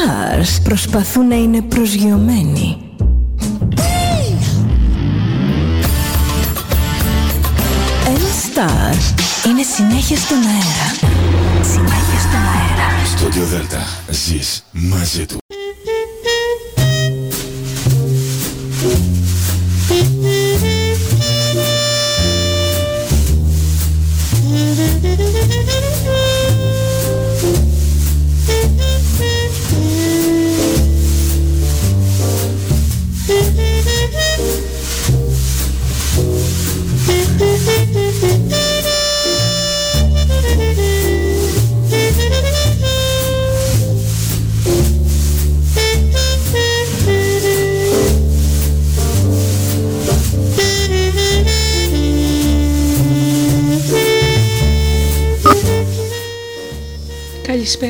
stars προσπαθούν να είναι προσγειωμένοι. Ένα star είναι συνέχεια στον αέρα. Συνέχεια στον αέρα. Στο Δέλτα ζεις μαζί του.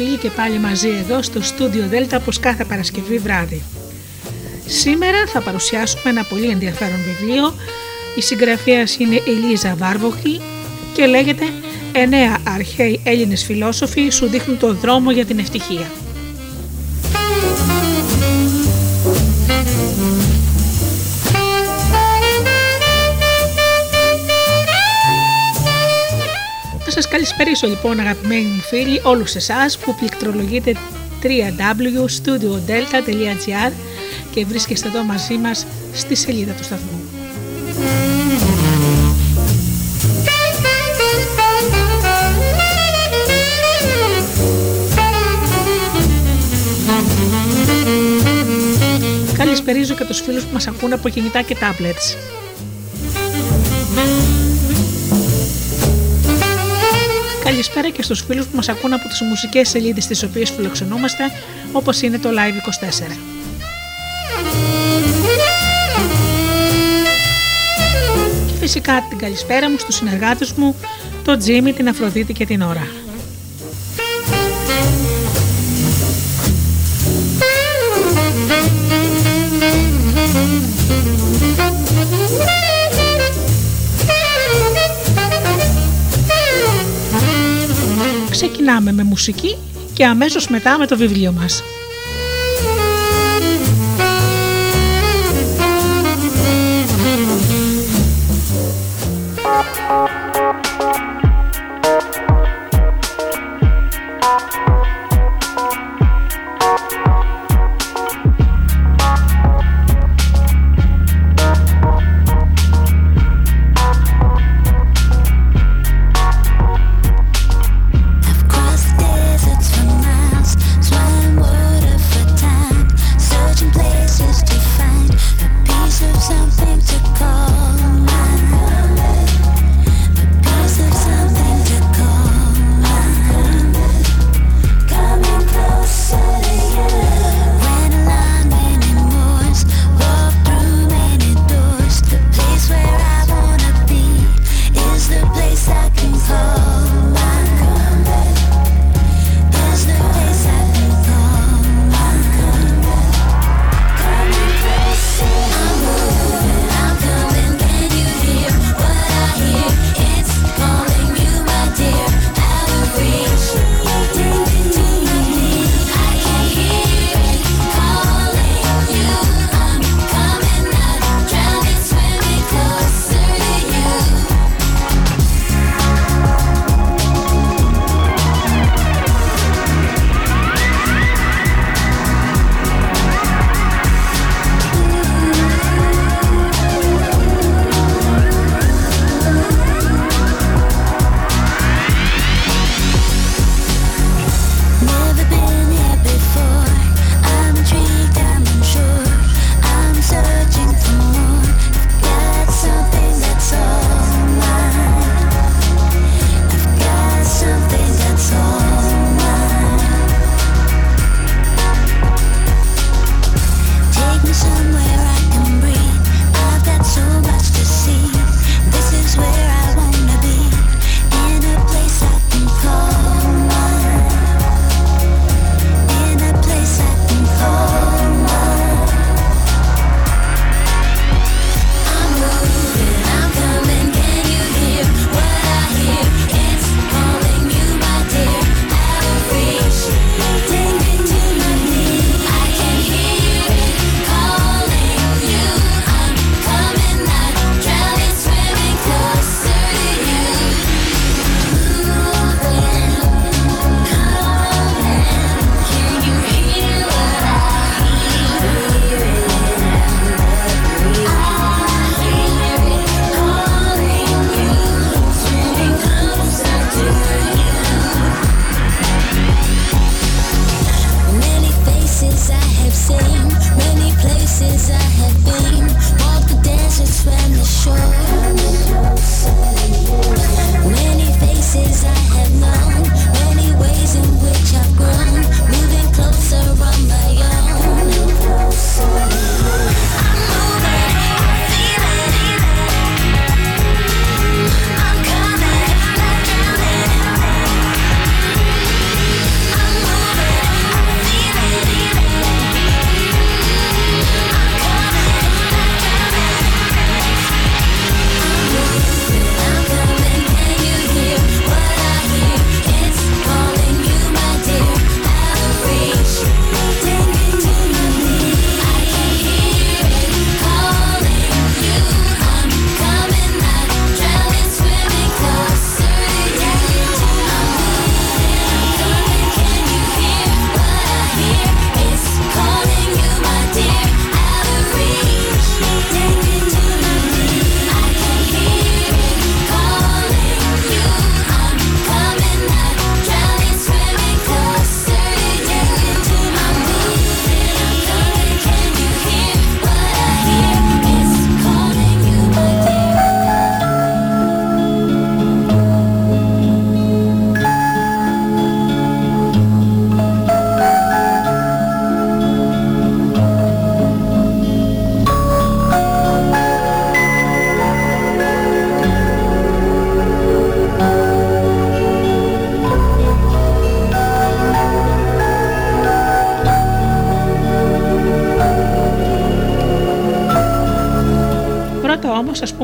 Αγαπημένοι μου φίλοι και πάλι μαζί εδώ στο στούντιο Δέλτα όπως κάθε Παρασκευή βράδυ. Σήμερα θα παρουσιάσουμε ένα πολύ ενδιαφέρον βιβλίο. Η συγγραφέας είναι Ελίζα Βάρβοχη και λέγεται «Εννέα αρχαίοι Έλληνες φιλόσοφοι σου δείχνουν το δρόμο για την ευτυχία». Σας καλησπερίσω λοιπόν αγαπημένοι μου φίλοι όλους εσάς που πληκτρολογείτε www.studiodelta.gr και βρίσκεστε εδώ μαζί μας στη σελίδα του σταθμού. Καλησπερίζω και τους φίλους που μας ακούν από κινητά και tablets. Καλησπέρα και στους φίλους που μας ακούν από τις μουσικές σελίδες τις οποίες φιλοξενούμαστε, όπως είναι το Live24. Και φυσικά την καλησπέρα μου στους συνεργάτες μου, τον Τζίμι, την Αφροδίτη και την Ωρα. Ξεκινάμε με μουσική και αμέσως μετά με το βιβλίο μας.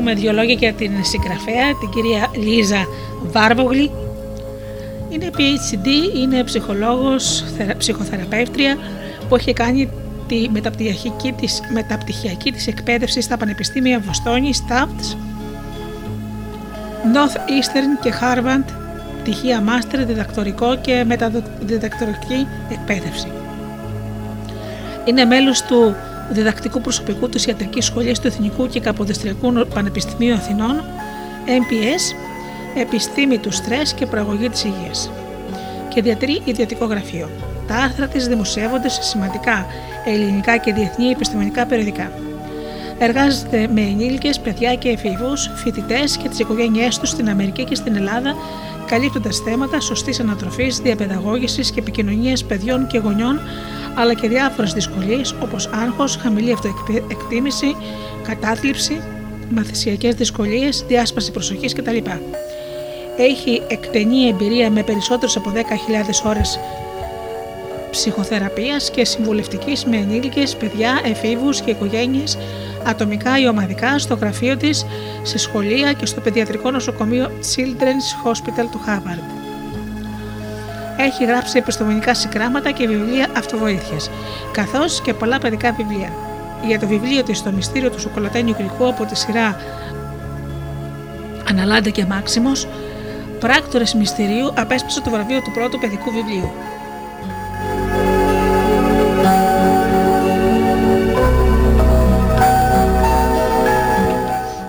Πούμε δύο λόγια για την συγγραφέα, την κυρία Λίζα Βάρβογλη. Είναι PhD, είναι ψυχολόγος, ψυχοθεραπεύτρια που έχει κάνει τη μεταπτυχιακή της, μεταπτυχιακή της εκπαίδευση στα Πανεπιστήμια Βοστόνη, Tufts, North Eastern και Harvard, πτυχία Master, διδακτορικό και μεταδιδακτορική εκπαίδευση. Είναι μέλος του διδακτικού προσωπικού της Ιατρικής Σχολής του Εθνικού και Καποδιστριακού Πανεπιστημίου Αθηνών, MPS, Επιστήμη του Στρες και Προαγωγή της Υγείας και διατηρεί ιδιωτικό γραφείο. Τα άρθρα της δημοσιεύονται σε σημαντικά ελληνικά και διεθνή επιστημονικά περιοδικά. Εργάζεται με ενήλικες, παιδιά και εφήβου, φοιτητές και τις οικογένειές τους στην Αμερική και στην Ελλάδα, καλύπτοντας θέματα σωστής ανατροφής, διαπαιδαγώγησης και επικοινωνίας παιδιών και γονιών αλλά και διάφορες δυσκολίες όπως άγχος, χαμηλή αυτοεκτίμηση, κατάθλιψη, μαθησιακές δυσκολίες, διάσπαση προσοχής κτλ. Έχει εκτενή εμπειρία με περισσότερες από 10.000 ώρες ψυχοθεραπείας και συμβουλευτικής με ενήλικες, παιδιά, εφήβους και οικογένειες ατομικά ή ομαδικά στο γραφείο της, σε σχολεία και στο παιδιατρικό νοσοκομείο Children's Hospital του Harvard. Έχει γράψει επιστημονικά συγκράματα και βιβλία αυτοβοήθειας, καθώς και πολλά παιδικά βιβλία. Για το βιβλίο της Το μυστήριο του σοκολατένιου γλυκού από τη σειρά Αναλάντε και Μάξιμος, πράκτορες μυστηρίου απέσπασε το βραβείο του πρώτου παιδικού βιβλίου.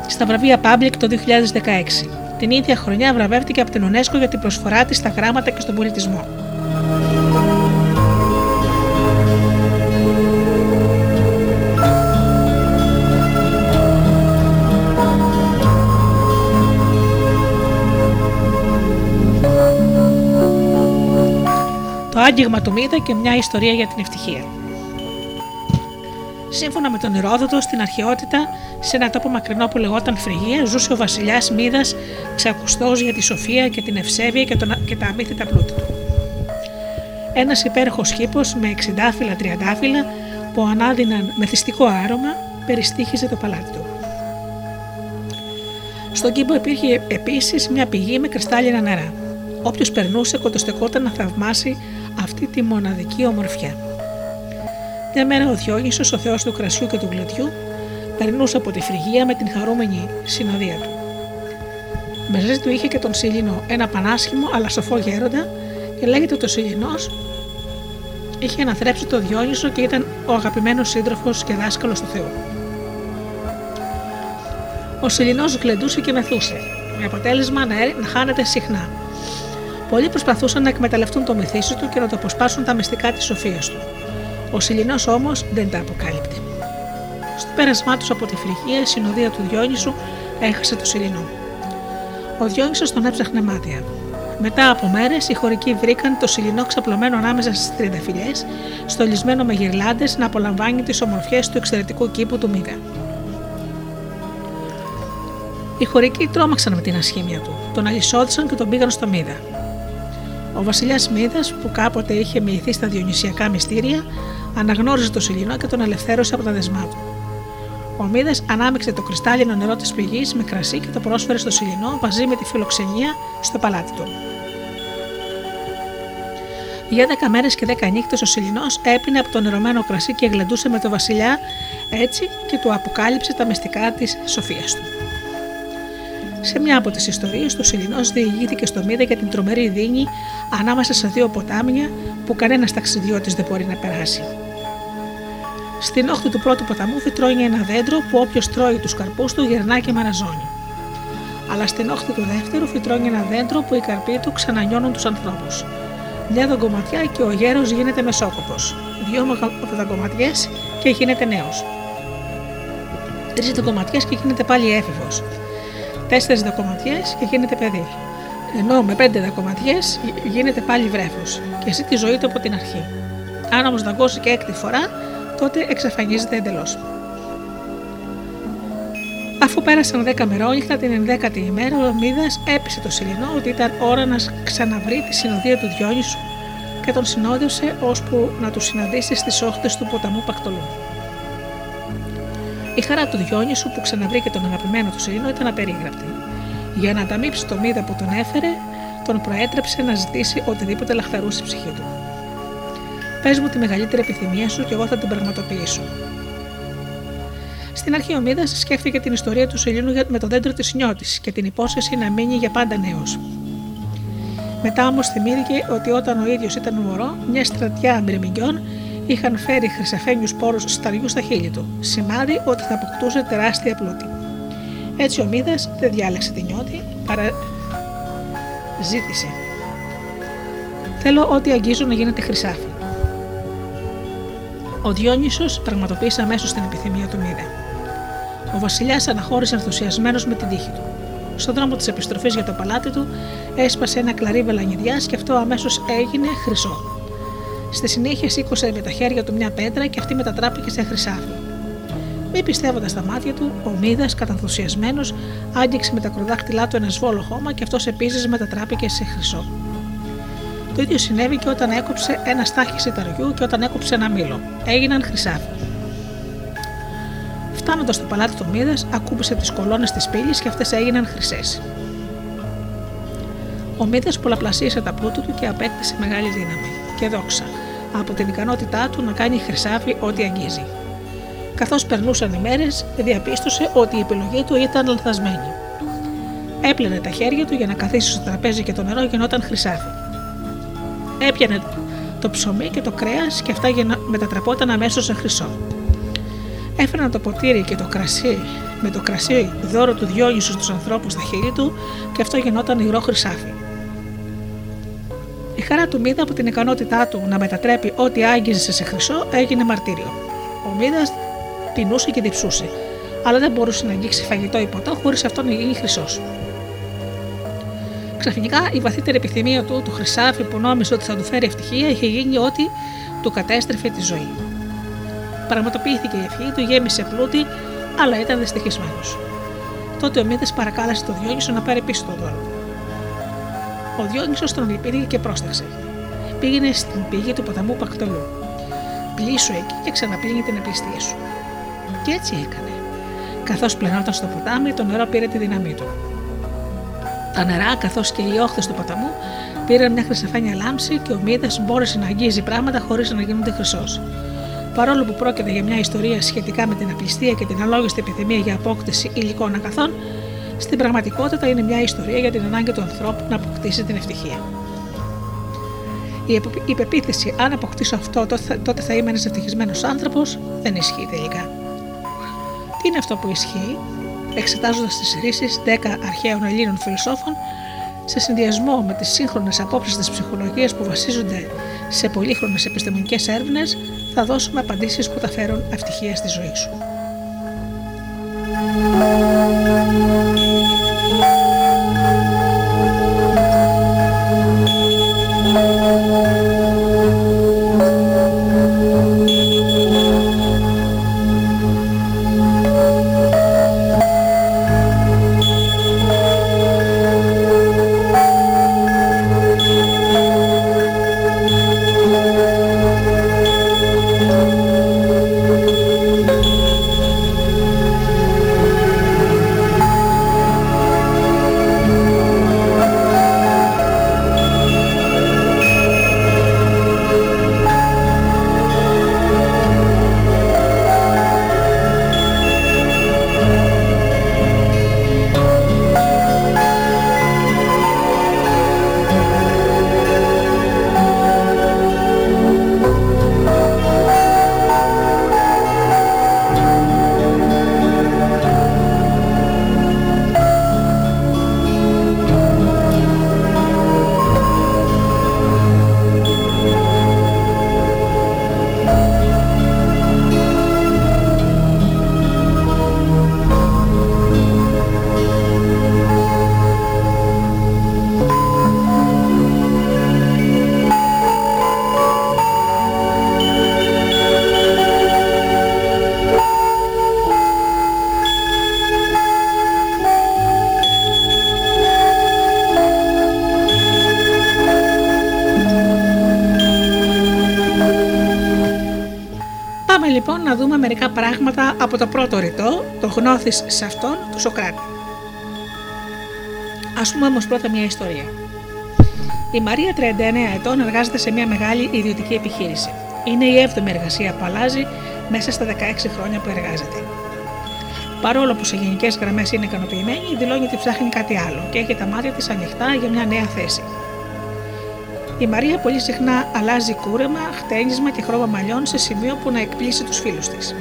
Στα βραβεία Public το 2016. Την ίδια χρονιά βραβεύτηκε από την UNESCO για την προσφορά της στα γράμματα και στον πολιτισμό. Το άγγιγμα του Μίδα και μια ιστορία για την ευτυχία. Σύμφωνα με τον Ηρόδοτο, στην αρχαιότητα, σε ένα τόπο μακρινό που λεγόταν Φρυγία, ζούσε ο βασιλιάς Μίδας, ξακουστός για τη σοφία και την ευσέβεια και, τον, και τα αμύθιτα πλούτη του. Ένας υπέροχος κήπο με 60 φύλλα τριαντάφυλλα που ανάδυναν μεθυστικό άρωμα περιστήχιζε το παλάτι του. Στον κήπο υπήρχε επίσης μια πηγή με κρυστάλλινα νερά. Όποιος περνούσε κοντοστεκόταν να θαυμάσει αυτή τη μοναδική ομορφιά. Μια μέρα ο Διόνυσος, ο θεός του κρασιού και του γλωτιού, περνούσε από τη φρυγία με την χαρούμενη συνοδεία του. Μπεζέ του είχε και τον Σιλινό, ένα πανάσχημο αλλά σοφό γέροντα και λέγεται ότι ο Σιλινό είχε αναθρέψει το Διόνυσο και ήταν ο αγαπημένος σύντροφος και δάσκαλος του Θεού. Ο Σιλινό γλεντούσε και μεθούσε, με αποτέλεσμα να, να χάνεται συχνά. Πολλοί προσπαθούσαν να εκμεταλλευτούν το μεθύσι του και να το αποσπάσουν τα μυστικά της σοφίας του. Ο Σιλινός όμω δεν τα αποκάλυπτε. Στο πέρασμά τους από τη φρυχία, η συνοδεία του Διόνυσου έχασε το Σιλινό. Ο Διόνυσος τον έψαχνε μάτια. Μετά από μέρες, οι χωρικοί βρήκαν το Σιλινό ξαπλωμένο ανάμεσα στις τριανταφυλιές, στολισμένο με γυρλάντες να απολαμβάνει τις ομορφιές του εξαιρετικού κήπου του Μίδα. Οι χωρικοί τρόμαξαν με την ασχήμια του, τον αλυσόδησαν και τον πήγαν στο Μίδα. Ο βασιλιάς Μίδα, που κάποτε είχε μοιηθεί στα διονυσιακά μυστήρια, αναγνώριζε το Σιλινό και τον ελευθέρωσε από τα δεσμά του. Ο Μίδα ανάμειξε το κρυστάλλινο νερό της πηγή με κρασί και το πρόσφερε στο Σιλινό μαζί με τη φιλοξενία στο παλάτι του. Για δέκα μέρες και δέκα νύχτες ο Σιλινός έπινε από το νερωμένο κρασί και γλεντούσε με το βασιλιά έτσι και του αποκάλυψε τα μυστικά της σοφίας του. Σε μια από τις ιστορίες, του Σιλινός διηγήθηκε στο Μίδα για την τρομερή δίνη ανάμεσα σε δύο ποτάμια που κανένας ταξιδιώτης δεν μπορεί να περάσει. Στην όχθη του πρώτου ποταμού φυτρώνει ένα δέντρο που όποιος τρώει τους καρπούς του γερνά και μαραζώνει. Αλλά στην όχθη του δεύτερου φυτρώνει ένα δέντρο που οι καρποί του ξανανιώνουν τους ανθρώπους. Μια δαγκωματιά και ο γέρος γίνεται μεσόκοπος. Δύο δαγκωματιέ και γίνεται νέος. Τρεις δαγκωματιές και γίνεται πάλι έφηβος. Τέσσερις δακοματιέ και γίνεται παιδί. Ενώ με πέντε δακοματιέ γίνεται πάλι βρέφος και ζει τη ζωή του από την αρχή. Αν όμως δαγκώσει και έκτη φορά, τότε εξαφανίζεται εντελώς. Αφού πέρασαν δέκα μερόνυχτα, την ενδέκατη ημέρα ο Μίδα έπεισε το Σιλινό ότι ήταν ώρα να ξαναβρει τη συνοδεία του Διόνυσου και τον συνόδευσε ώσπου να του συναντήσει στις όχθες του ποταμού Πακτολού. Η χαρά του Διόνυσου που ξαναβρήκε τον αγαπημένο του Σιλινό ήταν απερίγραπτη. Για να ανταμείψει το μύδα που τον έφερε, τον προέτρεψε να ζητήσει οτιδήποτε λαχταρούσε η ψυχή του. Πες μου τη μεγαλύτερη επιθυμία σου και εγώ θα την πραγματοποιήσω. Στην αρχή ο Μίδα σκέφτηκε την ιστορία του Σελήνου με το δέντρο της νιώτης και την υπόσχεση να μείνει για πάντα νέος. Μετά όμως θυμήθηκε ότι όταν ο ίδιος ήταν μωρό, μια στρατιά μπρεμιγκιών είχαν φέρει χρυσαφένιους πόρους σταριού στα χείλη του, σημάδι ότι θα αποκτούσε τεράστια πλούτη. Έτσι ο Μίδας δεν διάλεξε την νιώτη, παρά ζήτησε. Θέλω ό,τι αγγίζω να γίνεται χρυσάφι. Ο Διόνυσος πραγματοποίησε αμέσως την επιθυμία του Μίδα. Ο Βασιλιάς αναχώρησε ενθουσιασμένος με την τύχη του. Στον δρόμο της επιστροφής για το παλάτι του έσπασε ένα κλαρί βελανιδιάς και αυτό αμέσως έγινε χρυσό. Στη συνέχεια σήκωσε με τα χέρια του μια πέτρα και αυτή μετατράπηκε σε χρυσάφι. Μη πιστεύοντας τα μάτια του, ο Μίδας, κατανθουσιασμένος, άγγιξε με τα κροδάκτυλά του ένα σβόλο χώμα και αυτός επίσης μετατράπηκε σε χρυσό. Το ίδιο συνέβη και όταν έκοψε ένα στάχι σιταριού και όταν έκοψε ένα μήλο. Έγιναν χρυσάφι. Φτάνοντας στο παλάτι του Μίδας, ακούμπησε τις κολόνες της πύλης και αυτές έγιναν χρυσές. Ο Μίδας πολλαπλασίασε τα πλούτη του και απέκτησε μεγάλη δύναμη και δόξα από την ικανότητά του να κάνει χρυσάφι ό,τι αγγίζει. Καθώς περνούσαν οι μέρες, διαπίστωσε ότι η επιλογή του ήταν λανθασμένη. Έπλαινε τα χέρια του για να καθίσει στο τραπέζι και το νερό γινόταν χρυσάφι. Έπιανε το ψωμί και το κρέας και αυτά μετατραπόταν αμέσως σε χρυσό. Έφεραν το ποτήρι και το κρασί με το κρασί δώρο του Διόνυσου στους ανθρώπους στα χείλη του και αυτό γινόταν υγρό χρυσάφι. Η χαρά του Μίδα από την ικανότητά του να μετατρέπει ό,τι άγγιζε σε χρυσό έγινε μαρτύριο. Ο Μίδας τεινούσε και διψούσε, αλλά δεν μπορούσε να αγγίξει φαγητό ή ποτό χωρίς αυτό να γίνει χρυσός. Ξαφνικά η βαθύτερη επιθυμία του, του χρυσάφι που νόμιζε ότι θα του φέρει ευτυχία, είχε γίνει ότι του κατέστρεφε τη ζωή. Πραγματοποιήθηκε η ευχή του, γέμισε πλούτη, αλλά ήταν δυστυχισμένος. Τότε ο Μύδε παρακάλεσε τον Διόνυσο να πάρει πίσω το δώρο. Ο Διόνυσος τον λυπήθηκε και πρόσταξε. Πήγαινε στην πηγή του ποταμού Πακτολού. Πλήσου εκεί και ξαναπλύνει την απληστία σου. Και έτσι έκανε. Καθώς πλενόταν στο ποτάμι, το νερό πήρε τη δύναμή του. Τα νερά, καθώς και οι όχθες του ποταμού, πήραν μια χρυσαφάνια λάμψη και ο Μίδα μπόρεσε να αγγίζει πράγματα χωρίς να γίνονται χρυσός. Παρόλο που πρόκειται για μια ιστορία σχετικά με την απληστία και την αλόγιστη επιθυμία για απόκτηση υλικών αγαθών, στην πραγματικότητα είναι μια ιστορία για την ανάγκη του ανθρώπου να αποκτήσει την ευτυχία. Η πεποίθηση, αν αποκτήσω αυτό, τότε θα είμαι ένας ευτυχισμένος άνθρωπος, δεν ισχύει τελικά. Τι είναι αυτό που ισχύει, εξετάζοντας τις ρίσει 10 αρχαίων Ελλήνων φιλοσόφων, σε συνδυασμό με τις σύγχρονες απόψεις της ψυχολογίας που βασίζονται σε πολύχρονες επιστημονικές έρευνες, θα δώσουμε απαντήσεις που θα φέρουν ευτυχία στη ζωή σου. Το πρώτο ρητό, το γνώθεις σε αυτόν του Σοκράτη. Ας πούμε όμως πρώτα μια ιστορία. Η Μαρία 39 ετών εργάζεται σε μια μεγάλη ιδιωτική επιχείρηση. Είναι η 7η εργασία που αλλάζει μέσα στα 16 χρόνια που εργάζεται. Παρόλο που σε γενικές γραμμές είναι ικανοποιημένη, δηλώνει ότι ψάχνει κάτι άλλο και έχει τα μάτια της ανοιχτά για μια νέα θέση. Η Μαρία πολύ συχνά αλλάζει κούρεμα, χτένισμα και χρώμα μαλλιών σε σημείο που να εκπλήσει τους φίλους της.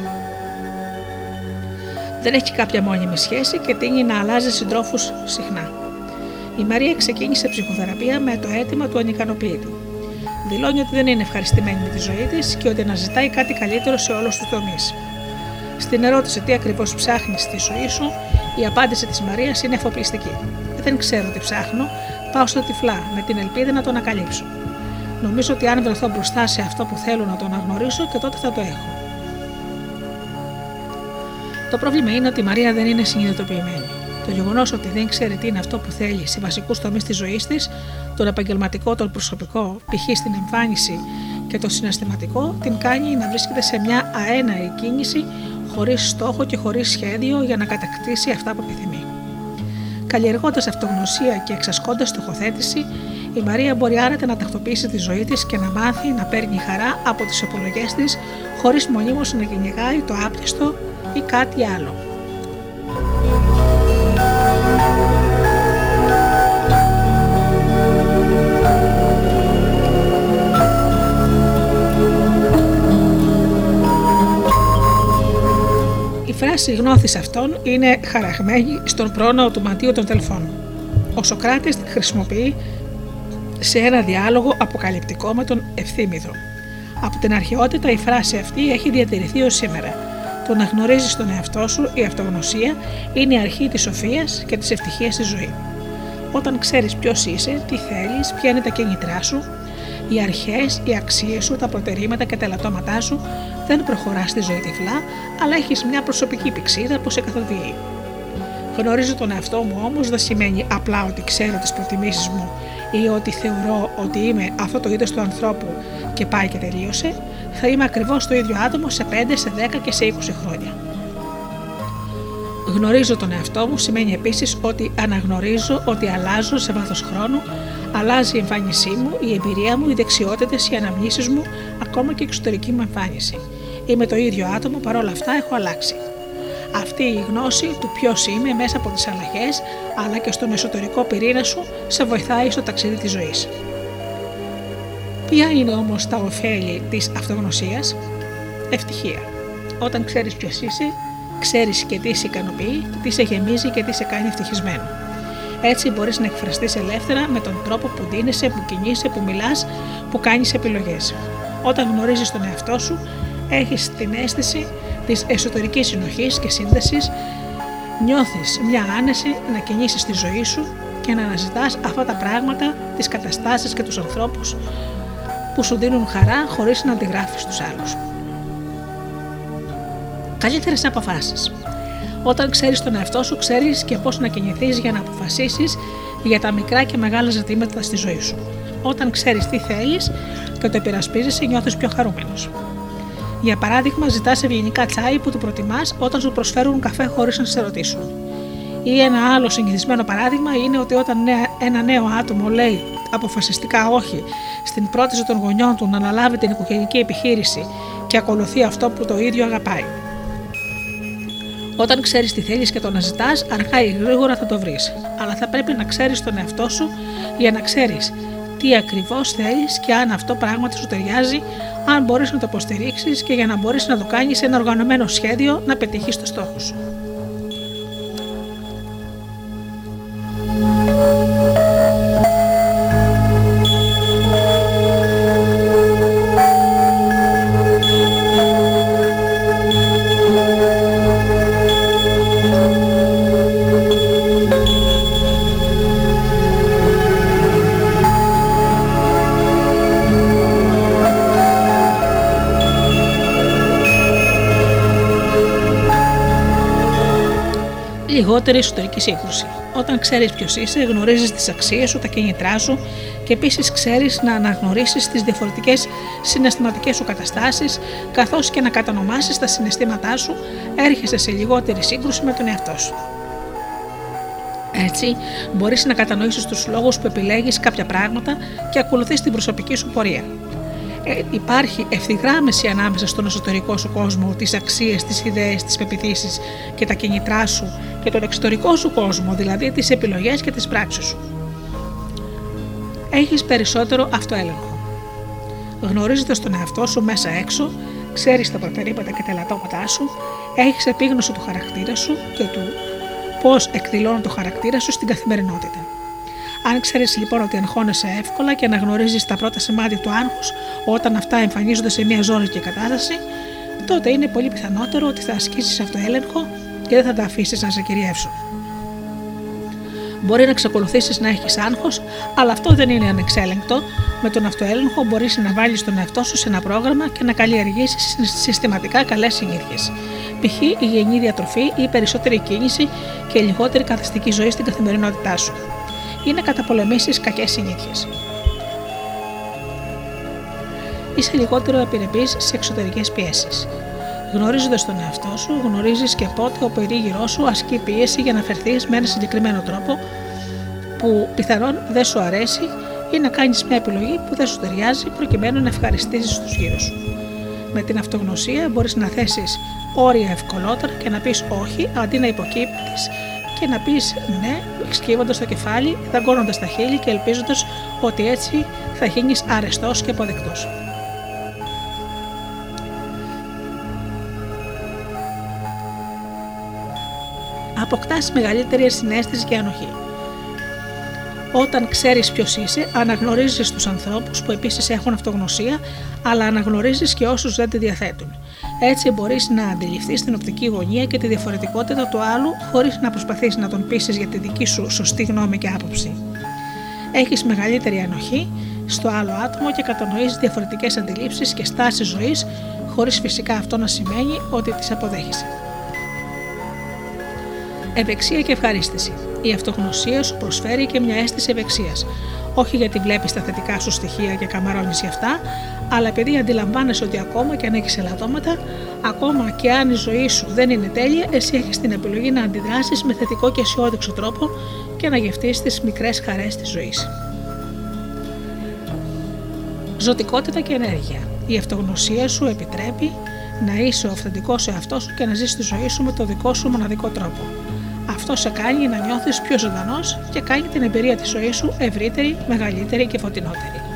Δεν έχει κάποια μόνιμη σχέση και τίνει να αλλάζει συντρόφους συχνά. Η Μαρία ξεκίνησε ψυχοθεραπεία με το αίτημα του ανικανοποίητου. Δηλώνει ότι δεν είναι ευχαριστημένη με τη ζωή της και ότι αναζητάει κάτι καλύτερο σε όλους τους τομείς. Στην ερώτηση τι ακριβώς ψάχνεις στη ζωή σου, η απάντηση της Μαρίας είναι εφοπλιστική. Δεν ξέρω τι ψάχνω, πάω στο τυφλά με την ελπίδα να το ανακαλύψω. Νομίζω ότι αν βρεθώ μπροστά σε αυτό που θέλω να το αναγνωρίσω και τότε θα το έχω. Το πρόβλημα είναι ότι η Μαρία δεν είναι συνειδητοποιημένη. Το γεγονός ότι δεν ξέρει τι είναι αυτό που θέλει σε βασικούς τομείς της ζωής της, τον επαγγελματικό, τον προσωπικό, π.χ. στην εμφάνιση και το συναισθηματικό, την κάνει να βρίσκεται σε μια αέναη κίνηση, χωρίς στόχο και χωρίς σχέδιο για να κατακτήσει αυτά που επιθυμεί. Καλλιεργώντας αυτογνωσία και εξασκώντας στοχοθέτηση, η Μαρία μπορεί άρετα να τακτοποιήσει τη ζωή της και να μάθει να παίρνει χαρά από τις επιλογές της, χωρίς μονίμως να κυνηγάει το άπτυστο ή κάτι άλλο. Η φράση γνώθης αυτών είναι χαραγμένη στον πρόναο του ματίου των τελφών. Ο Σοκράτης την χρησιμοποιεί σε ένα διάλογο αποκαλυπτικό με τον Ευθύμιδο. Από την αρχαιότητα η φράση αυτή έχει διατηρηθεί ως σήμερα. Το να γνωρίζεις τον εαυτό σου, η αυτογνωσία, είναι η αρχή της σοφίας και της ευτυχίας στη ζωή. Όταν ξέρεις ποιος είσαι, τι θέλεις, ποια είναι τα κίνητρά σου, Οι αρχές, οι αξίες σου, τα προτερήματα και τα ελαττώματά σου δεν προχωράς στη ζωή τυφλά, αλλά έχεις μια προσωπική πηξίδα που σε καθοδηγεί. Γνωρίζω τον εαυτό μου όμως δεν σημαίνει απλά ότι ξέρω τις προτιμήσεις μου ή ότι θεωρώ ότι είμαι αυτό το είδος του ανθρώπου και πάει και τελείωσε. Θα είμαι ακριβώς το ίδιο άτομο σε 5, σε 10 και σε 20 χρόνια. Γνωρίζω τον εαυτό μου σημαίνει επίσης ότι αναγνωρίζω ότι αλλάζω σε βάθος χρόνου, αλλάζει η εμφάνισή μου, η εμπειρία μου, οι δεξιότητες, οι αναμνήσεις μου, ακόμα και η εξωτερική μου εμφάνιση. Είμαι το ίδιο άτομο, παρόλα αυτά έχω αλλάξει. Αυτή η γνώση του ποιος είμαι μέσα από τις αλλαγές, αλλά και στον εσωτερικό πυρήνα σου, σε βοηθάει στο ταξίδι της ζωής. Ποια είναι όμως τα ωφέλη της αυτογνωσίας, Ευτυχία. Όταν ξέρεις ποιος είσαι, ξέρεις και τι σε ικανοποιεί, τι σε γεμίζει και τι σε κάνει ευτυχισμένο. Έτσι μπορείς να εκφραστείς ελεύθερα με τον τρόπο που δίνεσαι, που κινείσαι, που μιλάς, που κάνεις επιλογές. Όταν γνωρίζεις τον εαυτό σου, έχεις την αίσθηση της εσωτερικής συνοχής και σύνδεσης, νιώθεις μια άνεση να κινήσεις τη ζωή σου και να αναζητάς αυτά τα πράγματα, τις καταστάσεις και τους ανθρώπους που σου δίνουν χαρά χωρίς να αντιγράφει του άλλους. Καλύτερες αποφάσεις. Όταν ξέρεις τον εαυτό σου, ξέρεις και πώς να κινηθείς για να αποφασίσεις για τα μικρά και μεγάλα ζητήματα στη ζωή σου. Όταν ξέρεις τι θέλεις και το υπερασπίζεσαι, νιώθεις πιο χαρούμενος. Για παράδειγμα, ζητάς ευγενικά τσάι που του προτιμάς όταν σου προσφέρουν καφέ χωρίς να σε ρωτήσουν. Ή ένα άλλο συνηθισμένο παράδειγμα είναι ότι όταν ένα νέο άτομο λέει αποφασιστικά όχι στην πρόταση των γονιών του να αναλάβει την οικογενειακή επιχείρηση και ακολουθεί αυτό που το ίδιο αγαπάει. Όταν ξέρεις τι θέλεις και το να ζητάς, αργά ή γρήγορα θα το βρεις. Αλλά θα πρέπει να ξέρεις τον εαυτό σου για να ξέρεις τι ακριβώς θέλεις και αν αυτό πράγματι σου ταιριάζει, αν μπορείς να το υποστηρίξεις και για να μπορείς να το κάνεις ένα οργανωμένο σχέδιο να πετύχεις το στόχο σου. Λιγότερη εσωτερική σύγκρουση. Όταν ξέρεις ποιος είσαι, γνωρίζεις τις αξίες σου, τα κίνητρά σου και επίσης ξέρεις να αναγνωρίσεις τις διαφορετικές συναισθηματικές σου καταστάσεις, καθώς και να κατανομάσεις τα συναισθήματά σου, έρχεσαι σε λιγότερη σύγκρουση με τον εαυτό σου. Έτσι, μπορείς να κατανοήσεις τους λόγους που επιλέγεις κάποια πράγματα και ακολουθείς την προσωπική σου πορεία. Ε, υπάρχει ευθυγράμμιση ανάμεσα στον εσωτερικό σου κόσμο, τις αξίες, τις ιδέες, τις πεπιθήσεις και τα κινητρά σου και τον εξωτερικό σου κόσμο, δηλαδή τις επιλογές και τις πράξεις σου. Έχεις περισσότερο αυτοέλεγχο. Γνωρίζοντας τον εαυτό σου μέσα έξω, ξέρεις τα προτερήματα και τα ελαττώματά σου, έχεις επίγνωση του χαρακτήρα σου και του πώς εκδηλώνει το χαρακτήρα σου στην καθημερινότητα. Αν ξέρεις λοιπόν ότι αγχώνεσαι εύκολα και αναγνωρίζεις τα πρώτα σημάδια του άγχους όταν αυτά εμφανίζονται σε μια ζώρικη κατάσταση, τότε είναι πολύ πιθανότερο ότι θα ασκήσεις αυτοέλεγχο και δεν θα τα αφήσεις να σε κυριεύσουν. Μπορεί να εξακολουθήσεις να έχεις άγχος, αλλά αυτό δεν είναι ανεξέλεγκτο. Με τον αυτοέλεγχο μπορείς να βάλεις τον εαυτό σου σε ένα πρόγραμμα και να καλλιεργήσεις συστηματικά καλές συνήθειες. Π.χ. υγιεινή διατροφή ή περισσότερη κίνηση και λιγότερη καθαστική ζωή στην καθημερινότητά σου ή να καταπολεμήσεις κακές συνήθειες. Είσαι λιγότερο επιρρεπής σε εξωτερικές πιέσεις. Γνωρίζοντας τον εαυτό σου, γνωρίζεις και πότε ο περίγυρό σου ασκεί πίεση για να φερθείς με ένα συγκεκριμένο τρόπο που πιθανόν δεν σου αρέσει ή να κάνεις μια επιλογή που δεν σου ταιριάζει προκειμένου να ευχαριστήσεις τους γύρω σου. Με την αυτογνωσία μπορείς να θέσεις όρια ευκολότερα και να πεις όχι αντί να υποκύπτεις και να πεις ναι, σκύβοντας το κεφάλι, δαγκώνοντας τα χείλη και ελπίζοντας ότι έτσι θα γίνεις αρεστός και αποδεκτός. Αποκτάς μεγαλύτερη συνέστηση και ανοχή. Όταν ξέρεις ποιος είσαι, αναγνωρίζεις τους ανθρώπους που επίσης έχουν αυτογνωσία, αλλά αναγνωρίζεις και όσους δεν τη διαθέτουν. Έτσι μπορείς να αντιληφθείς την οπτική γωνία και τη διαφορετικότητα του άλλου, χωρίς να προσπαθείς να τον πείσεις για τη δική σου σωστή γνώμη και άποψη. Έχεις μεγαλύτερη ανοχή στο άλλο άτομο και κατανοείς διαφορετικές αντιλήψεις και στάσεις ζωής χωρίς φυσικά αυτό να σημαίνει ότι τις αποδέχεσαι. Ευεξία και ευχαρίστηση. Η αυτογνωσία σου προσφέρει και μια αίσθηση ευεξίας. Όχι γιατί βλέπεις τα θετικά σου στοιχεία και καμαρώνεις για αυτά, αλλά επειδή αντιλαμβάνεσαι ότι ακόμα και αν έχεις ελαττώματα, ακόμα και αν η ζωή σου δεν είναι τέλεια, εσύ έχεις την επιλογή να αντιδράσεις με θετικό και αισιόδοξο τρόπο και να γευτείς τις μικρές χαρές της ζωής. Ζωτικότητα και ενέργεια. Η αυτογνωσία σου επιτρέπει να είσαι ο αυθεντικός εαυτός σου και να ζεις τη ζωή σου με το δικό σου μοναδικό τρόπο. Αυτό σε κάνει να νιώθεις πιο ζωντανός και κάνει την εμπειρία της ζωής σου ευρύτερη, μεγαλύτερη και φωτεινότερη.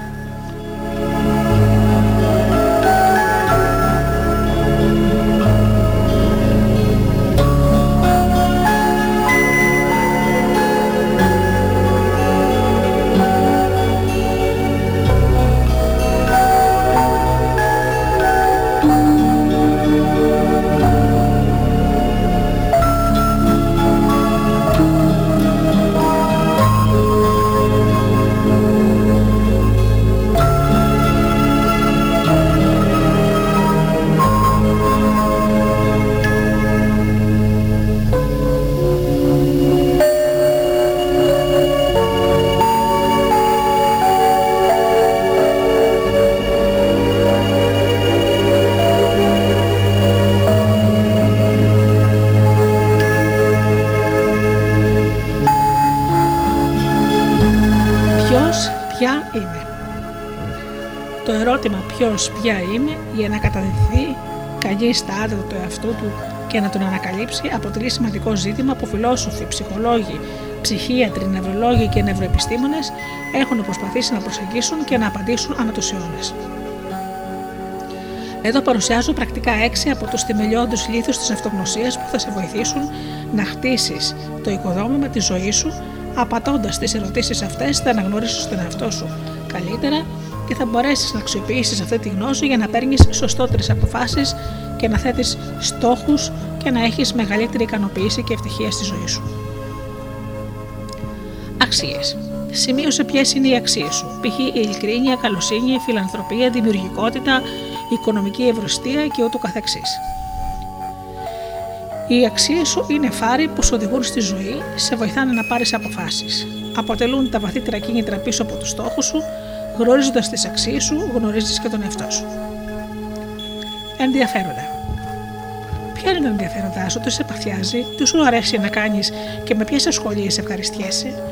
Ποιος ποια είμαι για να καταδειχθεί κανεί στα άδεια του εαυτού του και να τον ανακαλύψει αποτελεί σημαντικό ζήτημα που φιλόσοφοι, ψυχολόγοι, ψυχίατροι, νευρολόγοι και νευροεπιστήμονες έχουν προσπαθήσει να προσεγγίσουν και να απαντήσουν ανά τους αιώνες. Εδώ παρουσιάζω πρακτικά έξι από τους θεμελιώδου λίθους της αυτογνωσίας που θα σε βοηθήσουν να χτίσεις το οικοδόμημα της ζωής σου, απατώντας τις ερωτήσεις αυτές, θα αναγνωρίσεις τον εαυτό σου καλύτερα και θα μπορέσεις να αξιοποιήσεις αυτή τη γνώση για να παίρνεις σωστότερες αποφάσεις και να θέτεις στόχους και να έχεις μεγαλύτερη ικανοποίηση και ευτυχία στη ζωή σου. Αξίες. Σημείωσε ποιες είναι οι αξίες σου, π.χ. η ειλικρίνεια, καλοσύνη, φιλανθρωπία, δημιουργικότητα, οικονομική ευρωστία και ούτω καθεξής. Οι αξίες σου είναι φάροι που σου οδηγούν στη ζωή, σε βοηθάνε να πάρεις αποφάσεις. Αποτελούν τα βαθύτερα κίνητρα πίσω από τους στόχους σου Γνωρίζοντας τις αξίες σου, γνωρίζει και τον εαυτό σου. Ενδιαφέροντα. Ποια είναι τα ενδιαφέροντά σου, τι σε παθιάζει, τι σου αρέσει να κάνεις και με ποιες ασχολίες ευχαριστιέσαι;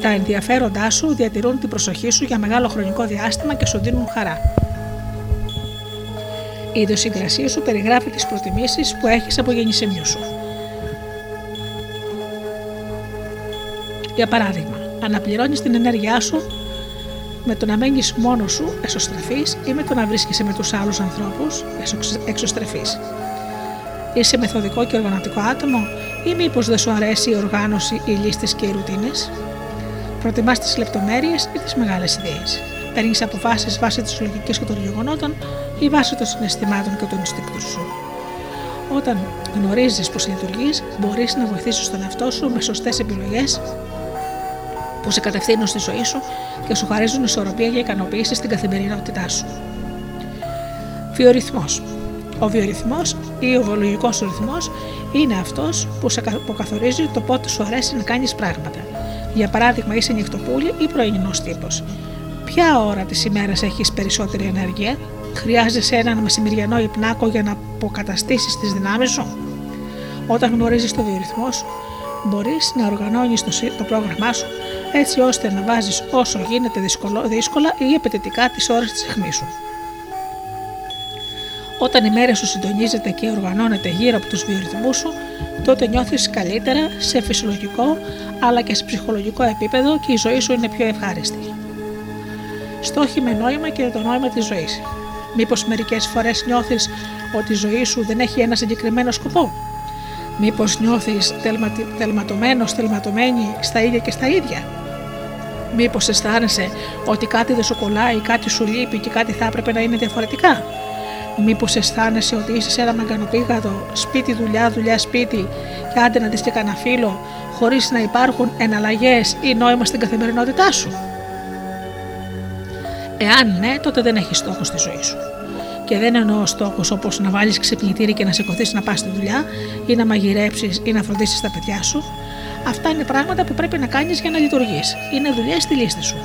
Τα ενδιαφέροντά σου διατηρούν την προσοχή σου για μεγάλο χρονικό διάστημα και σου δίνουν χαρά. Η ιδιοσυγκρασία σου περιγράφει τις προτιμήσεις που έχεις από γεννησιμιού σου. Για παράδειγμα, αναπληρώνεις την ενέργειά σου με το να μένεις μόνος σου εσωστρεφή ή με το να βρίσκεσαι με τους άλλους ανθρώπους εξωστρεφή. Είσαι μεθοδικό και οργανωτικό άτομο, ή μήπως δεν σου αρέσει η οργάνωση, οι λίστες και οι ρουτίνες; Προτιμάς τις λεπτομέρειες ή τις μεγάλες ιδέες; Παίρνεις αποφάσεις βάσει της λογικής και των γεγονότων ή βάσει των συναισθημάτων και των instincts σου; Όταν γνωρίζεις πώ λειτουργείς, μπορείς να βοηθήσεις τον εαυτό σου με σωστές επιλογές που σε κατευθύνουν στη ζωή σου και σου χαρίζουν ισορροπία για ικανοποίηση στην καθημερινότητά σου. Βιορυθμός. Ο βιορυθμός ή ο βιολογικός ρυθμός είναι αυτός που, σε, που καθορίζει το πότε σου αρέσει να κάνεις πράγματα. Για παράδειγμα, είσαι νυχτοπούλη ή πρωινός τύπος. Ποια ώρα της ημέρας έχεις περισσότερη ενέργεια, χρειάζεσαι έναν μεσημεριανό υπνάκο για να αποκαταστήσεις τις δυνάμεις σου; Όταν γνωρίζεις το βιορυθμό σου, μπορείς να οργανώνεις το, το πρόγραμμά σου έτσι ώστε να βάζεις όσο γίνεται δύσκολα ή απαιτητικά τις ώρες της αιχμής σου. Όταν η μέρα σου συντονίζεται και οργανώνεται γύρω από τους βιορυθμούς σου, τότε νιώθεις καλύτερα σε φυσιολογικό αλλά και σε ψυχολογικό επίπεδο και η ζωή σου είναι πιο ευχάριστη. Στόχοι με νόημα και το νόημα της ζωής. Μήπως μερικές φορές νιώθεις ότι η ζωή σου δεν έχει ένα συγκεκριμένο σκοπό; Μήπως νιώθεις τελματωμένος, τελματωμένη στα ίδια και στα ίδια; Μήπως αισθάνεσαι ότι κάτι δεν σου κολλάει, κάτι σου λείπει και κάτι θα έπρεπε να είναι διαφορετικά; Μήπως αισθάνεσαι ότι είσαι σε ένα μαγκανοπήγαδο, σπίτι, δουλειά, δουλειά, σπίτι και άντε να δεις και κανένα φίλο, χωρίς να υπάρχουν εναλλαγές ή νόημα στην καθημερινότητά σου; Εάν ναι, τότε δεν έχεις στόχο στη ζωή σου. Και δεν εννοώ στόχου όπως να βάλεις ξυπνητήρι και να σηκωθείς να πας στη δουλειά, ή να μαγειρέψεις ή να φροντίσεις τα παιδιά σου. Αυτά είναι πράγματα που πρέπει να κάνεις για να λειτουργείς. Είναι δουλειά στη λίστα σου.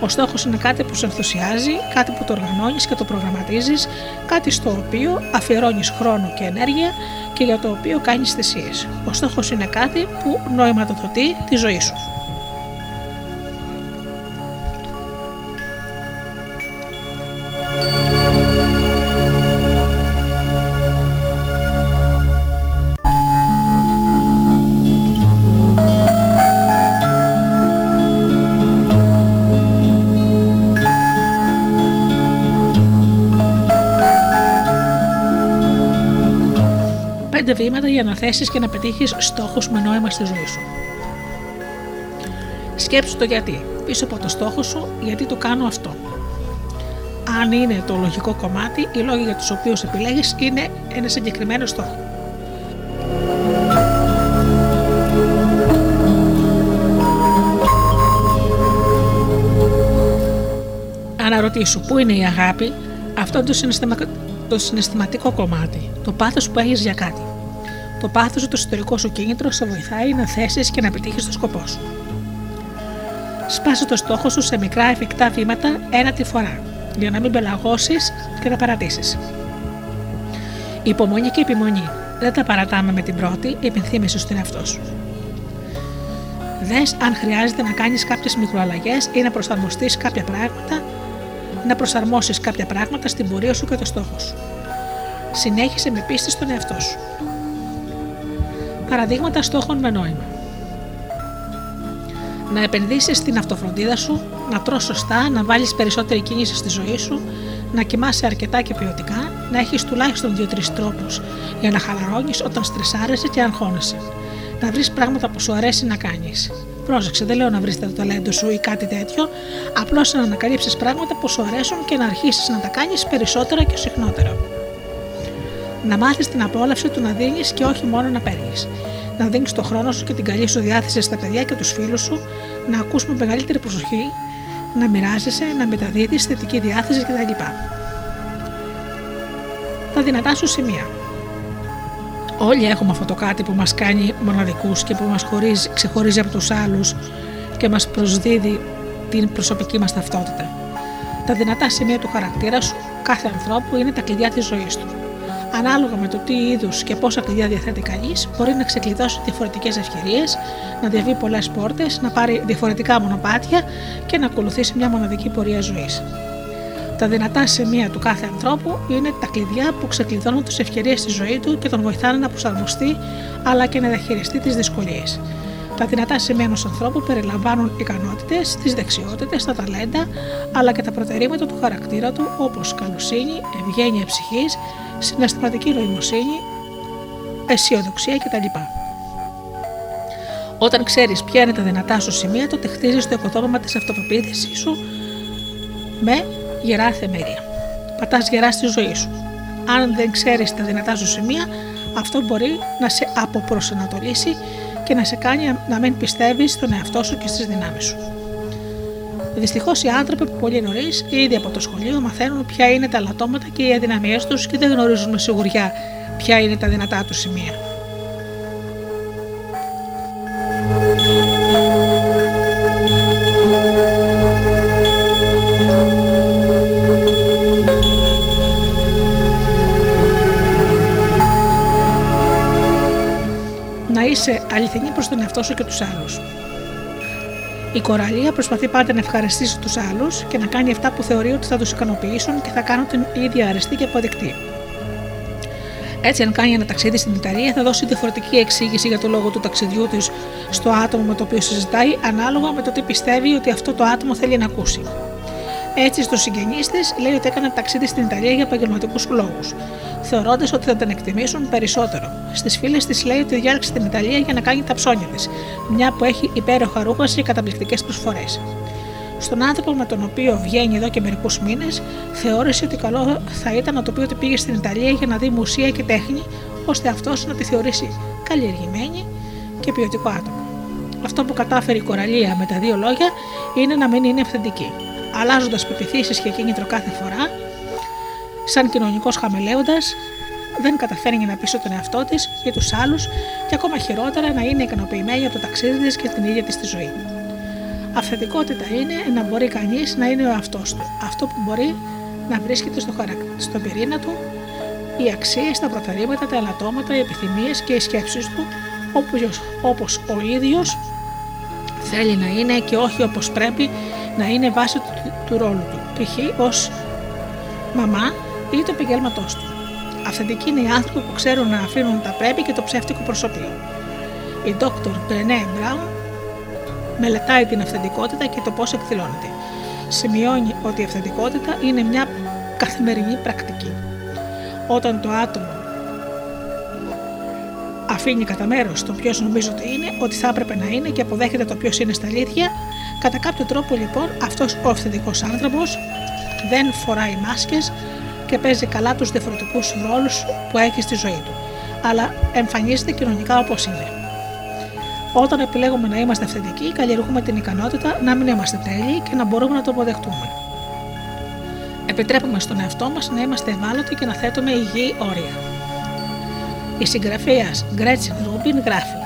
Ο στόχος είναι κάτι που σε ενθουσιάζει, κάτι που το οργανώνεις και το προγραμματίζεις, κάτι στο οποίο αφιερώνεις χρόνο και ενέργεια και για το οποίο κάνεις θυσίες. Ο στόχος είναι κάτι που νοηματοδοτεί τη ζωή σου. Πέντε βήματα για να θέσεις και να πετύχεις στόχους με νόημα στη ζωή σου. Σκέψου το γιατί. Πίσω από το στόχο σου, γιατί το κάνω αυτό. Αν είναι το λογικό κομμάτι, οι λόγοι για τους οποίους επιλέγεις είναι ένα συγκεκριμένο στόχο. Αναρωτήσου πού είναι η αγάπη, αυτό είναι το, το συναισθηματικό κομμάτι, το πάθος που έχεις για κάτι. Το πάθος σου, το εσωτερικό σου κίνητρο σε βοηθάει να θέσεις και να πετύχει το σκοπό σου. Σπάσε το στόχο σου σε μικρά εφικτά βήματα ένα τη φορά, για να μην πελαγώσεις και να παρατήσεις. Υπομονή και επιμονή. Δεν τα παρατάμε με την πρώτη, υπενθύμησε στον εαυτό σου. Δες αν χρειάζεται να κάνεις κάποιες μικροαλλαγές ή να προσαρμοστείς κάποια πράγματα, να προσαρμόσεις κάποια πράγματα στην πορεία σου και το στόχο σου. Συνέχισε με πίστη στον εαυτό σου παραδείγματα στόχων με νόημα. Να επενδύσεις στην αυτοφροντίδα σου, να τρως σωστά, να βάλεις περισσότερη κίνηση στη ζωή σου, να κοιμάσαι αρκετά και ποιοτικά, να έχεις τουλάχιστον 2-3 τρόπους για να χαλαρώνεις όταν στρεσάρεσαι και αγχώνεσαι. Να βρεις πράγματα που σου αρέσει να κάνεις. Πρόσεξε, δεν λέω να βρεις το ταλέντο σου ή κάτι τέτοιο, απλώς να ανακαλύψεις πράγματα που σου αρέσουν και να αρχίσεις να τα κάνεις περισσότερα και συχνότερα να μάθεις την απόλαυση του να δίνεις και όχι μόνο να παίρνεις. Να δίνεις το χρόνο σου και την καλή σου διάθεση στα παιδιά και τους φίλους σου, να ακούς με μεγαλύτερη προσοχή, να μοιράζεσαι, να μεταδίδεις θετική διάθεση κτλ. Τα δυνατά σου σημεία. Όλοι έχουμε αυτό το κάτι που μας κάνει μοναδικούς και που μας χωρίζει, ξεχωρίζει από τους άλλους και μας προσδίδει την προσωπική μας ταυτότητα. Τα δυνατά σημεία του χαρακτήρα σου κάθε ανθρώπου είναι τα κλειδιά της ζωής του ανάλογα με το τι είδους και πόσα κλειδιά διαθέτει κανείς, μπορεί να ξεκλειδώσει διαφορετικές ευκαιρίες, να διαβεί πολλές πόρτες, να πάρει διαφορετικά μονοπάτια και να ακολουθήσει μια μοναδική πορεία ζωής. Τα δυνατά σημεία του κάθε ανθρώπου είναι τα κλειδιά που ξεκλειδώνουν τις ευκαιρίες στη ζωή του και τον βοηθάνε να προσαρμοστεί αλλά και να διαχειριστεί τις δυσκολίες. Τα δυνατά σημεία ενός ανθρώπου περιλαμβάνουν ικανότητες, τις δεξιότητες, τα ταλέντα, αλλά και τα προτερήματα του χαρακτήρα του, όπως καλοσύνη, ευγένεια ψυχής, συναισθηματική νοημοσύνη, αισιοδοξία κτλ. Όταν ξέρεις ποια είναι τα δυνατά σου σημεία, τότε χτίζεις το οικοδόμημα της αυτοπεποίθησής σου με γερά θεμέλια. Πατάς γερά στη ζωή σου. Αν δεν ξέρεις τα δυνατά σου σημεία, αυτό μπορεί να σε αποπροσανατολίσει και να σε κάνει να μην πιστεύεις στον εαυτό σου και στις δυνάμεις σου. Δυστυχώς οι άνθρωποι που πολύ νωρίς, ήδη από το σχολείο, μαθαίνουν ποια είναι τα λατώματα και οι αδυναμίες τους και δεν γνωρίζουν με σιγουριά ποια είναι τα δυνατά τους σημεία. Να είσαι αληθινή προς τον εαυτό σου και τους άλλους. Η κοραλία προσπαθεί πάντα να ευχαριστήσει τους άλλους και να κάνει αυτά που θεωρεί ότι θα τους ικανοποιήσουν και θα κάνουν την ίδια αρεστή και αποδεκτή. Έτσι, αν κάνει ένα ταξίδι στην Ιταλία, θα δώσει διαφορετική εξήγηση για το λόγο του ταξιδιού της στο άτομο με το οποίο συζητάει, ανάλογα με το τι πιστεύει ότι αυτό το άτομο θέλει να ακούσει. Έτσι, στο συγγενή της λέει ότι έκανε ταξίδι στην Ιταλία για επαγγελματικούς λόγους, θεωρώντας ότι θα την εκτιμήσουν περισσότερο. Στις φίλες της λέει ότι διάλεξε την Ιταλία για να κάνει τα ψώνια της, μια που έχει υπέροχα ρούχα και καταπληκτικές προσφορές. Στον άνθρωπο με τον οποίο βγαίνει εδώ και μερικούς μήνες, θεώρησε ότι καλό θα ήταν να το πει ότι πήγε στην Ιταλία για να δει μουσεία και τέχνη, ώστε αυτός να τη θεωρήσει καλλιεργημένη και ποιοτικό άτομο. Αυτό που κατάφερε η κοραλία με τα δύο λόγια είναι να μην είναι αυθεντική. Αλλάζοντας πεπιθήσεις και κίνητρο κάθε φορά, σαν κοινωνικός χαμελέοντα, δεν καταφέρνει να πείσει τον εαυτό της και τους άλλους και ακόμα χειρότερα να είναι ικανοποιημένη από το ταξίδι της και την ίδια της τη ζωή. Αυθεντικότητα είναι να μπορεί κανείς να είναι ο εαυτός του, αυτό που μπορεί να βρίσκεται στο στον πυρήνα του, οι αξίες, τα προτερήματα, τα ελαττώματα, οι επιθυμίες και οι σκέψεις του, όπως ο ίδιος θέλει να είναι και όχι όπως πρέπει να είναι βάση του, του ρόλου του, π.χ. ως μαμά ή του επαγγέλματός του. Αυθεντικοί είναι οι άνθρωποι που ξέρουν να αφήνουν τα πρέπει και το ψεύτικο προσωπείο. Η Dr. Brené Brown μελετάει την αυθεντικότητα και το πώς εκδηλώνεται. Σημειώνει ότι η αυθεντικότητα είναι μια καθημερινή πρακτική. Όταν το άτομο αφήνει κατά μέρος το ποιος νομίζω ότι είναι, ότι θα έπρεπε να είναι και αποδέχεται το ποιος είναι στα αλήθεια, κατά κάποιο τρόπο λοιπόν αυτός ο αυθεντικός άνθρωπος δεν φοράει μάσκες και παίζει καλά τους διαφορετικούς ρόλους που έχει στη ζωή του, αλλά εμφανίζεται κοινωνικά όπως είναι. Όταν επιλέγουμε να είμαστε αυθεντικοί, καλλιεργούμε την ικανότητα να μην είμαστε τέλειοι και να μπορούμε να το αποδεχτούμε. Επιτρέπουμε στον εαυτό μας να είμαστε ευάλωτοι και να θέτουμε υγιή όρια. Η συγγραφέα Γκρέτσιν Ρούμπιν γράφει: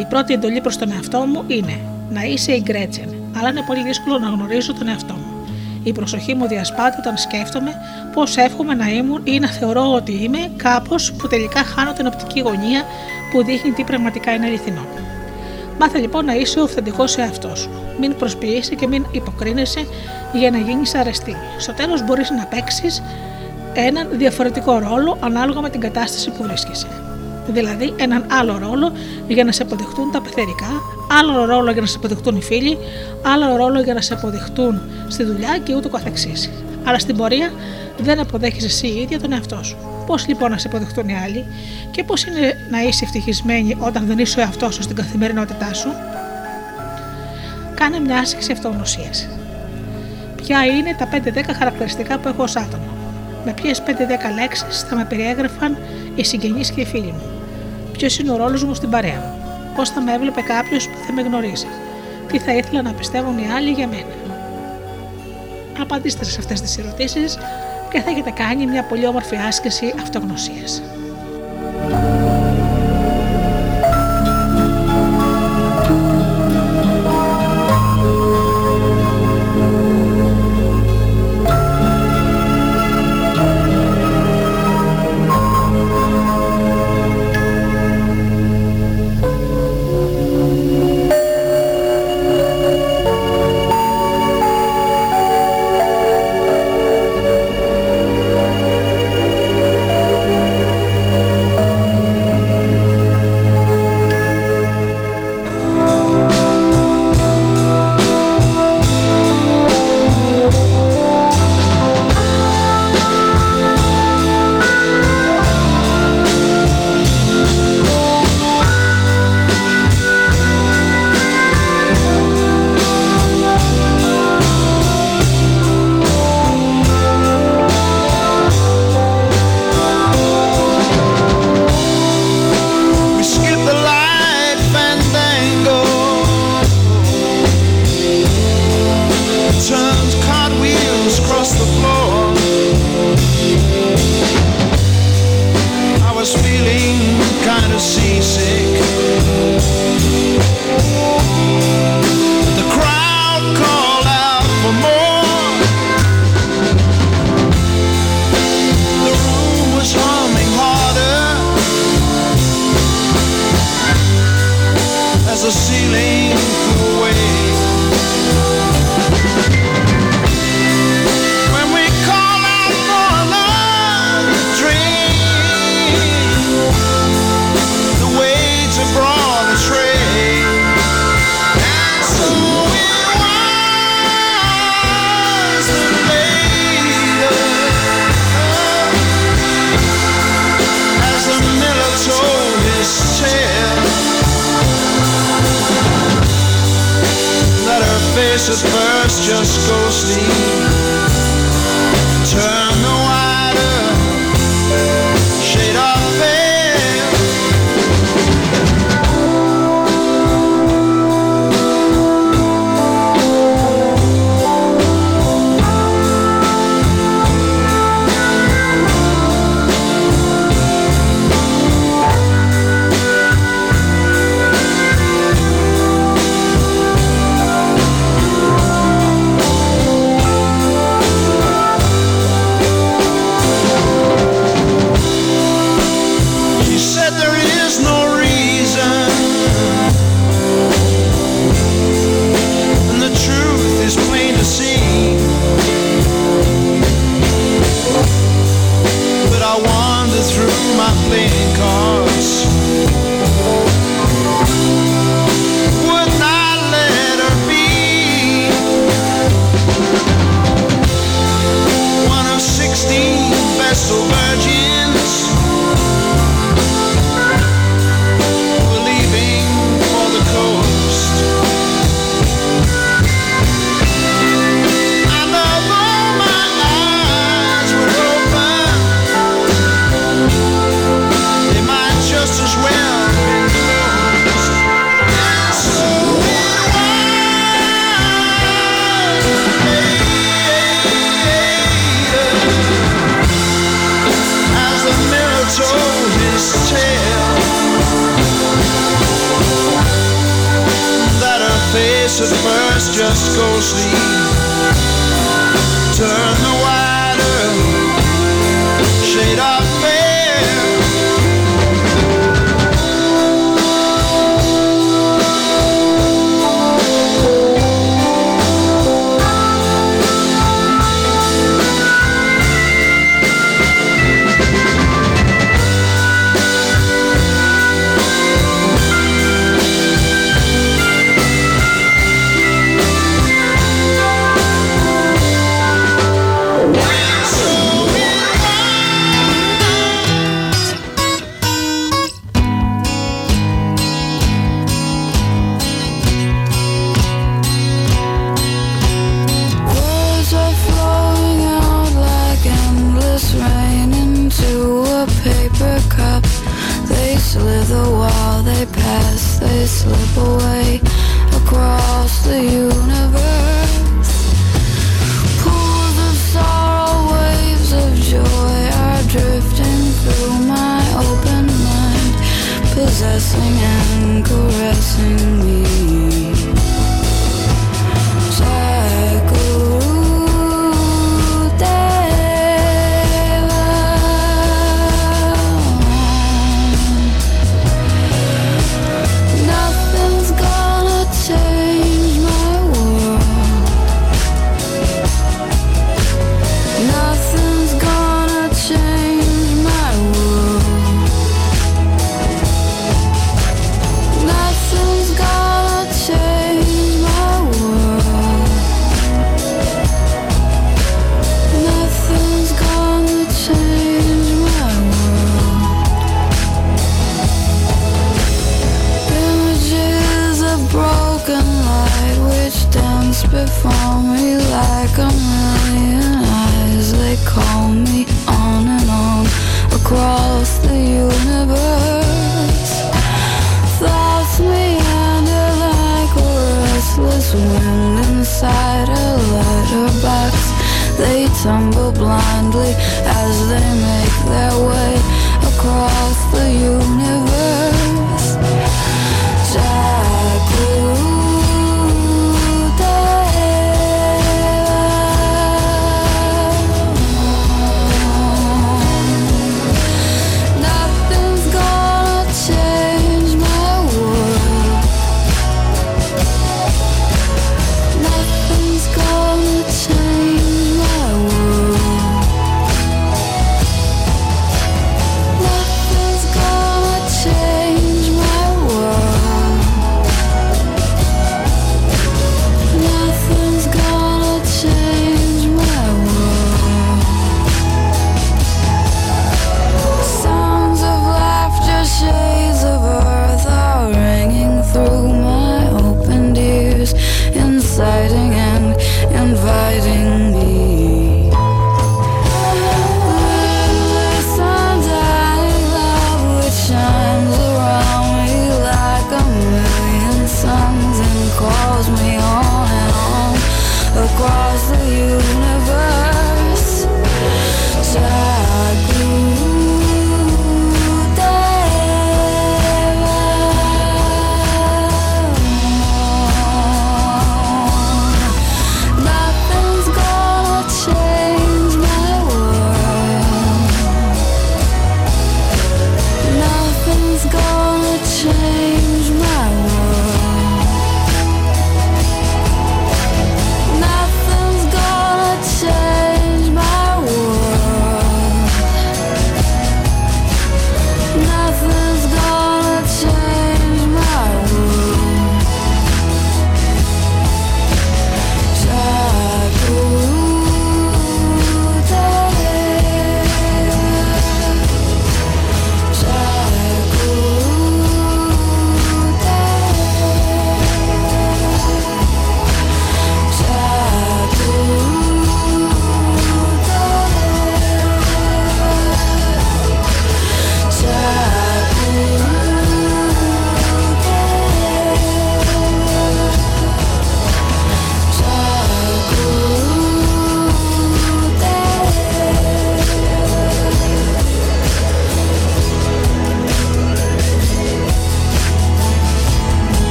Η πρώτη εντολή προς τον εαυτό μου είναι να είσαι η Γκρέτσιν, αλλά είναι πολύ δύσκολο να γνωρίζω τον εαυτό μου. Η προσοχή μου διασπάται όταν σκέφτομαι πώς εύχομαι να ήμουν ή να θεωρώ ότι είμαι κάπως που τελικά χάνω την οπτική γωνία που δείχνει τι πραγματικά είναι αληθινό. Μάθε λοιπόν να είσαι ο αυθεντικό εαυτό σου. Μην προσποιήσει και μην υποκρίνεσαι για να γίνεις αρεστή. Στο τέλος μπορείς να παίξεις έναν διαφορετικό ρόλο ανάλογα με την κατάσταση που βρίσκεσαι. Δηλαδή έναν άλλο ρόλο για να σε αποδεχτούν τα πεθερικά, άλλο ρόλο για να σε αποδεχτούν οι φίλοι, άλλο ρόλο για να σε αποδεχτούν στη δουλειά και ούτω καθεξής. Αλλά στην πορεία δεν αποδέχεσαι εσύ η ίδια τον εαυτό σου. Πώς λοιπόν να σε αποδεχτούν οι άλλοι και πώς είναι να είσαι ευτυχισμένη όταν δεν είσαι ο εαυτός σου στην καθημερινότητά σου; Κάνε μια άσκηση αυτογνωσίας. Ποια είναι τα 5-10 χαρακτηριστικά που έχω ως άτομο. Με ποιες 5-10 λέξεις θα με περιέγραφαν οι συγγενείς και οι φίλοι μου; Ποιος είναι ο ρόλος μου στην παρέα μου; Πώς θα με έβλεπε κάποιος που θα με γνωρίζει; Τι θα ήθελα να πιστεύουν οι άλλοι για μένα; Απαντήστε σε αυτές τις ερωτήσεις και θα έχετε κάνει μια πολύ όμορφη άσκηση αυτογνωσίας.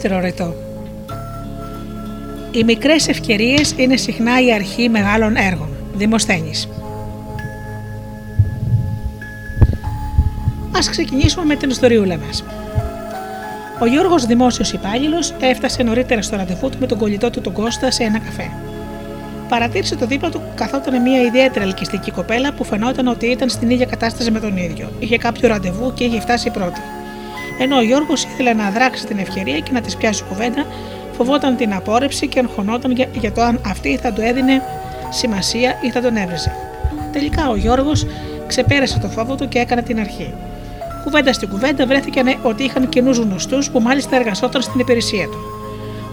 Δεύτερο ρητό. Οι μικρές ευκαιρίες είναι συχνά η αρχή μεγάλων έργων. Δημοσθένης. Α ξεκινήσουμε με την ιστοριούλα μας. Ο Γιώργος, δημόσιος υπάλληλο, έφτασε νωρίτερα στο ραντεβού του με τον κολλητό του τον Κώστα σε ένα καφέ. Παρατήρησε το δίπλα του καθόταν μια ιδιαίτερα ελκυστική κοπέλα που φαινόταν ότι ήταν στην ίδια κατάσταση με τον ίδιο. Είχε κάποιο ραντεβού και είχε φτάσει πρώτη. Ενώ ο Γιώργος ήθελε να δράξει την ευκαιρία και να της πιάσει κουβέντα, φοβόταν την απόρρεψη και αγχωνόταν για, για το αν αυτή θα του έδινε σημασία ή θα τον έβριζε. Τελικά ο Γιώργος ξεπέρασε το φόβο του και έκανε την αρχή. Κουβέντα στην κουβέντα βρέθηκε ότι είχαν κοινού γνωστούς που μάλιστα εργαζόταν στην υπηρεσία του.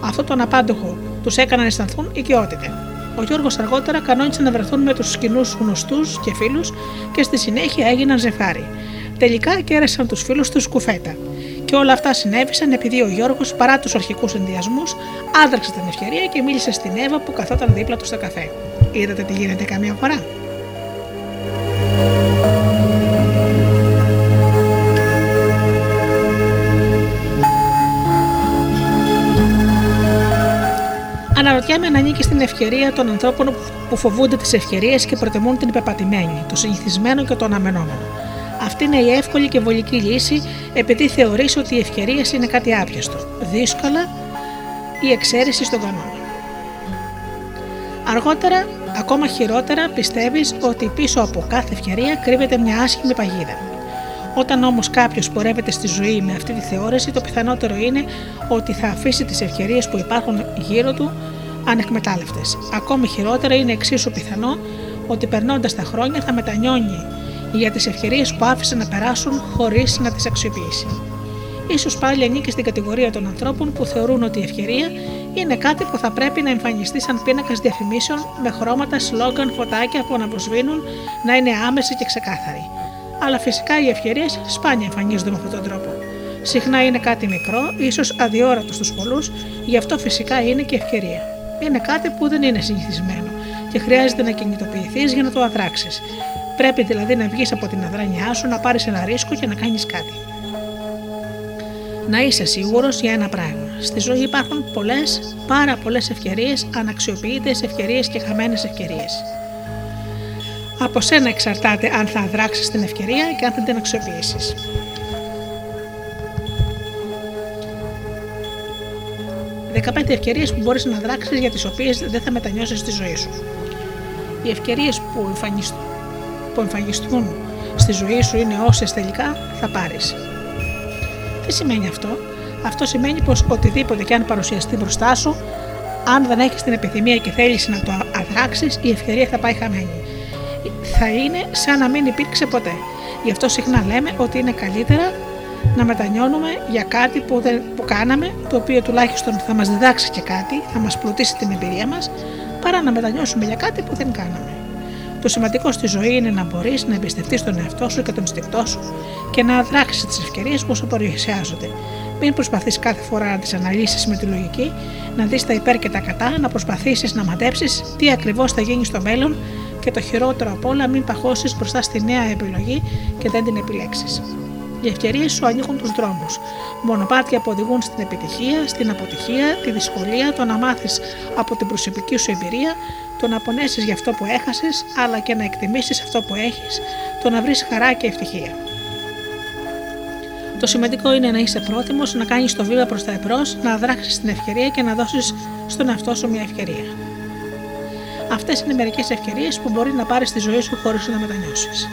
Αυτό τον απάντοχο τους έκανε να αισθανθούν οικειότητα. Ο Γιώργος αργότερα κανόνισε να βρεθούν με τους κοινούς γνωστούς και φίλους και στη συνέχεια έγιναν ζευγάρι. Τελικά κέρασαν τους φίλους τους κουφέτα. Και όλα αυτά συνέβησαν επειδή ο Γιώργος, παρά τους αρχικούς ενδιασμούς, άδραξε την ευκαιρία και μίλησε στην Εύα που καθόταν δίπλα του στο καφέ. Είδατε τι γίνεται καμία φορά; Αναρωτιέμαι αν ανήκει στην ευκαιρία των ανθρώπων που φοβούνται τις ευκαιρίες και προτιμούν την πεπατημένη, το συνηθισμένο και το αναμενόμενο. Αυτή είναι η εύκολη και βολική λύση επειδή θεωρείς ότι οι ευκαιρίες είναι κάτι άπιαστο, δύσκολα ή εξαίρεση στον κανόνα. Αργότερα, ακόμα χειρότερα, πιστεύεις ότι πίσω από κάθε ευκαιρία κρύβεται μια άσχημη παγίδα. Όταν όμως κάποιος πορεύεται στη ζωή με αυτή τη θεώρηση, το πιθανότερο είναι ότι θα αφήσει τις ευκαιρίες που υπάρχουν γύρω του ανεκμετάλλευτες. Ακόμη χειρότερα είναι εξίσου πιθανό ότι περνώντας τα χρόνια θα μετανιώνει για τις ευκαιρίες που άφησε να περάσουν χωρίς να τις αξιοποιήσει. Ίσως πάλι ανήκει στην κατηγορία των ανθρώπων που θεωρούν ότι η ευκαιρία είναι κάτι που θα πρέπει να εμφανιστεί σαν πίνακας διαφημίσεων με χρώματα, σλόγγαν, φωτάκια που αναποσβήνουν να είναι άμεση και ξεκάθαρη. Αλλά φυσικά οι ευκαιρίες σπάνια εμφανίζονται με αυτόν τον τρόπο. Συχνά είναι κάτι μικρό, ίσως αδιόρατο στους πολλούς, γι' αυτό φυσικά είναι και ευκαιρία. Είναι κάτι που δεν είναι συνηθισμένο και χρειάζεται να κινητοποιηθείς για να το αδράξεις. Πρέπει δηλαδή να βγεις από την αδράνειά σου, να πάρεις ένα ρίσκο και να κάνεις κάτι. Να είσαι σίγουρος για ένα πράγμα. Στη ζωή υπάρχουν πολλές, πάρα πολλές ευκαιρίες, αναξιοποιητές ευκαιρίες και χαμένες ευκαιρίες. Από σένα εξαρτάται αν θα αδράξεις την ευκαιρία και αν θα την αξιοποιήσεις. 15 ευκαιρίες που μπορείς να δράξει για τις οποίες δεν θα μετανιώσεις στη ζωή σου. Οι ευκαιρίες που, εμφανιστούν, που εμφανιστούν στη ζωή σου είναι όσες τελικά θα πάρεις. Τι σημαίνει αυτό, Αυτό σημαίνει πως οτιδήποτε και αν παρουσιαστεί μπροστά σου, αν δεν έχεις την επιθυμία και θέλεις να το αδράξεις, η ευκαιρία θα πάει χαμένη. Θα είναι σαν να μην υπήρξε ποτέ. Γι' αυτό συχνά λέμε ότι είναι καλύτερα να μετανιώνουμε για κάτι που, δεν, που κάναμε, το οποίο τουλάχιστον θα μας διδάξει και κάτι, θα μας πλουτίσει την εμπειρία μας, παρά να μετανιώσουμε για κάτι που δεν κάναμε. Το σημαντικό στη ζωή είναι να μπορείς να εμπιστευτείς τον εαυτό σου και τον στικτό σου και να δράξεις τις ευκαιρίες που σου παρουσιάζονται. Μην προσπαθείς κάθε φορά να τις αναλύσεις με τη λογική, να δεις τα υπέρ και τα κατά, να προσπαθήσεις να μαντέψεις τι ακριβώς θα γίνει στο μέλλον και το χειρότερο απ' όλα, μην παχώσει μπροστά στη νέα επιλογή και δεν την επιλέξεις. Οι ευκαιρίες σου ανοίγουν τους δρόμους. Μονοπάτια που οδηγούν στην επιτυχία, στην αποτυχία, τη δυσκολία, το να μάθεις από την προσωπική σου εμπειρία, το να πονέσεις για αυτό που έχασες, αλλά και να εκτιμήσεις αυτό που έχεις, το να βρεις χαρά και ευτυχία. Το σημαντικό είναι να είσαι πρόθυμος να κάνεις το βήμα προς τα εμπρός, να δράξεις την ευκαιρία και να δώσεις στον εαυτό σου μια ευκαιρία. Αυτές είναι μερικές ευκαιρίες που μπορεί να πάρεις στη ζωή σου χωρίς να μετανιώσεις.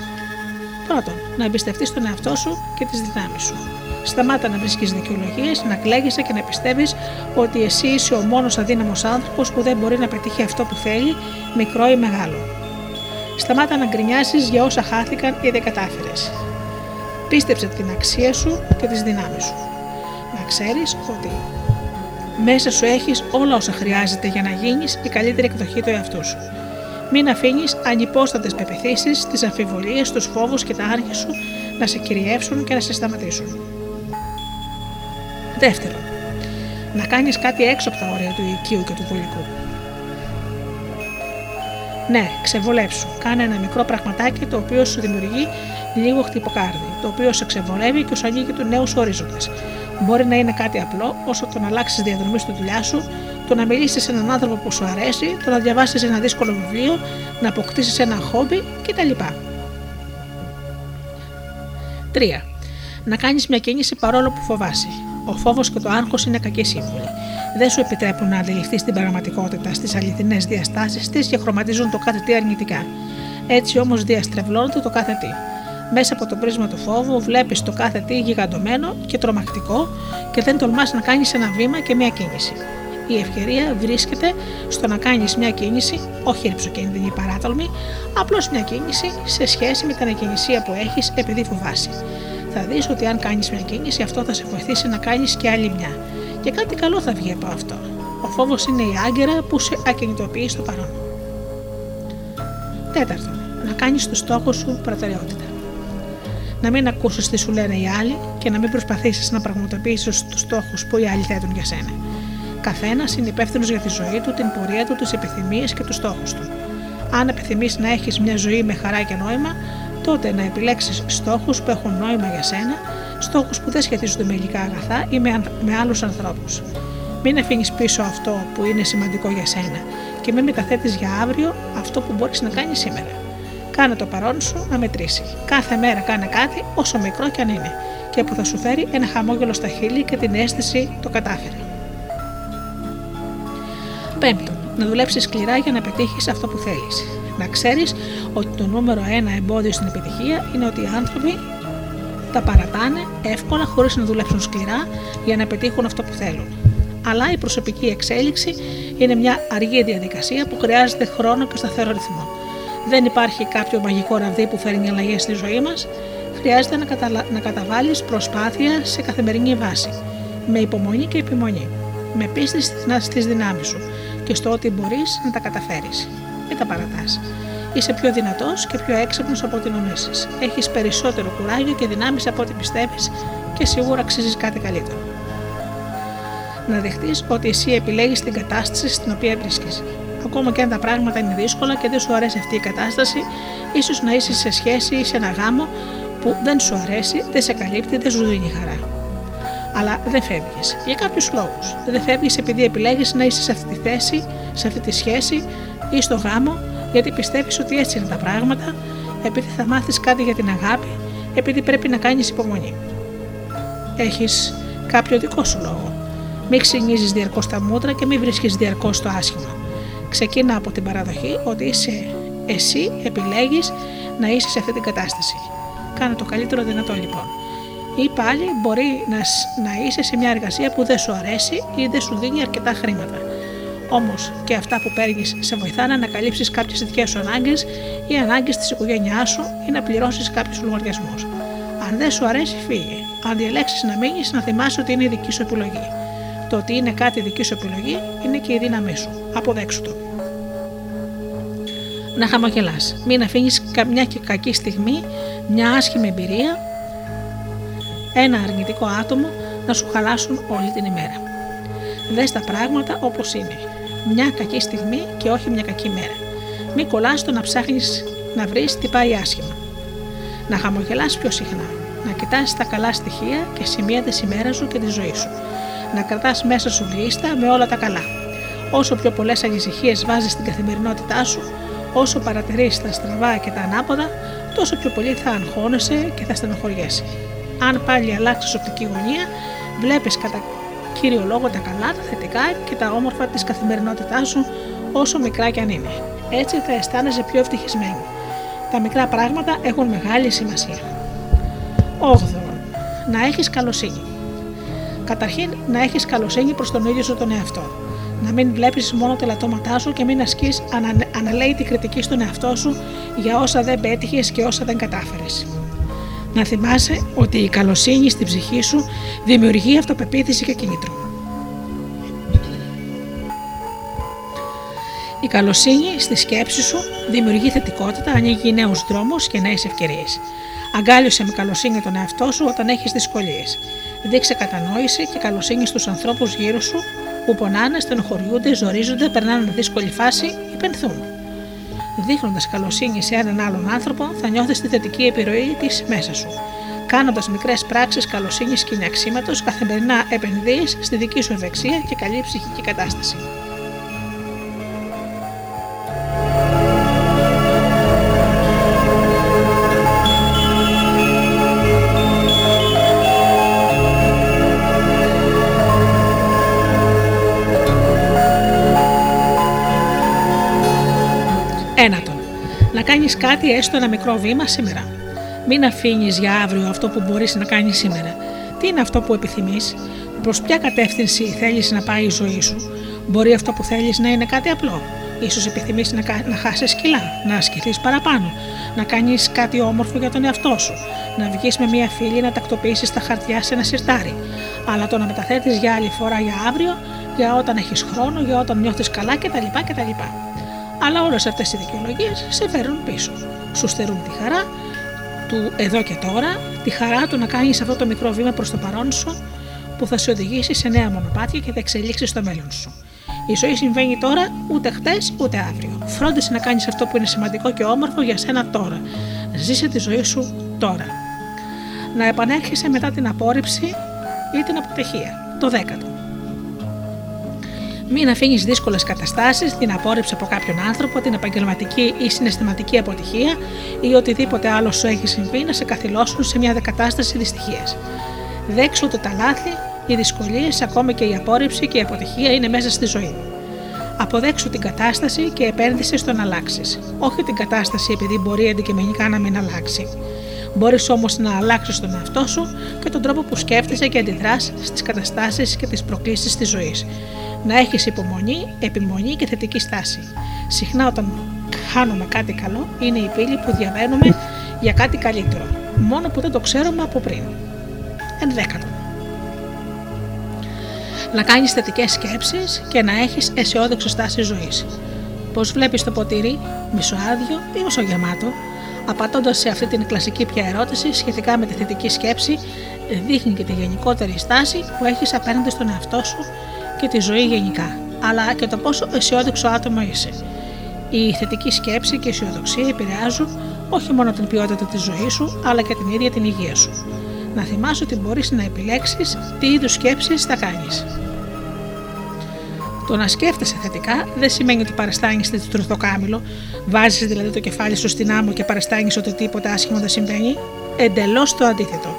Πρώτον, να εμπιστευτείς τον εαυτό σου και τις δυνάμεις σου. Σταμάτα να βρίσκεις δικαιολογίες, να κλαίγεσαι και να πιστεύεις ότι εσύ είσαι ο μόνος αδύναμος άνθρωπος που δεν μπορεί να πετύχει αυτό που θέλει, μικρό ή μεγάλο. Σταμάτα να γκρινιάσεις για όσα χάθηκαν ή δεν κατάφερες. Πίστεψε την αξία σου και τις δυνάμεις σου. Να ξέρεις ότι μέσα σου έχεις όλα όσα χρειάζεται για να γίνεις η καλύτερη εκδοχή του εαυτού σου. Μην αφήνεις ανυπόστατες πεπιθήσεις, τις αμφιβολίες, τους φόβους και τα άρια σου να σε κυριεύσουν και να σε σταματήσουν. Δεύτερον, να κάνεις κάτι έξω από τα όρια του οικείου και του βολικού. Ναι, ξεβολέψου. Κάνε ένα μικρό πραγματάκι το οποίο σου δημιουργεί λίγο χτυποκάρδι, το οποίο σε ξεβολεύει και σου ανοίγει τους νέους ορίζοντες. Μπορεί να είναι κάτι απλό, όσο το να αλλάξεις διαδρομή στη δουλειά σου, το να μιλήσεις σε έναν άνθρωπο που σου αρέσει, το να διαβάσεις ένα δύσκολο βιβλίο, να αποκτήσεις ένα χόμπι κτλ. 3. Να κάνεις μια κίνηση παρόλο που φοβάσαι. Ο φόβος και το άγχος είναι κακοί σύμβουλοι. Δεν σου επιτρέπουν να αντιληφθείς την πραγματικότητα στις αληθινές διαστάσεις της και χρωματίζουν το κάθε τι αρνητικά. Έτσι όμως διαστρεβλώνεται το κάθε τι. Μέσα από το πρίσμα του φόβου βλέπεις το κάθε τι γιγαντωμένο και τρομακτικό και δεν τολμάς να κάνεις ένα βήμα και μια κίνηση. Η ευκαιρία βρίσκεται στο να κάνεις μια κίνηση, όχι ρηψοκίνδυνη ή παράτολμη, απλώς μια κίνηση σε σχέση με την ακινησία που έχεις επειδή φοβάσαι. Θα δεις ότι αν κάνεις μια κίνηση, αυτό θα σε βοηθήσει να κάνεις και άλλη μια. Και κάτι καλό θα βγει από αυτό. Ο φόβος είναι η άγκυρα που σε ακινητοποιεί στο παρόν. Τέταρτον, να κάνεις του στόχου σου προτεραιότητα. Να μην ακούσεις τι σου λένε οι άλλοι και να μην προσπαθήσεις να πραγματοποιήσεις τους στόχους που οι άλλοι θέτουν για σένα. Καθένας είναι υπεύθυνος για τη ζωή του, την πορεία του, τις επιθυμίες και τους στόχους του. Αν επιθυμείς να έχεις μια ζωή με χαρά και νόημα, τότε να επιλέξεις στόχους που έχουν νόημα για σένα, στόχους που δεν σχετίζονται με υλικά αγαθά ή με, με άλλους ανθρώπους. Μην αφήνεις πίσω αυτό που είναι σημαντικό για σένα και μην μεταθέτεις για αύριο αυτό που μπορείς να κάνεις σήμερα. Κάνε το παρόν σου να μετρήσει. Κάθε μέρα κάνε κάτι, όσο μικρό κι αν είναι, και που θα σου φέρει ένα χαμόγελο στα χείλη και την αίσθηση το κατάφερε. Να δουλέψεις σκληρά για να πετύχεις αυτό που θέλεις. Να ξέρεις ότι το νούμερο ένα εμπόδιο στην επιτυχία είναι ότι οι άνθρωποι τα παρατάνε εύκολα χωρίς να δουλέψουν σκληρά για να πετύχουν αυτό που θέλουν. Αλλά η προσωπική εξέλιξη είναι μια αργή διαδικασία που χρειάζεται χρόνο και σταθερό ρυθμό. Δεν υπάρχει κάποιο μαγικό ραβδί που φέρνει αλλαγέ στη ζωή μας. Χρειάζεται να, καταλα... να καταβάλεις προσπάθεια σε καθημερινή βάση, με υπομονή και επιμονή, με πίστη στις δυνάμεις σου και στο ότι μπορείς να τα καταφέρεις. Μην τα παρατάς. Είσαι πιο δυνατός και πιο έξυπνος από ό,τι νομίζεις. Έχεις περισσότερο κουράγιο και δυνάμεις από ό,τι πιστεύεις και σίγουρα αξίζεις κάτι καλύτερο. Να δεχτείς ότι εσύ επιλέγεις την κατάσταση στην οποία βρίσκεσαι. Ακόμα και αν τα πράγματα είναι δύσκολα και δεν σου αρέσει αυτή η κατάσταση, ίσως να είσαι σε σχέση ή σε ένα γάμο που δεν σου αρέσει, δεν σε καλύπτει, δεν σου δίνει χαρά. Αλλά δεν φεύγεις. Για κάποιους λόγους. Δεν φεύγεις επειδή επιλέγεις να είσαι σε αυτή τη θέση, σε αυτή τη σχέση ή στο γάμο, γιατί πιστεύεις ότι έτσι είναι τα πράγματα, επειδή θα μάθεις κάτι για την αγάπη, επειδή πρέπει να κάνεις υπομονή. Έχεις κάποιο δικό σου λόγο. Μην ξυνίζεις διαρκώς τα μούτρα και μην βρίσκεις διαρκώς το άσχημα. Ξεκίνα από την παραδοχή ότι είσαι εσύ επιλέγεις να είσαι σε αυτή την κατάσταση. Κάνε το καλύτερο δυνατό λοιπόν. Ή πάλι μπορεί να, να είσαι σε μια εργασία που δεν σου αρέσει ή δεν σου δίνει αρκετά χρήματα. Όμως και αυτά που παίρνεις σε βοηθάνε να καλύψεις κάποιες δικές σου ανάγκες ή ανάγκες της οικογένειάς σου ή να πληρώσεις κάποιους λογαριασμούς. Αν δεν σου αρέσει, φύγε. Αν διαλέξεις να μείνεις, να θυμάσαι ότι είναι η δική σου επιλογή. Το ότι είναι κάτι δική σου επιλογή είναι και η δύναμή σου. Αποδέξου το. Να χαμογελάς. Μην αφήνεις καμιά και κακή στιγμή, μια άσχημη εμπειρία, ένα αρνητικό άτομο να σου χαλάσουν όλη την ημέρα. Δες τα πράγματα όπως είναι. Μια κακή στιγμή και όχι μια κακή μέρα. Μην κολλάς το να ψάχνεις να βρεις τι πάει άσχημα. Να χαμογελάς πιο συχνά. Να κοιτάς τα καλά στοιχεία και σημεία της ημέρας σου και της ζωής σου. Να κρατάς μέσα σου λίστα με όλα τα καλά. Όσο πιο πολλές ανησυχίες βάζεις στην καθημερινότητά σου, όσο παρατηρείς τα στραβά και τα ανάποδα, τόσο πιο πολύ θα αγχώνεσαι και θα στενοχωριέσαι. Αν πάλι αλλάξεις οπτική γωνία, βλέπεις κατά κύριο λόγο τα καλά, τα θετικά και τα όμορφα της καθημερινότητάς σου, όσο μικρά κι αν είναι. Έτσι θα αισθάνεσαι πιο ευτυχισμένη. Τα μικρά πράγματα έχουν μεγάλη σημασία. 8. Να έχεις καλοσύνη. Καταρχήν, να έχεις καλοσύνη προς τον ίδιο σου τον εαυτό. Να μην βλέπεις μόνο τα λατώματά σου και μην ασκείς ανα, τη κριτική στον εαυτό σου για όσα δεν πέτυχες και όσα δεν κατάφερες. Να θυμάσαι ότι η καλοσύνη στην ψυχή σου δημιουργεί αυτοπεποίθηση και κίνητρο. Η καλοσύνη στη σκέψη σου δημιουργεί θετικότητα, ανοίγει νέους δρόμους και νέες ευκαιρίες. Αγκάλιωσε με καλοσύνη τον εαυτό σου όταν έχεις δυσκολίες. Δείξε κατανόηση και καλοσύνη στους ανθρώπους γύρω σου που πονάνε, στενοχωριούνται, ζορίζονται, περνάνε δύσκολη φάση ή πενθούν. Δείχνοντας καλοσύνη σε έναν άλλον άνθρωπο, θα νιώθεις τη θετική επιρροή της μέσα σου. κάνοντας μικρές πράξεις καλοσύνης και νιαξίματος, καθημερινά επενδύεις στη δική σου ευεξία και καλή ψυχική κατάσταση. Κάνει κάτι έστω ένα μικρό βήμα σήμερα. Μην αφήνεις για αύριο αυτό που μπορείς να κάνεις σήμερα. Τι είναι αυτό που επιθυμείς, προς ποια κατεύθυνση θέλεις να πάει η ζωή σου; Μπορεί αυτό που θέλεις να είναι κάτι απλό; σω επιθυμείς να, κα- να χάσεις κιλά, να ασκηθείς παραπάνω, να κάνεις κάτι όμορφο για τον εαυτό σου, να βγεις με μια φίλη να τακτοποιήσεις τα χαρτιά σε ένα σιρτάρι. Αλλά το να μεταθέτεις για άλλη φορά για αύριο, για όταν έχεις χρόνο, για όταν νιώθεις καλά κτλ. κτλ. Αλλά όλες αυτές οι δικαιολογίες σε φέρουν πίσω. Σου στερούν τη χαρά του εδώ και τώρα, τη χαρά του να κάνεις αυτό το μικρό βήμα προς το παρόν σου που θα σε οδηγήσει σε νέα μονοπάτια και θα εξελίξεις το μέλλον σου. Η ζωή συμβαίνει τώρα, ούτε χτες ούτε αύριο. Φρόντισε να κάνεις αυτό που είναι σημαντικό και όμορφο για σένα τώρα. Ζήσε τη ζωή σου τώρα. Να επανέρχεσαι μετά την απόρριψη ή την αποτυχία. Το δέκατο. Μην αφήνεις δύσκολες καταστάσεις, την απόρριψη από κάποιον άνθρωπο, την επαγγελματική ή συναισθηματική αποτυχία ή οτιδήποτε άλλο σου έχει συμβεί να σε καθυλώσουν σε μια κατάσταση δυστυχίας. Δέξου ότι τα λάθη, οι δυσκολίες, ακόμη και η απόρριψη και η αποτυχία είναι μέσα στη ζωή. Αποδέξου την κατάσταση και επένδυσε στο να αλλάξεις. Όχι την κατάσταση επειδή μπορεί αντικειμενικά να μην αλλάξει. Μπορείς όμως να αλλάξεις τον εαυτό σου και τον τρόπο που σκέφτεσαι και αντιδρά στις καταστάσεις και τις προκλήσεις της ζωής. Να έχεις υπομονή, επιμονή και θετική στάση. Συχνά όταν χάνουμε κάτι καλό είναι η πύλη που διαβαίνουμε για κάτι καλύτερο. Μόνο που δεν το ξέρουμε από πριν. Ενδέκατο. Να κάνεις θετικές σκέψεις και να έχεις αισιόδοξη στάση ζωής. Πώς βλέπεις το ποτήρι, μισοάδιο ή μισογεμάτο, απαντώντα σε αυτή την κλασική πια ερώτηση σχετικά με τη θετική σκέψη, δείχνει και τη γενικότερη στάση που έχεις απέναντι στον εαυτό σου και τη ζωή γενικά, αλλά και το πόσο αισιόδοξο άτομο είσαι. Η θετική σκέψη και η αισιοδοξία επηρεάζουν όχι μόνο την ποιότητα της ζωής σου, αλλά και την ίδια την υγεία σου. Να θυμάσαι ότι μπορείς να επιλέξεις τι είδους σκέψεις θα κάνεις. Το να σκέφτεσαι θετικά δεν σημαίνει ότι παραστάνει τη τρουθοκάμιλο, βάζεις δηλαδή το κεφάλι σου στην άμμο και παραστάνει ότι τίποτα άσχημο δεν συμβαίνει. Εντελώς το αντίθετο.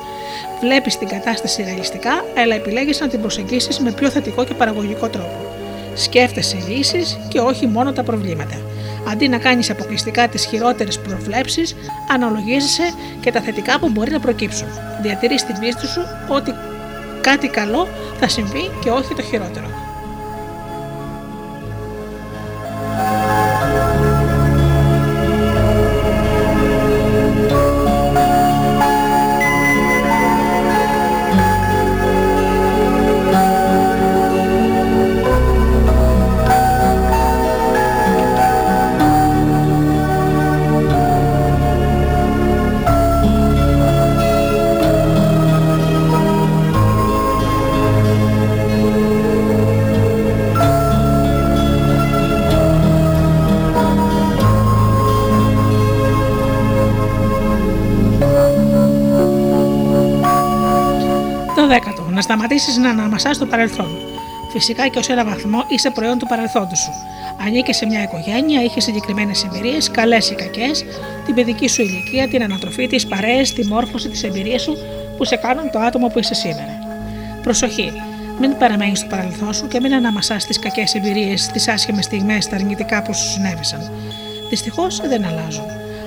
Βλέπεις την κατάσταση ρεαλιστικά, αλλά επιλέγεις να την προσεγγίσεις με πιο θετικό και παραγωγικό τρόπο. Σκέφτεσαι λύσεις και όχι μόνο τα προβλήματα. Αντί να κάνεις αποκλειστικά τις χειρότερες προβλέψεις, αναλογίζεσαι και τα θετικά που μπορεί να προκύψουν. Διατηρείς την πίστη σου ότι κάτι καλό θα συμβεί και όχι το χειρότερο. Το Να σταματήσεις να αναμασάς το παρελθόν. Φυσικά και ως ένα βαθμό είσαι προϊόν του παρελθόντος σου. Ανήκε σε μια οικογένεια, είχες συγκεκριμένες εμπειρίες, καλές ή κακές, την παιδική σου ηλικία, την ανατροφή, τι παρέες, τη μόρφωση, τις εμπειρίες σου που σε κάνουν το άτομο που είσαι σήμερα. Προσοχή. Μην παραμένεις στο παρελθόν σου και μην αναμασάς τις κακές εμπειρίες, τις άσχημες στιγμές, τα αρνητικά που σου συνέβησαν. Δυστυχώς δεν αλλάζουν.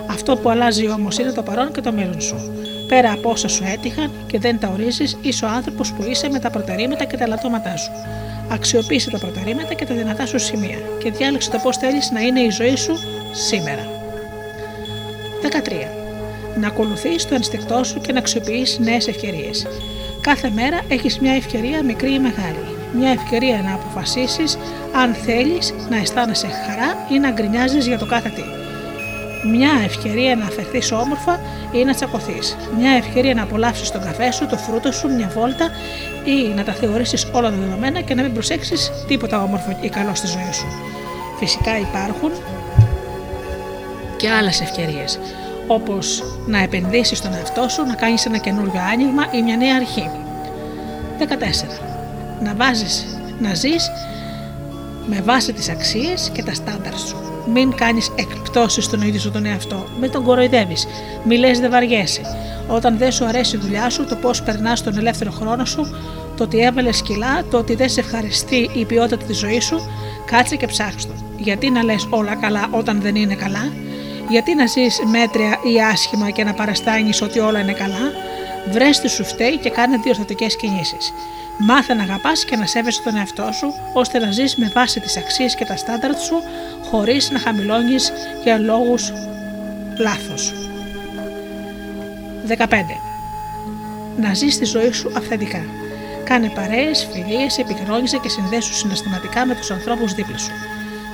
Αυτό που αλλάζει όμως είναι το παρόν και το μέλλον σου. Πέρα από όσα σου έτυχαν και δεν τα ορίζεις, είσαι ο άνθρωπος που είσαι με τα προτερήματα και τα λατώματά σου. Αξιοποίησε τα προτερήματα και τα δυνατά σου σημεία και διάλεξε το πώς θέλεις να είναι η ζωή σου σήμερα. 13. Να ακολουθείς το ενστικτό σου και να αξιοποιείς νέες ευκαιρίες. Κάθε μέρα έχεις μια ευκαιρία μικρή ή μεγάλη. Μια ευκαιρία να αποφασίσεις αν θέλεις να αισθάνεσαι χαρά ή να γκρινιάζεις για το κάθε τι. Μια ευκαιρία να αφαιθεί όμορφα ή να τσακωθείς. Μια ευκαιρία να απολαύσεις τον καφέ σου, το φρούτο σου, μια βόλτα ή να τα θεωρήσεις όλα δεδομένα και να μην προσέξεις τίποτα όμορφο ή καλό στη ζωή σου. Φυσικά υπάρχουν και άλλες ευκαιρίες. όπως να επενδύσεις στον εαυτό σου, να κάνεις ένα καινούριο άνοιγμα ή μια νέα αρχή. 14. Να βάζεις, να ζεις με βάση τις αξίες και τα στάνταρ σου. Μην κάνεις εκπτώσεις στον ίδιο σου τον εαυτό. Μην τον κοροϊδεύεις. Μη λες δεν βαριέσαι. Όταν δεν σου αρέσει η δουλειά σου, το πώς περνάς τον ελεύθερο χρόνο σου, το ότι έβαλες σκυλά, το ότι δεν σε ευχαριστεί η ποιότητα της ζωής σου, κάτσε και ψάξ' το. Γιατί να λες όλα καλά όταν δεν είναι καλά, γιατί να ζεις μέτρια ή άσχημα και να παραστάνεις ότι όλα είναι καλά, βρες τι σου φταίει και κάνε διορθωτικέ κινήσεις. Μάθε να αγαπάς και να σέβεσαι τον εαυτό σου, ώστε να ζεις με βάση τις αξίες και τα στάνταρτ σου, χωρίς να χαμηλώνεις για λόγους λάθος. 15. Να ζεις τη ζωή σου αυθεντικά. Κάνε παρέες, φιλίες, επικοινώνησε και συνδέσου συναισθηματικά με τους ανθρώπους δίπλα σου.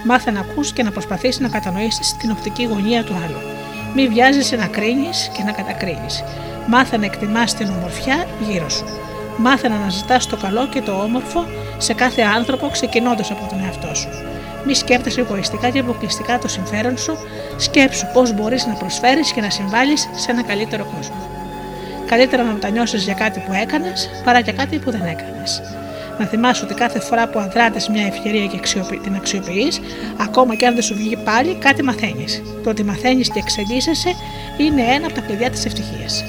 Μάθε να ακούς και να προσπαθείς να κατανοήσεις την οπτική γωνία του άλλου. Μη βιάζεσαι να κρίνεις και να κατακρίνεις. Μάθε να εκτιμάς την ομορφιά γύρω σου. Μάθε να αναζητά το καλό και το όμορφο σε κάθε άνθρωπο ξεκινώντας από τον εαυτό σου. Μη σκέφτεσαι εγωιστικά και αποκλειστικά το συμφέρον σου, σκέψου πώς μπορείς να προσφέρεις και να συμβάλλεις σε ένα καλύτερο κόσμο. Καλύτερα να μετανιώσει για κάτι που έκανες παρά για κάτι που δεν έκανες. Να θυμάσαι ότι κάθε φορά που αδράτες μια ευκαιρία και την αξιοποιείς, ακόμα και αν δεν σου βγει πάλι, κάτι μαθαίνεις. Το ότι μαθαίνεις και εξελίσσεσαι είναι ένα από τα κλειδιά της ευτυχίας.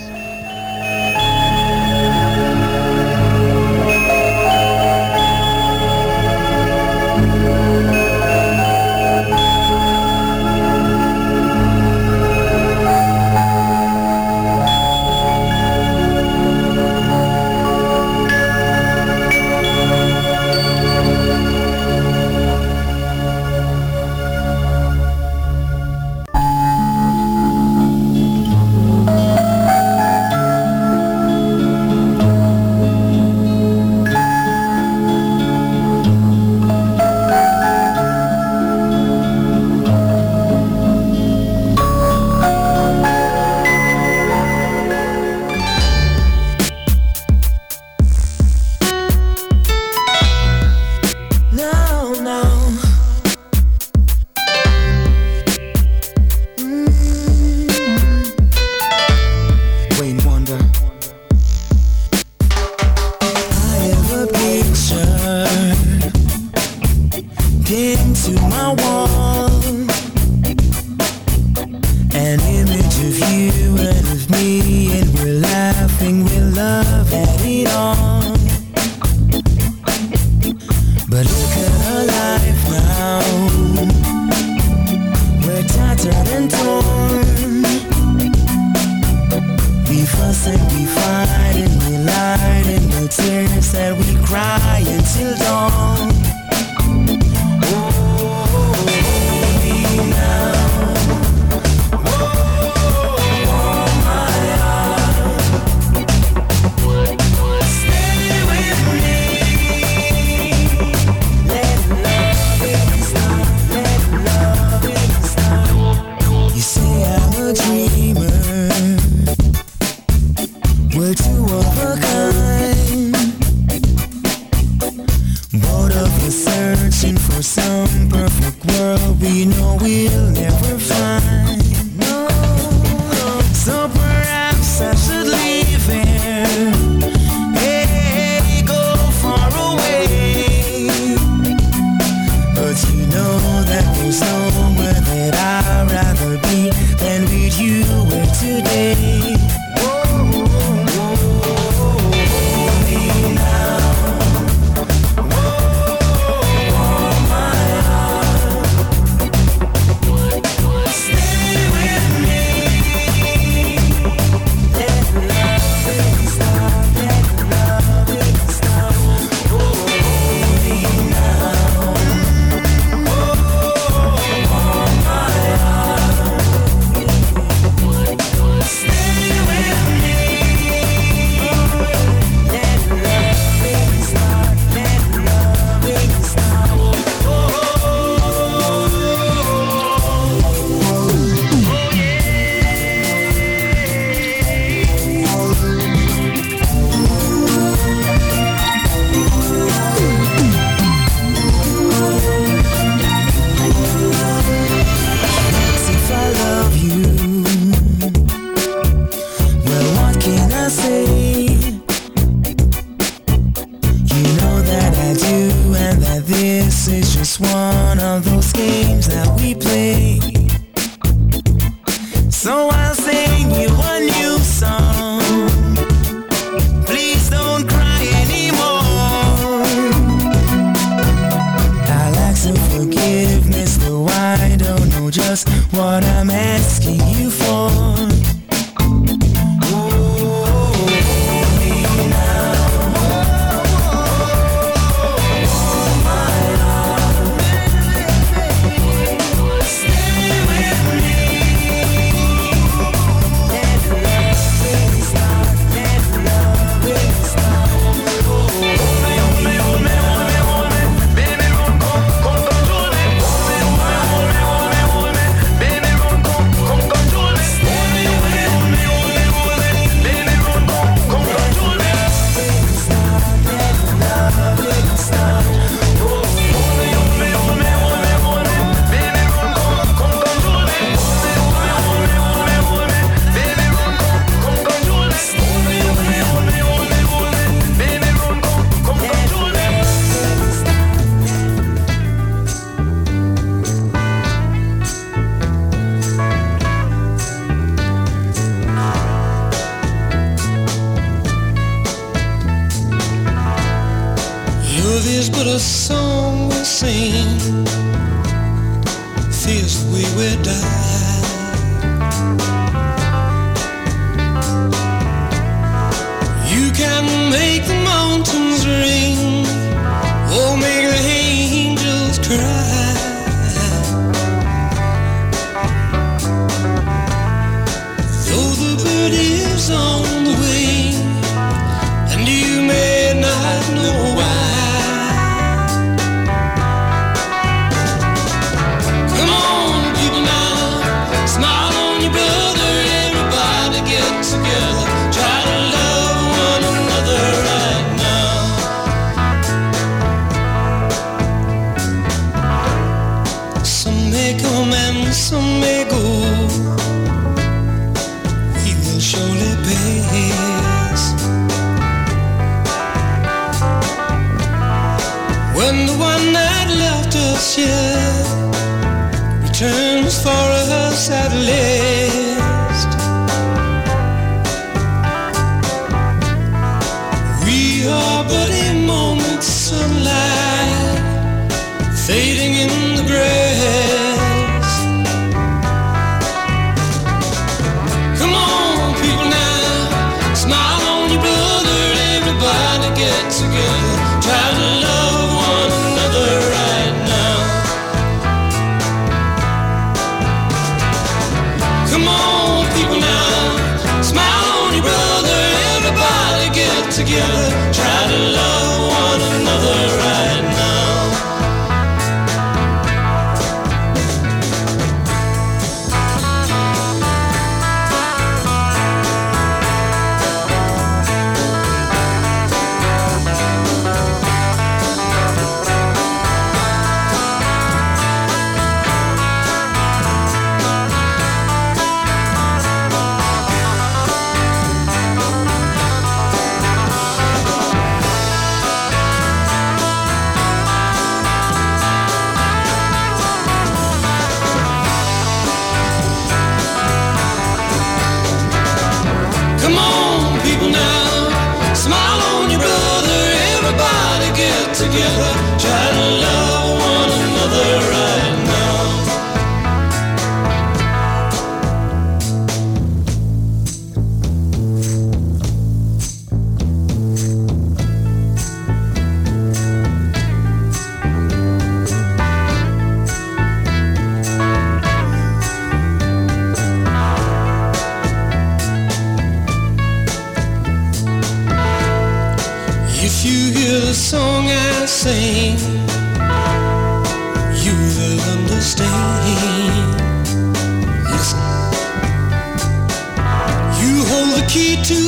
key to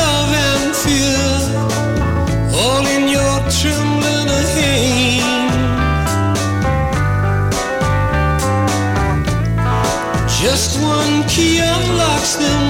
love and fear, all in your trembling hand. Just one key unlocks them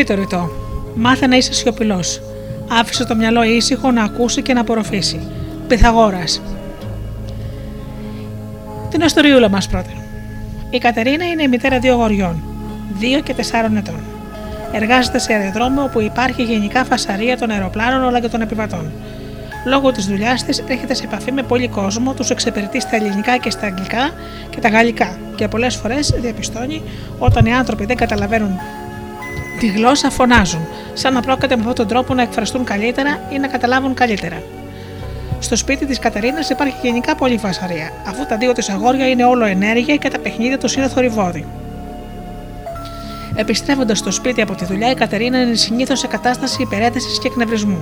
Το τρίτο ρητό. Μάθε να είσαι σιωπηλός. Άφησε το μυαλό ήσυχο να ακούσει και να απορροφήσει. Πυθαγόρας. Την ιστοριούλα μας πρώτα. Η Κατερίνα είναι η μητέρα δύο αγοριών, 2 και 4 ετών. Εργάζεται σε αεροδρόμιο όπου υπάρχει γενικά φασαρία των αεροπλάνων αλλά και των επιβατών. Λόγω της δουλειάς της έρχεται σε επαφή με πολύ κόσμο, τους εξυπηρετεί στα ελληνικά και στα αγγλικά και τα γαλλικά και πολλές φορές διαπιστώνει όταν οι άνθρωποι δεν καταλαβαίνουν τη γλώσσα φωνάζουν, σαν να πρόκειται με αυτόν τον τρόπο να εκφραστούν καλύτερα ή να καταλάβουν καλύτερα. Στο σπίτι της Κατερίνας υπάρχει γενικά πολλή φασαρία, αφού τα δύο της αγόρια είναι όλο ενέργεια και τα παιχνίδια τους είναι θορυβόδη. Επιστρέφοντας στο σπίτι από τη δουλειά, η Κατερίνα είναι συνήθως σε κατάσταση υπερέτηση και εκνευρισμού.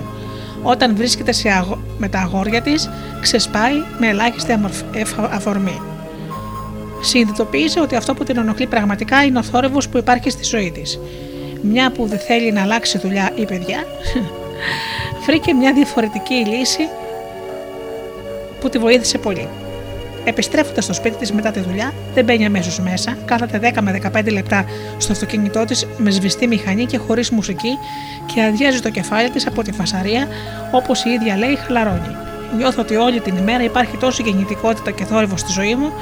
Όταν βρίσκεται σε αγο... με τα αγόρια της, ξεσπάει με ελάχιστη αμορφ... εφ- αφορμή. Συνειδητοποίησε ότι αυτό που την ενοχλεί πραγματικά είναι ο θόρυβος που υπάρχει στη ζωή της. Μια που δεν θέλει να αλλάξει δουλειά ή παιδιά, βρήκε μια διαφορετική λύση που τη βοήθησε πολύ. Επιστρέφοντας στο σπίτι της μετά τη δουλειά, δεν μπαίνει αμέσως μέσα, κάθεται 10 με 15 λεπτά στο αυτοκίνητό της με σβηστή μηχανή και χωρίς μουσική και αδειάζει το κεφάλι της από τη φασαρία, όπως η ίδια λέει, χλαρώνει. Νιώθω ότι όλη την ημέρα υπάρχει τόση γεννητικότητα και θόρυβος στη ζωή μου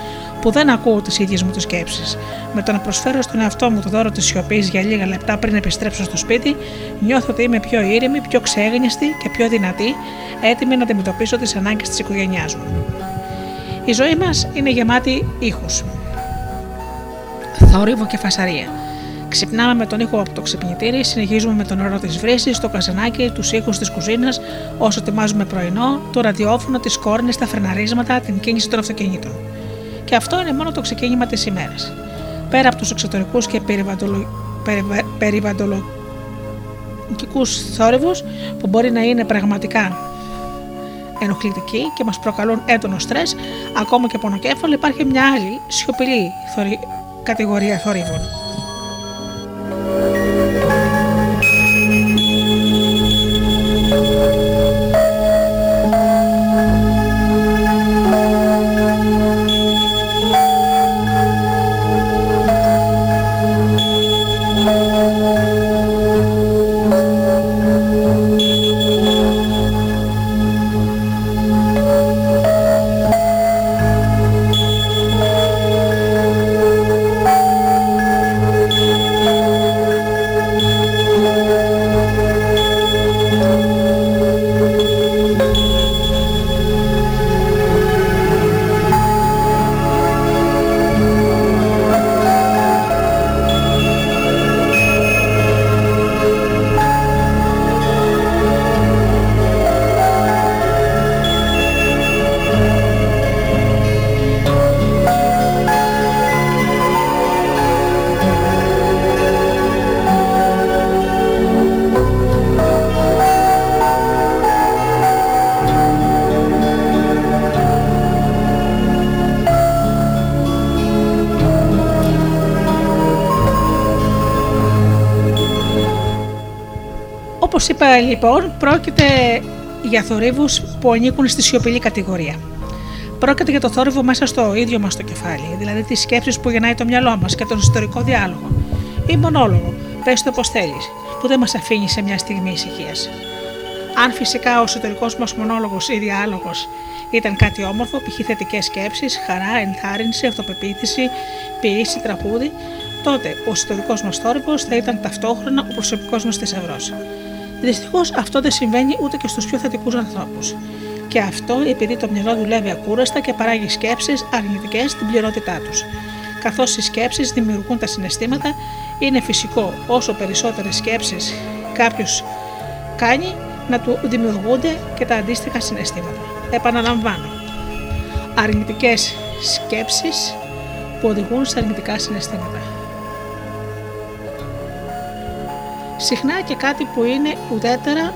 που δεν ακούω τις ίδιες μου τις σκέψεις. Με το να προσφέρω στον εαυτό μου το δώρο της σιωπής για λίγα λεπτά πριν επιστρέψω στο σπίτι, νιώθω ότι είμαι πιο ήρεμη, πιο ξέγνιστη και πιο δυνατή, έτοιμη να αντιμετωπίσω τις ανάγκες της οικογένειάς μου. Η ζωή μας είναι γεμάτη ήχους. Θόρυβο και φασαρία. Ξυπνάμε με τον ήχο από το ξυπνητήρι, συνεχίζουμε με τον νερό της βρύσης, το καζανάκι, τους ήχους της κουζίνας, όσο ετοιμάζουμε πρωινό, το ραδιόφωνο, τις κόρνες, τα φρεναρίσματα, την κίνηση των αυτοκινήτων. Και αυτό είναι μόνο το ξεκίνημα της ημέρας. Πέρα από τους εξωτερικούς και περιβαλλοντολο... περιβαλλοντολογικού θόρυβους, που μπορεί να είναι πραγματικά ενοχλητικοί και μας προκαλούν έντονο στρες, ακόμα και πονοκέφαλο, υπάρχει μια άλλη σιωπηλή θορυ... κατηγορία θορύβων. Λοιπόν, πρόκειται για θορύβους που ανήκουν στη σιωπηλή κατηγορία. Πρόκειται για το θόρυβο μέσα στο ίδιο μας το κεφάλι, δηλαδή τις σκέψεις που γεννάει το μυαλό μας και τον ιστορικό διάλογο. Ή μονόλογο, πες το όπω θέλεις, που δεν μας αφήνει σε μια στιγμή ησυχίας. Αν φυσικά ο εσωτερικός μας μονόλογος ή διάλογος ήταν κάτι όμορφο, π.χ. θετικές σκέψεις, χαρά, ενθάρρυνση, αυτοπεποίθηση, ποιήση, τραγούδι, τότε ο εσωτερικός μας θόρυβος θα ήταν ταυτόχρονα ο προσωπικός μας θησαυρός. Δυστυχώς αυτό δεν συμβαίνει ούτε και στους πιο θετικούς ανθρώπους. Και αυτό επειδή το μυαλό δουλεύει ακούραστα και παράγει σκέψεις αρνητικές στην πληρότητά τους. Καθώς οι σκέψεις δημιουργούν τα συναισθήματα, είναι φυσικό όσο περισσότερες σκέψεις κάποιος κάνει να του δημιουργούνται και τα αντίστοιχα συναισθήματα. Επαναλαμβάνω. Αρνητικές σκέψεις που οδηγούν σε αρνητικά συναισθήματα. Συχνά και κάτι που είναι ουδέτερα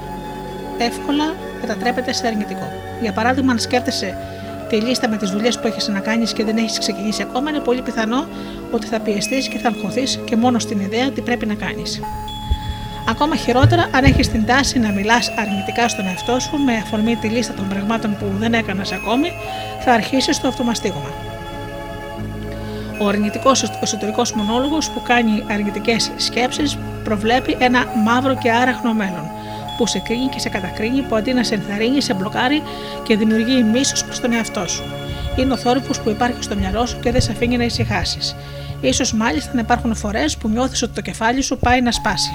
εύκολα μετατρέπεται σε αρνητικό. Για παράδειγμα, αν σκέφτεσαι τη λίστα με τις δουλειές που έχεις να κάνεις και δεν έχεις ξεκινήσει ακόμα, είναι πολύ πιθανό ότι θα πιεστείς και θα αγχωθείς και μόνο στην ιδέα τι πρέπει να κάνεις. Ακόμα χειρότερα, αν έχεις την τάση να μιλάς αρνητικά στον εαυτό σου με αφορμή τη λίστα των πραγμάτων που δεν έκανες ακόμη, θα αρχίσεις το αυτομαστίγωμα. Ο αρνητικός εσωτερικός μονόλογος που κάνει αρνητικές σκέψεις προβλέπει ένα μαύρο και άραχνο μέλλον, που σε κρίνει και σε κατακρίνει, που αντί να σε ενθαρρύνει, σε μπλοκάρει και δημιουργεί μίσο προς τον εαυτό σου. Είναι ο θόρυβος που υπάρχει στο μυαλό σου και δεν σε αφήνει να ησυχάσεις. σω μάλιστα να υπάρχουν φορές που νιώθεις ότι το κεφάλι σου πάει να σπάσει.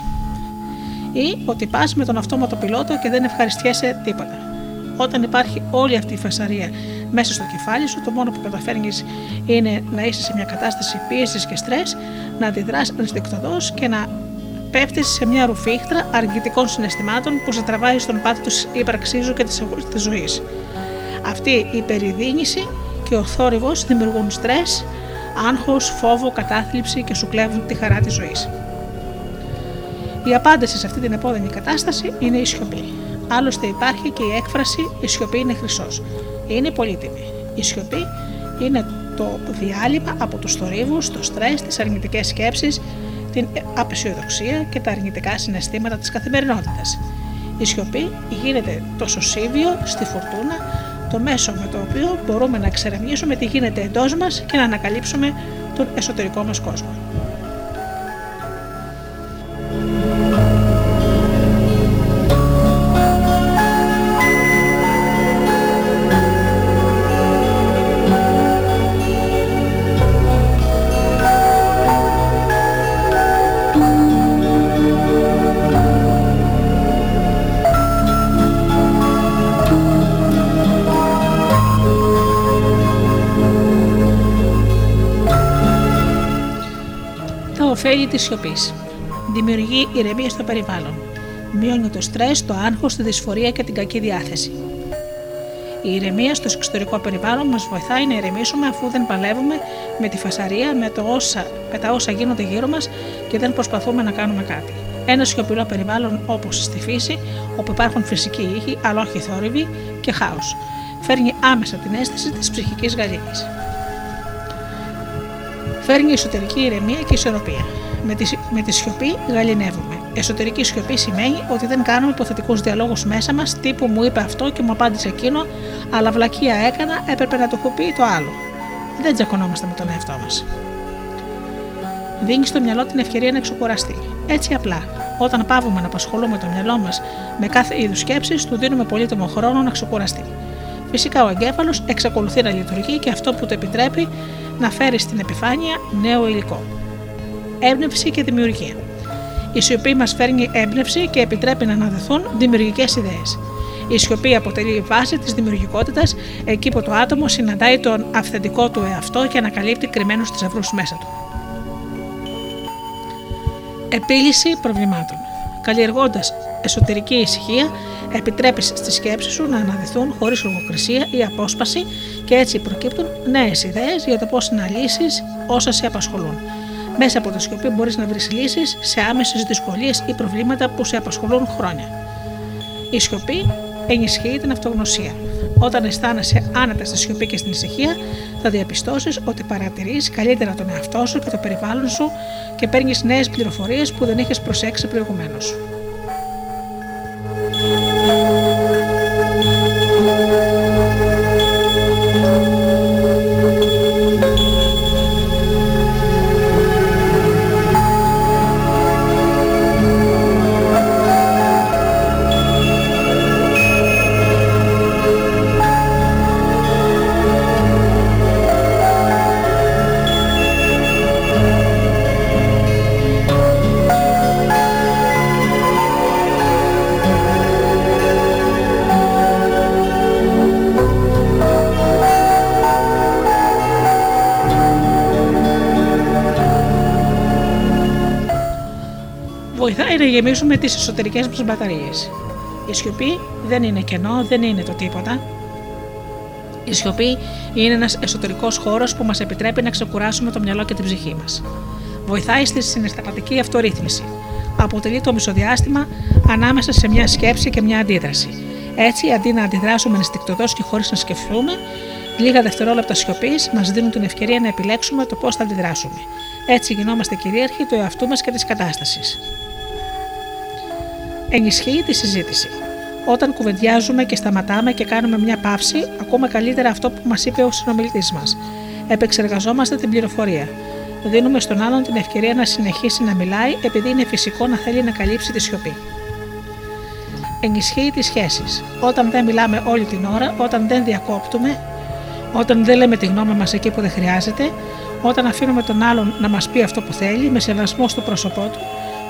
Ή ότι πας με τον αυτόματο πιλότο και δεν ευχαριστιέσαι τίποτα. Όταν υπάρχει όλη αυτή η φασαρία μέσα στο κεφάλι σου, το μόνο που καταφέρνεις είναι να είσαι σε μια κατάσταση πίεσης και στρες, να αντιδράσει ενστικτοδό και να πέφτεις σε μια ρουφίχτρα αρνητικών συναισθημάτων που σε τραβάει στον πάτο της ύπαρξής σου και της ζωής. Αυτή η περιδίνηση και ο θόρυβος δημιουργούν στρες, άγχος, φόβο, κατάθλιψη και σου κλέβουν τη χαρά της ζωής. Η απάντηση σε αυτή την επώδυνη κατάσταση είναι η σιωπή. Άλλωστε υπάρχει και η έκφραση «Η σιωπή είναι χρυσός. Είναι πολύτιμη. Η σιωπή είναι το διάλειμμα από του θορύβου, το στρες, τις αρνητικές σκέψεις, την απεσιοδοξία και τα αρνητικά συναισθήματα της καθημερινότητας. Η σιωπή γίνεται το σωσίβιο στη φουρτούνα, το μέσο με το οποίο μπορούμε να εξερευνήσουμε τι γίνεται εντός μας και να ανακαλύψουμε τον εσωτερικό μας κόσμο. Τα ωφέλη της σιωπής. Δημιουργεί ηρεμία στο περιβάλλον. Μειώνει το στρες, το άγχος, τη δυσφορία και την κακή διάθεση. Η ηρεμία στο εξωτερικό περιβάλλον μας βοηθάει να ηρεμήσουμε αφού δεν παλεύουμε με τη φασαρία, με, το όσα, με τα όσα γίνονται γύρω μας και δεν προσπαθούμε να κάνουμε κάτι. Ένα σιωπηλό περιβάλλον όπως στη φύση, όπου υπάρχουν φυσικοί ήχοι, αλλά όχι θόρυβοι και χάος. Φέρνει άμεσα την αίσθηση της ψυχικής γαλήνης φέρνει εσωτερική ηρεμία και ισορροπία. Με τη, με τη σιωπή γαλινεύουμε. Εσωτερική σιωπή σημαίνει ότι δεν κάνουμε υποθετικούς διαλόγους μέσα μας, τύπου μου είπε αυτό και μου απάντησε εκείνο, αλλά βλακεία έκανα, έπρεπε να το έχω πει το άλλο. Δεν τσακωνόμαστε με τον εαυτό μας. Δίνει στο μυαλό την ευκαιρία να εξοκουραστεί. Έτσι απλά. Όταν πάβουμε να απασχολούμε το μυαλό μας με κάθε είδους σκέψεις, του δίνουμε πολύτιμο χρόνο να ξεκουραστεί. Φυσικά ο εγκέφαλος εξακολουθεί να λειτουργεί και αυτό που το επιτρέπει να φέρεις στην επιφάνεια νέο υλικό. Έμπνευση και δημιουργία. Η σιωπή μας φέρνει έμπνευση και επιτρέπει να αναδεθούν δημιουργικές ιδέες. Η σιωπή αποτελεί βάση της δημιουργικότητας εκεί που το άτομο συναντάει τον αυθεντικό του εαυτό και ανακαλύπτει κρυμμένους θησαυρού μέσα του. Επίλυση προβλημάτων. Καλλιεργώντας εσωτερική ησυχία, επιτρέπεις στη σκέψη σου να αναδυθούν χωρίς λογοκρισία ή απόσπαση και έτσι προκύπτουν νέες ιδέες για το πώς να λύσεις όσα σε απασχολούν. Μέσα από τη σιωπή μπορείς να βρεις λύσεις σε άμεσες δυσκολίες ή προβλήματα που σε απασχολούν χρόνια. Η σιωπή ενισχύει την αυτογνωσία. Όταν αισθάνεσαι άνετα στη σιωπή και στην ησυχία, θα διαπιστώσεις ότι παρατηρείς καλύτερα τον εαυτό σου και το περιβάλλον σου και παίρνεις νέες πληροφορίες που δεν είχες προσέξει προηγουμένως. Βοηθάει να γεμίσουμε τις εσωτερικές μας μπαταρίες. Η σιωπή δεν είναι κενό, δεν είναι το τίποτα. Η σιωπή είναι ένας εσωτερικός χώρος που μας επιτρέπει να ξεκουράσουμε το μυαλό και την ψυχή μας. Βοηθάει στη συναισθηματική αυτορύθμιση. Αποτελεί το μισοδιάστημα ανάμεσα σε μια σκέψη και μια αντίδραση. Έτσι, αντί να αντιδράσουμε ενστικτοδός και χωρίς να σκεφτούμε, λίγα δευτερόλεπτα σιωπής μας δίνουν την ευκαιρία να επιλέξουμε το πώς θα αντιδράσουμε. Έτσι γινόμαστε κυρίαρχοι του εαυτού μας και της κατάστασης ενισχύει τη συζήτηση. Όταν κουβεντιάζουμε και σταματάμε και κάνουμε μια παύση, ακούμε καλύτερα αυτό που μας είπε ο συνομιλητής μας. Επεξεργαζόμαστε την πληροφορία. Δίνουμε στον άλλον την ευκαιρία να συνεχίσει να μιλάει επειδή είναι φυσικό να θέλει να καλύψει τη σιωπή. Ενισχύει τις σχέσεις. Όταν δεν μιλάμε όλη την ώρα, όταν δεν διακόπτουμε, όταν δεν λέμε τη γνώμη μας εκεί που δεν χρειάζεται, όταν αφήνουμε τον άλλον να μας πει αυτό που θέλει με σεβασμό στο πρόσωπό του,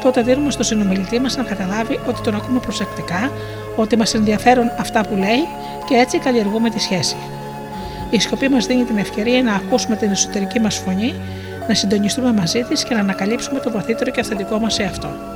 τότε δίνουμε στο συνομιλητή μας να καταλάβει ότι τον ακούμε προσεκτικά, ότι μας ενδιαφέρουν αυτά που λέει και έτσι καλλιεργούμε τη σχέση. Η σκοπή μας δίνει την ευκαιρία να ακούσουμε την εσωτερική μας φωνή, να συντονιστούμε μαζί της και να ανακαλύψουμε το βαθύτερο και αυθεντικό μας εαυτό.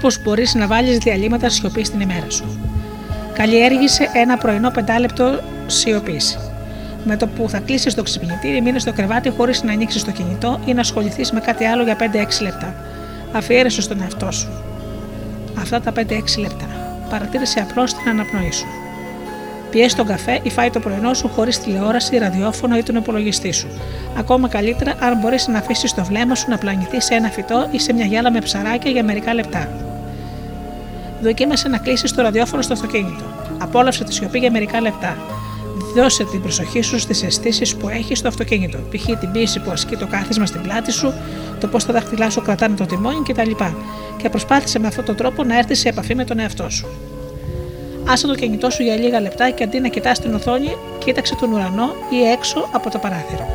Πώ μπορείς να βάλεις διαλύματα σιωπής στην ημέρα σου. Καλλιέργησε ένα πρωινό πεντάλεπτο σιωπής. Με το που θα κλείσεις το ξυπνητήρι, μείνεις στο κρεβάτι χωρίς να ανοίξεις το κινητό ή να ασχοληθείς με κάτι άλλο για 5-6 λεπτά. Αφιέρεσαι στον εαυτό σου. Αυτά τα 5-6 λεπτά. Παρατήρησε απλώς την αναπνοή σου. Πιέσει τον καφέ ή φάει το πρωινό σου χωρίς τηλεόραση, ραδιόφωνο ή τον υπολογιστή σου. Ακόμα καλύτερα αν μπορείς να αφήσεις το βλέμμα σου να πλανηθεί σε ένα φυτό ή σε μια γυάλα με ψαράκια για μερικά λεπτά. Δοκίμασε να κλείσει το ραδιόφωνο στο αυτοκίνητο. Απόλαυσε τη σιωπή για μερικά λεπτά. Δώσε την προσοχή σου στις αισθήσεις που έχεις στο αυτοκίνητο, π.χ. την πίεση που ασκεί το κάθισμα στην πλάτη σου, το πώς τα δάχτυλά σου κρατάνε το τιμόνι κτλ. Και προσπάθησε με αυτόν τον τρόπο να έρθεις σε επαφή με τον εαυτό σου. Άσε το κινητό σου για λίγα λεπτά και αντί να κοιτάς την οθόνη, κοίταξε τον ουρανό ή έξω από το παράθυρο.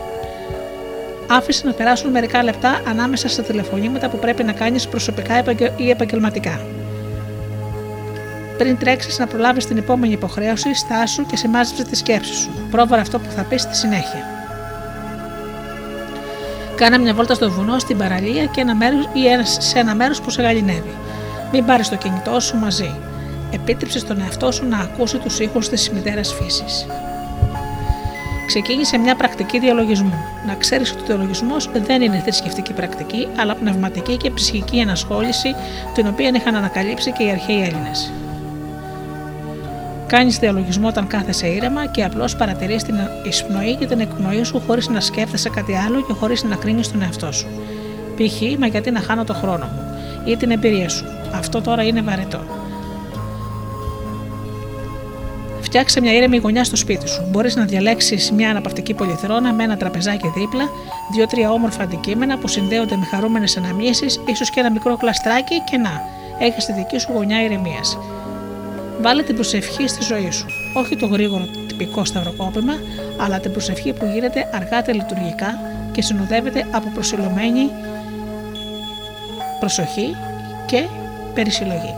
Άφησε να περάσουν μερικά λεπτά ανάμεσα στα τηλεφωνήματα που πρέπει να κάνεις προσωπικά ή επαγγελματικά. Πριν τρέξεις να προλάβεις την επόμενη υποχρέωση, στάσου και σημάζεψε τη σκέψη σου. Πρόβαρα αυτό που θα πεις στη συνέχεια. Κάνε μια βόλτα στο βουνό, στην παραλία και ένα μέρος, ή σε ένα μέρος που σε γαλινεύει. Μην πάρεις το κινητό σου μαζί. Επίτρεψε στον εαυτό σου να ακούσει τους ήχους της μητέρας φύσης. Ξεκίνησε μια πρακτική διαλογισμού. Να ξέρεις ότι ο διαλογισμός δεν είναι θρησκευτική πρακτική, αλλά πνευματική και ψυχική ενασχόληση, την οποία είχαν ανακαλύψει και οι αρχαίοι Έλληνες. Κάνει διαλογισμό όταν κάθεσαι ήρεμα και απλώς παρατηρείς την εισπνοή και την εκπνοή σου χωρίς να σκέφτεσαι κάτι άλλο και χωρίς να κρίνεις τον εαυτό σου. Π.χ. μα γιατί να χάνω το χρόνο μου ή την εμπειρία σου. Αυτό τώρα είναι βαρετό. Φτιάξε μια ήρεμη γωνιά στο σπίτι σου. Μπορείς να διαλέξεις μια αναπαυτική πολυθρόνα με ένα τραπεζάκι δίπλα, δύο-τρία όμορφα αντικείμενα που συνδέονται με χαρούμενες αναμνήσεις, ίσως και ένα μικρό κλαστράκι και να, έχεις τη δική σου γωνιά ηρεμίας. Βάλε την προσευχή στη ζωή σου. Όχι το γρήγορο τυπικό σταυροκόπημα, αλλά την προσευχή που γίνεται αργά τελειτουργικά και συνοδεύεται από προσιλωμένη προσοχή και περισυλλογή.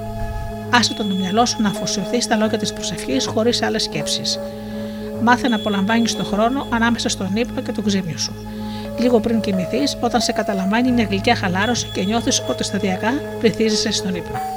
Άσε το μυαλό σου να αφοσιωθεί στα λόγια της προσευχής χωρίς άλλες σκέψεις. Μάθε να απολαμβάνεις τον χρόνο ανάμεσα στον ύπνο και το ξύπνιο σου. Λίγο πριν κοιμηθείς, όταν σε καταλαμβάνει μια γλυκιά χαλάρωση και νιώθεις ότι σταδιακά πληθύζεσαι στον ύπνο.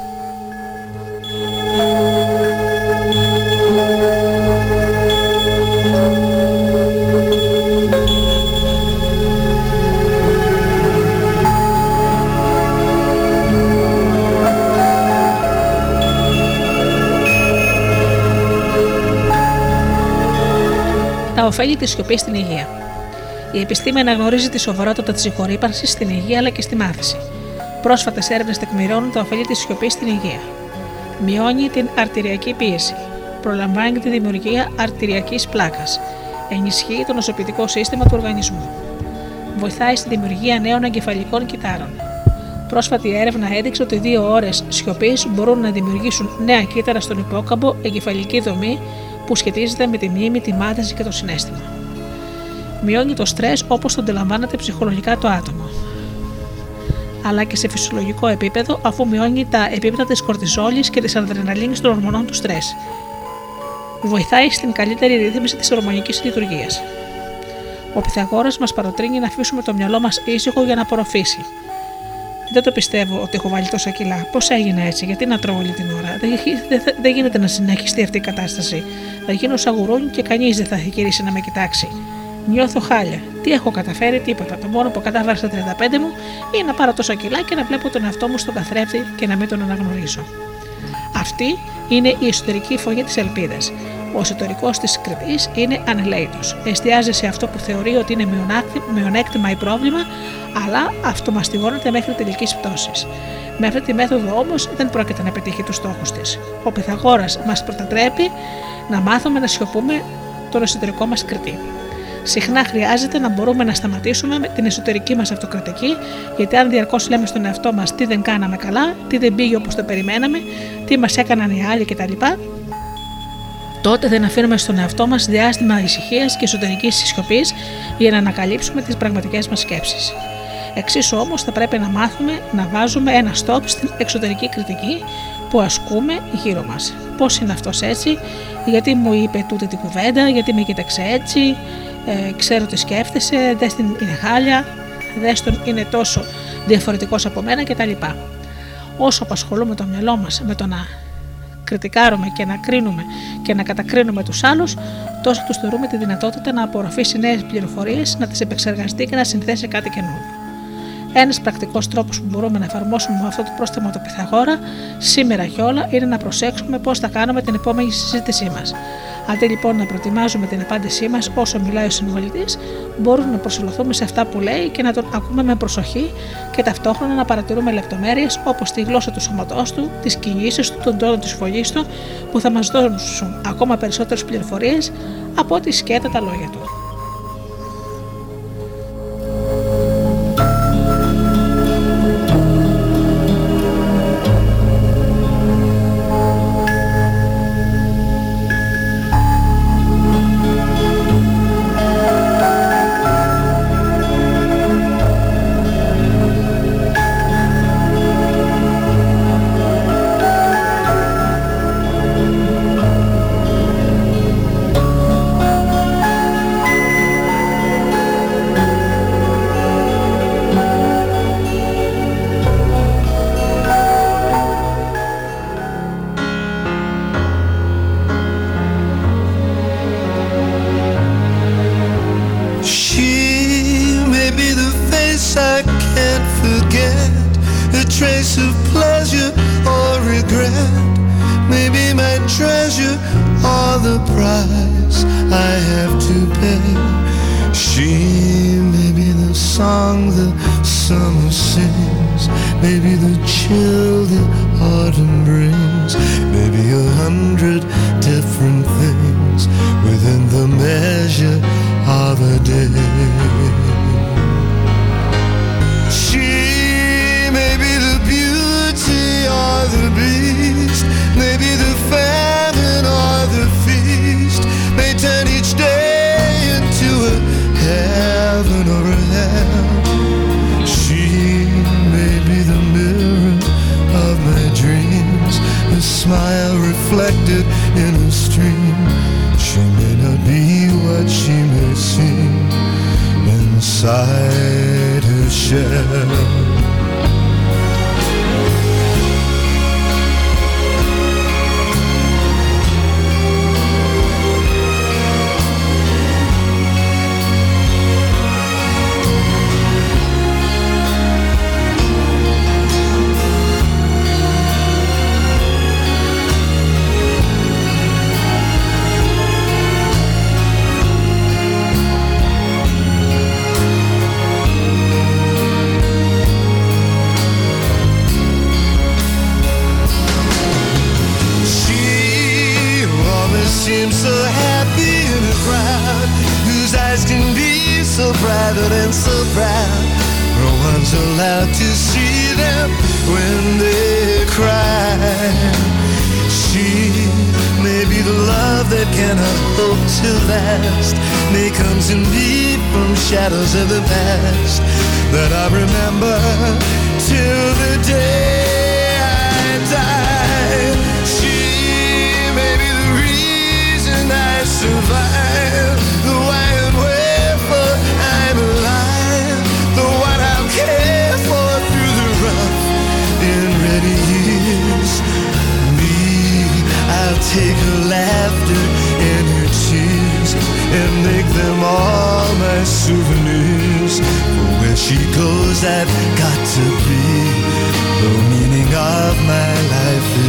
Τα ωφέλη της σιωπής στην υγεία. Η επιστήμη αναγνωρίζει τη σοβαρότητα της συγχωρήπανση στην υγεία αλλά και στη μάθηση. Πρόσφατες έρευνες τεκμηρώνουν τα ωφέλη της σιωπής στην υγεία. Μειώνει την αρτηριακή πίεση. Προλαμβάνει τη δημιουργία αρτηριακής πλάκας. Ενισχύει το νοσοποιητικό σύστημα του οργανισμού. Βοηθάει στη δημιουργία νέων εγκεφαλικών κυτάρων. Πρόσφατη έρευνα έδειξε ότι δύο ώρες σιωπής μπορούν να δημιουργήσουν νέα κύτταρα στον υπόκαμπο, εγκεφαλική δομή που σχετίζεται με τη μνήμη, τη μάθηση και το συνέστημα. Μειώνει το στρες όπως το αντιλαμβάνεται ψυχολογικά το άτομο. Αλλά και σε φυσιολογικό επίπεδο, αφού μειώνει τα επίπεδα της κορτιζόλης και της αδρεναλίνης των ορμονών του στρες. Βοηθάει στην καλύτερη ρύθμιση της ορμονικής λειτουργίας. Ο Πυθαγόρας μας παροτρύνει να αφήσουμε το μυαλό μας ήσυχο για να απορροφήσει. Δεν το πιστεύω ότι έχω βάλει τόσα κιλά. Πώς έγινε έτσι, γιατί να τρώω όλη την ώρα; Δεν, δεν, δεν γίνεται να συνεχιστεί αυτή η κατάσταση. Θα γίνω σαν γουρούνι και κανείς δεν θα έχει γυρίσει να με κοιτάξει. Νιώθω χάλια. Τι έχω καταφέρει, τίποτα. Το μόνο που κατάφερα στα 35 μου είναι να πάρω τόσα κιλά και να βλέπω τον εαυτό μου στον καθρέφτη και να μην τον αναγνωρίζω. Αυτή είναι η εσωτερική φωνή της ελπίδας. Ο εσωτερικός της κριτή είναι ανελαίτο. Εστιάζει σε αυτό που θεωρεί ότι είναι μειονέκτημα ή πρόβλημα, αλλά αυτομαστιγώνεται μέχρι τελικής πτώσης. Με αυτή τη μέθοδο όμως δεν πρόκειται να πετύχει τους στόχους της. Ο Πυθαγόρας μας προτατρέπει να μάθουμε να σιωπούμε τον εσωτερικό μας κριτή. Συχνά χρειάζεται να μπορούμε να σταματήσουμε με την εσωτερική μας αυτοκριτική, γιατί αν διαρκώς λέμε στον εαυτό μας τι δεν κάναμε καλά, τι δεν πήγε όπως το περιμέναμε, τι μας έκαναν οι άλλοι κτλ., τότε δεν αφήνουμε στον εαυτό μας διάστημα ησυχίας και εσωτερικής σιωπής για να ανακαλύψουμε τις πραγματικές μας σκέψεις. Εξίσου όμως θα πρέπει να μάθουμε να βάζουμε ένα stop στην εξωτερική κριτική που ασκούμε γύρω μας. Πώς είναι αυτός έτσι, γιατί μου είπε τούτη την κουβέντα, γιατί με κοίταξε έτσι, ε, ξέρω τι σκέφτεσαι, δες την είναι χάλια, δες τον είναι τόσο διαφορετικός από μένα κτλ. Όσο απασχολούμε το μυαλό μας με το να κριτικάρουμε και να κρίνουμε και να κατακρίνουμε τους άλλους, τόσο τους θεωρούμε τη δυνατότητα να απορροφήσει νέες πληροφορίες, να τις επεξεργαστεί και να συνθέσει κάτι καινούργιο. Ένας πρακτικός τρόπος που μπορούμε να εφαρμόσουμε με αυτό το πρόστιμο του Πιθαγόρα σήμερα και όλα είναι να προσέξουμε πώς θα κάνουμε την επόμενη συζήτησή μας. Αντί λοιπόν να προετοιμάζουμε την απάντησή μας όσο μιλάει ο συμβολητή, μπορούμε να προσελωθούμε σε αυτά που λέει και να τον ακούμε με προσοχή και ταυτόχρονα να παρατηρούμε λεπτομέρειες όπως τη γλώσσα του σώματός του, τις κινήσεις του, τον τόνο της φωλής του, που θα μας δώσουν ακόμα περισσότερες πληροφορίες από ό,τι σκέτα τα λόγια του. Song the summer sings, maybe the chill the autumn brings, maybe a hundred different things within the measure of a day. Smile reflected in a stream. She may not be what she may seem inside her shell. To last. May comes in me from shadows of the past that I remember till the day I die. Them all my souvenirs. For where she goes, I've got to be. The meaning of my life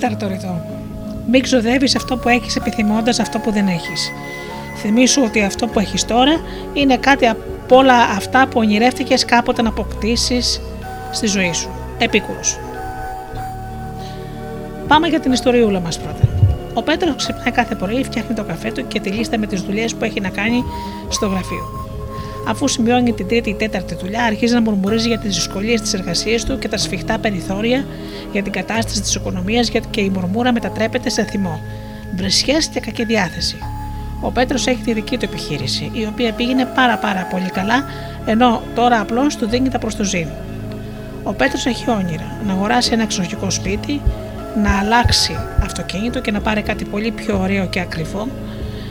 τέταρτο ρητό. Μην ξοδεύεις αυτό που έχεις επιθυμώντας αυτό που δεν έχεις. Θυμήσου ότι αυτό που έχεις τώρα είναι κάτι από όλα αυτά που ονειρεύτηκες κάποτε να αποκτήσεις στη ζωή σου. Επίκουρος. Πάμε για την ιστοριούλα μας πρώτα. Ο Πέτρος ξυπνάει κάθε πρωί, φτιάχνει το καφέ του και τη λίστα με τις δουλειές που έχει να κάνει στο γραφείο. Αφού σημειώνει την τρίτη ή τέταρτη δουλειά, αρχίζει να μουρμουρίζει για τις δυσκολίες της εργασίας του και τα σφιχτά περιθώρια για την κατάσταση της οικονομίας και η μουρμούρα μετατρέπεται σε θυμό, βρισιέ και κακή διάθεση. Ο Πέτρος έχει τη δική του επιχείρηση, η οποία πήγαινε πάρα πάρα πολύ καλά, ενώ τώρα απλώς του δίνει τα προστοζήν. Ο Πέτρος έχει όνειρα να αγοράσει ένα εξοχικό σπίτι, να αλλάξει αυτοκίνητο και να πάρει κάτι πολύ πιο ωραίο και ακριβό,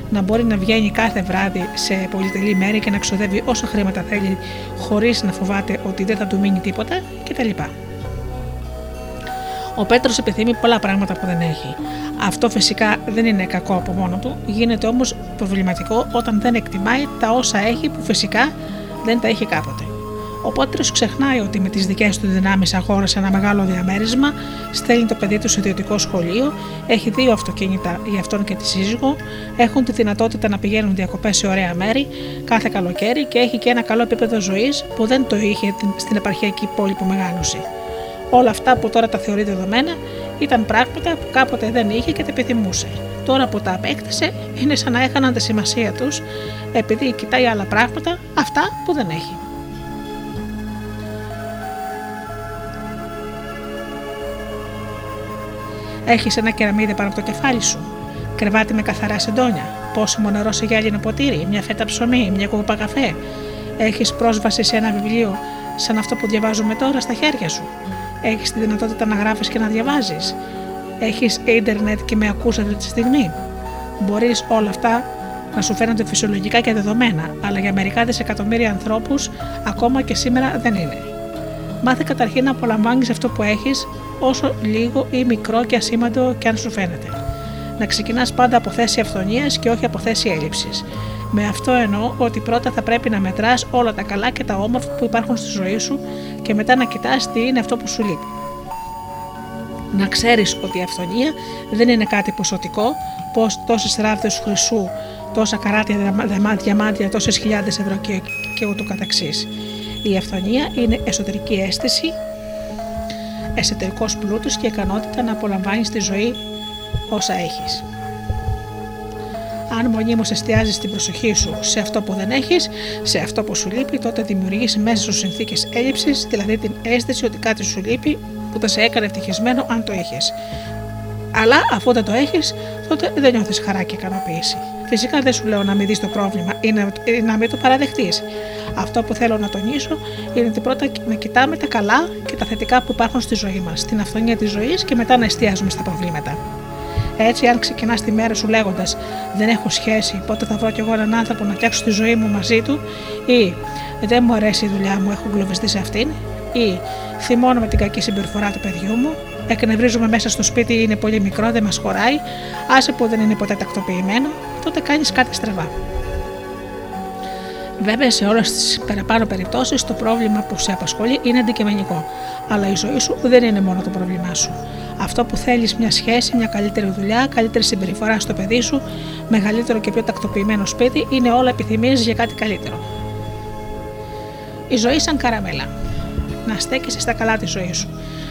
να μπορεί να βγαίνει κάθε βράδυ σε πολυτελή μέρη και να ξοδεύει όσα χρήματα θέλει χωρίς να φοβάται ότι δεν θα του μείνει τίποτα κτλ. Ο Πέτρος επιθυμεί πολλά πράγματα που δεν έχει. Αυτό φυσικά δεν είναι κακό από μόνο του, γίνεται όμως προβληματικό όταν δεν εκτιμάει τα όσα έχει που φυσικά δεν τα είχε κάποτε. Ο Πέτρο ξεχνάει ότι με τις δικές του δυνάμεις αγόρασε ένα μεγάλο διαμέρισμα, στέλνει το παιδί του σε ιδιωτικό σχολείο, έχει δύο αυτοκίνητα για αυτόν και τη σύζυγο, έχουν τη δυνατότητα να πηγαίνουν διακοπές σε ωραία μέρη κάθε καλοκαίρι και έχει και ένα καλό επίπεδο ζωής που δεν το είχε στην επαρχιακή πόλη που μεγάλωσε. Όλα αυτά που τώρα τα θεωρεί δεδομένα ήταν πράγματα που κάποτε δεν είχε και τα επιθυμούσε. Τώρα που τα απέκτησε, είναι σαν να έχαναν τη σημασία τους επειδή κοιτάει άλλα πράγματα, αυτά που δεν έχει. Έχεις ένα κεραμίδι πάνω από το κεφάλι σου. Κρεβάτι με καθαρά σεντόνια. Πόσιμο νερό σε γυάλινο ποτήρι. Μια φέτα ψωμί. Μια κούπα καφέ. Έχεις πρόσβαση σε ένα βιβλίο σαν αυτό που διαβάζουμε τώρα στα χέρια σου. Έχεις τη δυνατότητα να γράφεις και να διαβάζεις. Έχεις ίντερνετ και με ακούς αυτή τη στιγμή. Μπορείς όλα αυτά να σου φαίνονται φυσιολογικά και δεδομένα, αλλά για μερικά δισεκατομμύρια ανθρώπους ακόμα και σήμερα δεν είναι. Μάθε καταρχήν να απολαμβάνεις αυτό που έχεις, όσο λίγο ή μικρό και ασήμαντο και αν σου φαίνεται. Να ξεκινάς πάντα από θέση αυθονίας και όχι από θέση έλλειψης. Με αυτό εννοώ ότι πρώτα θα πρέπει να μετράς όλα τα καλά και τα όμορφα που υπάρχουν στη ζωή σου και μετά να κοιτάς τι είναι αυτό που σου λείπει. Να ξέρεις ότι η αυθονία δεν είναι κάτι ποσοτικό, πως τόσες ράβδες χρυσού, τόσα καράτια διαμάντια, τόσες χιλιάδες ευρώ και, και ούτω καθεξής. Η αυθονία είναι εσωτερική αίσθηση, εσωτερικός πλούτος και ικανότητα να απολαμβάνεις τη ζωή όσα έχεις. Αν μονίμω εστιάζεις την προσοχή σου σε αυτό που δεν έχεις, σε αυτό που σου λείπει, τότε δημιουργείς μέσα σου συνθήκες έλλειψης, δηλαδή την αίσθηση ότι κάτι σου λείπει που θα σε έκανε ευτυχισμένο αν το είχες. Αλλά αφού δεν το έχεις, τότε δεν νιώθεις χαρά και ικανοποίηση. Φυσικά δεν σου λέω να μην δεις το πρόβλημα ή να, ή να μην το παραδεχτείς. Αυτό που θέλω να τονίσω είναι ότι πρώτα να κοιτάμε τα καλά και τα θετικά που υπάρχουν στη ζωή μας, την αυθονία της ζωής και μετά να εστιάζουμε στα προβλήματα. Έτσι, αν ξεκινάς τη μέρα σου λέγοντας Δεν έχω σχέση, πότε θα βρω κι εγώ έναν άνθρωπο να φτιάξω τη ζωή μου μαζί του, ή Δεν μου αρέσει η δουλειά μου, έχω εγκλωβιστεί σε αυτήν, ή Θυμώνω με την κακή συμπεριφορά του παιδιού μου, εκνευρίζουμε μέσα στο σπίτι, είναι πολύ μικρό, δεν μας χωράει, άσε που δεν είναι ποτέ τακτοποιημένο, τότε κάνεις κάτι στραβά. Βέβαια, σε όλες τις παραπάνω περιπτώσεις, το πρόβλημα που σε απασχολεί είναι αντικειμενικό. Αλλά η ζωή σου δεν είναι μόνο το πρόβλημά σου. Αυτό που θέλεις, μια σχέση, μια καλύτερη δουλειά, καλύτερη συμπεριφορά στο παιδί σου, μεγαλύτερο και πιο τακτοποιημένο σπίτι, είναι όλα επιθυμίες για κάτι καλύτερο. Η ζωή σαν καραμέλα. Να στέκεσαι στα καλά τη ζωή σου.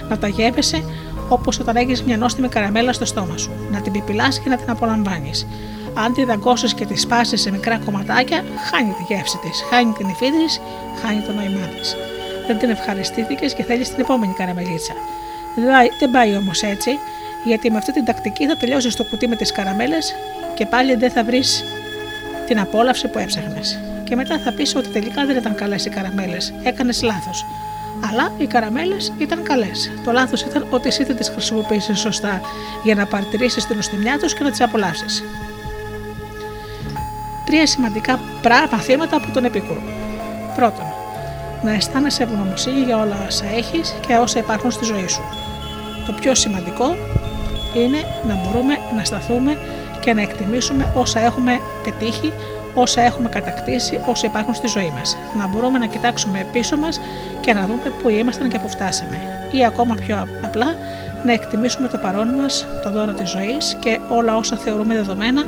Να τα γεύεσαι όπως όταν έχεις μια νόστιμη καραμέλα στο στόμα σου. Να την πιπιλά και να την απολαμβάνεις. Αν τη δαγκώσεις και τη σπάσεις σε μικρά κομματάκια, χάνει τη γεύση της, χάνει την υφή της, χάνει το νόημά της. Δεν την ευχαριστήθηκες και θέλεις την επόμενη καραμελίτσα. Δεν πάει όμως έτσι, γιατί με αυτή την τακτική θα τελειώσεις το κουτί με τις καραμέλες και πάλι δεν θα βρεις την απόλαυση που έψαχνες. Και μετά θα πεις ότι τελικά δεν ήταν καλές οι καραμέλες, έκανες λάθος. Αλλά οι καραμέλες ήταν καλές. Το λάθος ήταν ότι εσύ δεν τις χρησιμοποίησες σωστά για να παρατηρήσεις την οστιμιά τους και να τις απολαύσεις. Τρία σημαντικά μαθήματα από τον Επίκουρο. Πρώτον, να αισθάνεσαι ευγνωμοσύνη για όλα όσα έχεις και όσα υπάρχουν στη ζωή σου. Το πιο σημαντικό είναι να μπορούμε να σταθούμε και να εκτιμήσουμε όσα έχουμε πετύχει, όσα έχουμε κατακτήσει, όσα υπάρχουν στη ζωή μας. Να μπορούμε να κοιτάξουμε πίσω μας και να δούμε πού ήμασταν και πού φτάσαμε. Ή ακόμα πιο απλά, να εκτιμήσουμε το παρόν μας, το δώρο της ζωής και όλα όσα θεωρούμε δεδομένα,